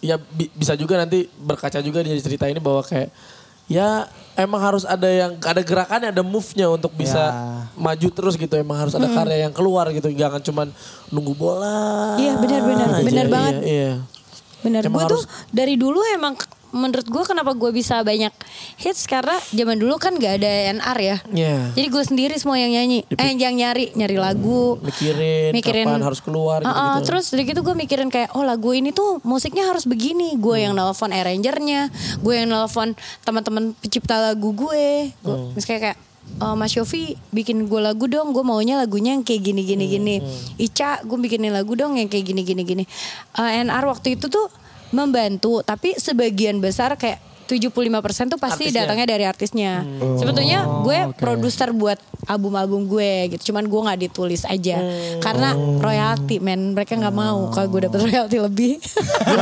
Speaker 1: ya bi- bisa juga nanti berkaca juga di cerita ini bahwa kayak ya emang harus ada yang ada gerakannya ada move-nya untuk bisa
Speaker 2: Ya.
Speaker 1: maju terus gitu emang harus ada karya yang keluar gitu jangan cuman nunggu bola
Speaker 5: Iya, benar-benar.
Speaker 1: aja.
Speaker 5: Benar
Speaker 1: Iya,
Speaker 5: banget.
Speaker 1: iya
Speaker 5: Bener,
Speaker 1: Emang
Speaker 5: gue tuh dari dulu emang menurut gue kenapa gue bisa banyak hits karena zaman dulu kan gak ada NR ya.
Speaker 1: Iya.
Speaker 5: Jadi gue sendiri semua yang nyanyi, eh yang nyari, nyari lagu,
Speaker 1: mikirin, kapan harus keluar
Speaker 5: Uh-uh,
Speaker 1: gitu-gitu.
Speaker 5: Terus dari gitu gue mikirin kayak, oh lagu ini tuh musiknya harus begini. Gue yang
Speaker 1: Hmm.
Speaker 5: nelfon arrangernya, gue yang nelfon teman-teman pencipta lagu gue. Gue
Speaker 1: Hmm.
Speaker 5: misalnya kayak, "Eh, Mas Yofi bikin gue lagu dong, gue maunya lagunya yang kayak gini gini
Speaker 1: Hmm,
Speaker 5: gini. Ica, gue bikinin lagu dong yang kayak gini gini gini. Eh, NR waktu itu tuh membantu, tapi sebagian besar kayak 75% tuh pasti
Speaker 1: Artisnya.
Speaker 5: datangnya dari artisnya. Sebetulnya gue produser buat album-album gue gitu. Cuman gue nggak ditulis aja. Karena royalti men. Mereka nggak mau kalau gue dapet royalti lebih.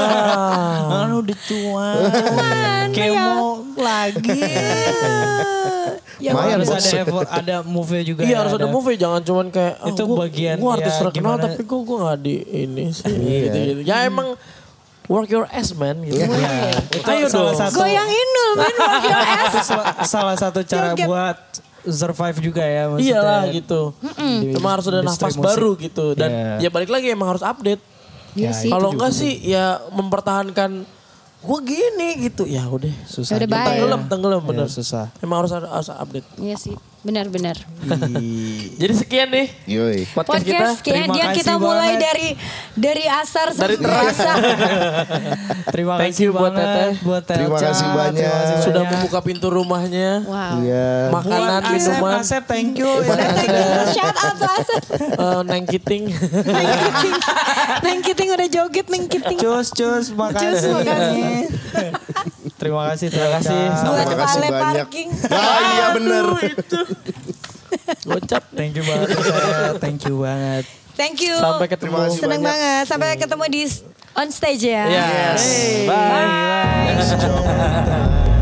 Speaker 2: Kan udah cuan.
Speaker 5: Cuman,
Speaker 2: Kemo lagi.
Speaker 5: ya
Speaker 3: Lumayan,
Speaker 2: harus
Speaker 3: bos.
Speaker 2: ada effort, ada move-nya juga.
Speaker 1: Iya
Speaker 2: ya,
Speaker 1: harus ada movie, jangan cuman kayak ah,
Speaker 2: Itu
Speaker 1: gua,
Speaker 2: bagian
Speaker 1: gua artis
Speaker 2: ya,
Speaker 1: terkenal
Speaker 2: gimana-
Speaker 1: tapi gua gua nggak di ini sih. gitu, gitu. Ya emang work your ass man gitu.
Speaker 2: Itu
Speaker 1: Ayo
Speaker 2: salah
Speaker 1: dong.
Speaker 2: satu
Speaker 5: Goyang Inul work your ass.
Speaker 2: itu salah, salah satu cara
Speaker 5: Joget.
Speaker 2: buat survive juga ya maksudnya.
Speaker 1: Iyalah gitu.
Speaker 2: Di
Speaker 1: Emang harus ada nafas
Speaker 2: musik.
Speaker 1: baru gitu dan
Speaker 2: Iya.
Speaker 1: ya balik lagi emang harus update.
Speaker 5: Iya sih.
Speaker 1: Kalau enggak sih ya mempertahankan gua gini gitu. Ya udah susah.
Speaker 5: Ya udah, bye.
Speaker 1: Tenggelam, tenggelam bener.
Speaker 2: Iya, susah.
Speaker 1: Emang harus ada harus update.
Speaker 5: Iya sih. Benar-benar.
Speaker 1: Jadi sekian nih
Speaker 3: Yoi.
Speaker 1: podcast, kita.
Speaker 5: Podcast kayaknya
Speaker 2: Terima
Speaker 5: dia
Speaker 2: kasih
Speaker 5: kita mulai
Speaker 2: banget.
Speaker 5: dari dari asar
Speaker 1: Dari
Speaker 5: sampai
Speaker 1: terasa.
Speaker 2: Terima
Speaker 1: Thank
Speaker 2: kasih
Speaker 1: you buat Teteh.
Speaker 2: buat
Speaker 3: Terima
Speaker 2: Telca.
Speaker 3: kasih banyak.
Speaker 2: Terima kasih
Speaker 1: Sudah
Speaker 2: banyak.
Speaker 1: membuka pintu rumahnya.
Speaker 5: Wow.
Speaker 3: Iya.
Speaker 1: Makanan,
Speaker 2: Buat Asep,
Speaker 1: minuman.
Speaker 2: Asep thank you.
Speaker 5: Shout out to Asep.
Speaker 1: eh, Neng Kiting.
Speaker 5: Neng Kiting. Neng Kiting udah joget Neng Kiting.
Speaker 2: Cus, cus, makasih.
Speaker 5: Cus, makasih.
Speaker 2: Terima kasih,
Speaker 1: Terima kasih.
Speaker 3: Terima kasih banyak.
Speaker 5: parking.
Speaker 3: Ah iya bener.
Speaker 1: Gocap.
Speaker 2: Thank you banget. Thank you banget.
Speaker 5: Thank you.
Speaker 1: Sampai ketemu.
Speaker 3: Terima kasih
Speaker 5: Senang
Speaker 3: banyak.
Speaker 5: banget. Sampai ketemu di on stage ya.
Speaker 1: Yes. Bye.
Speaker 2: Bye.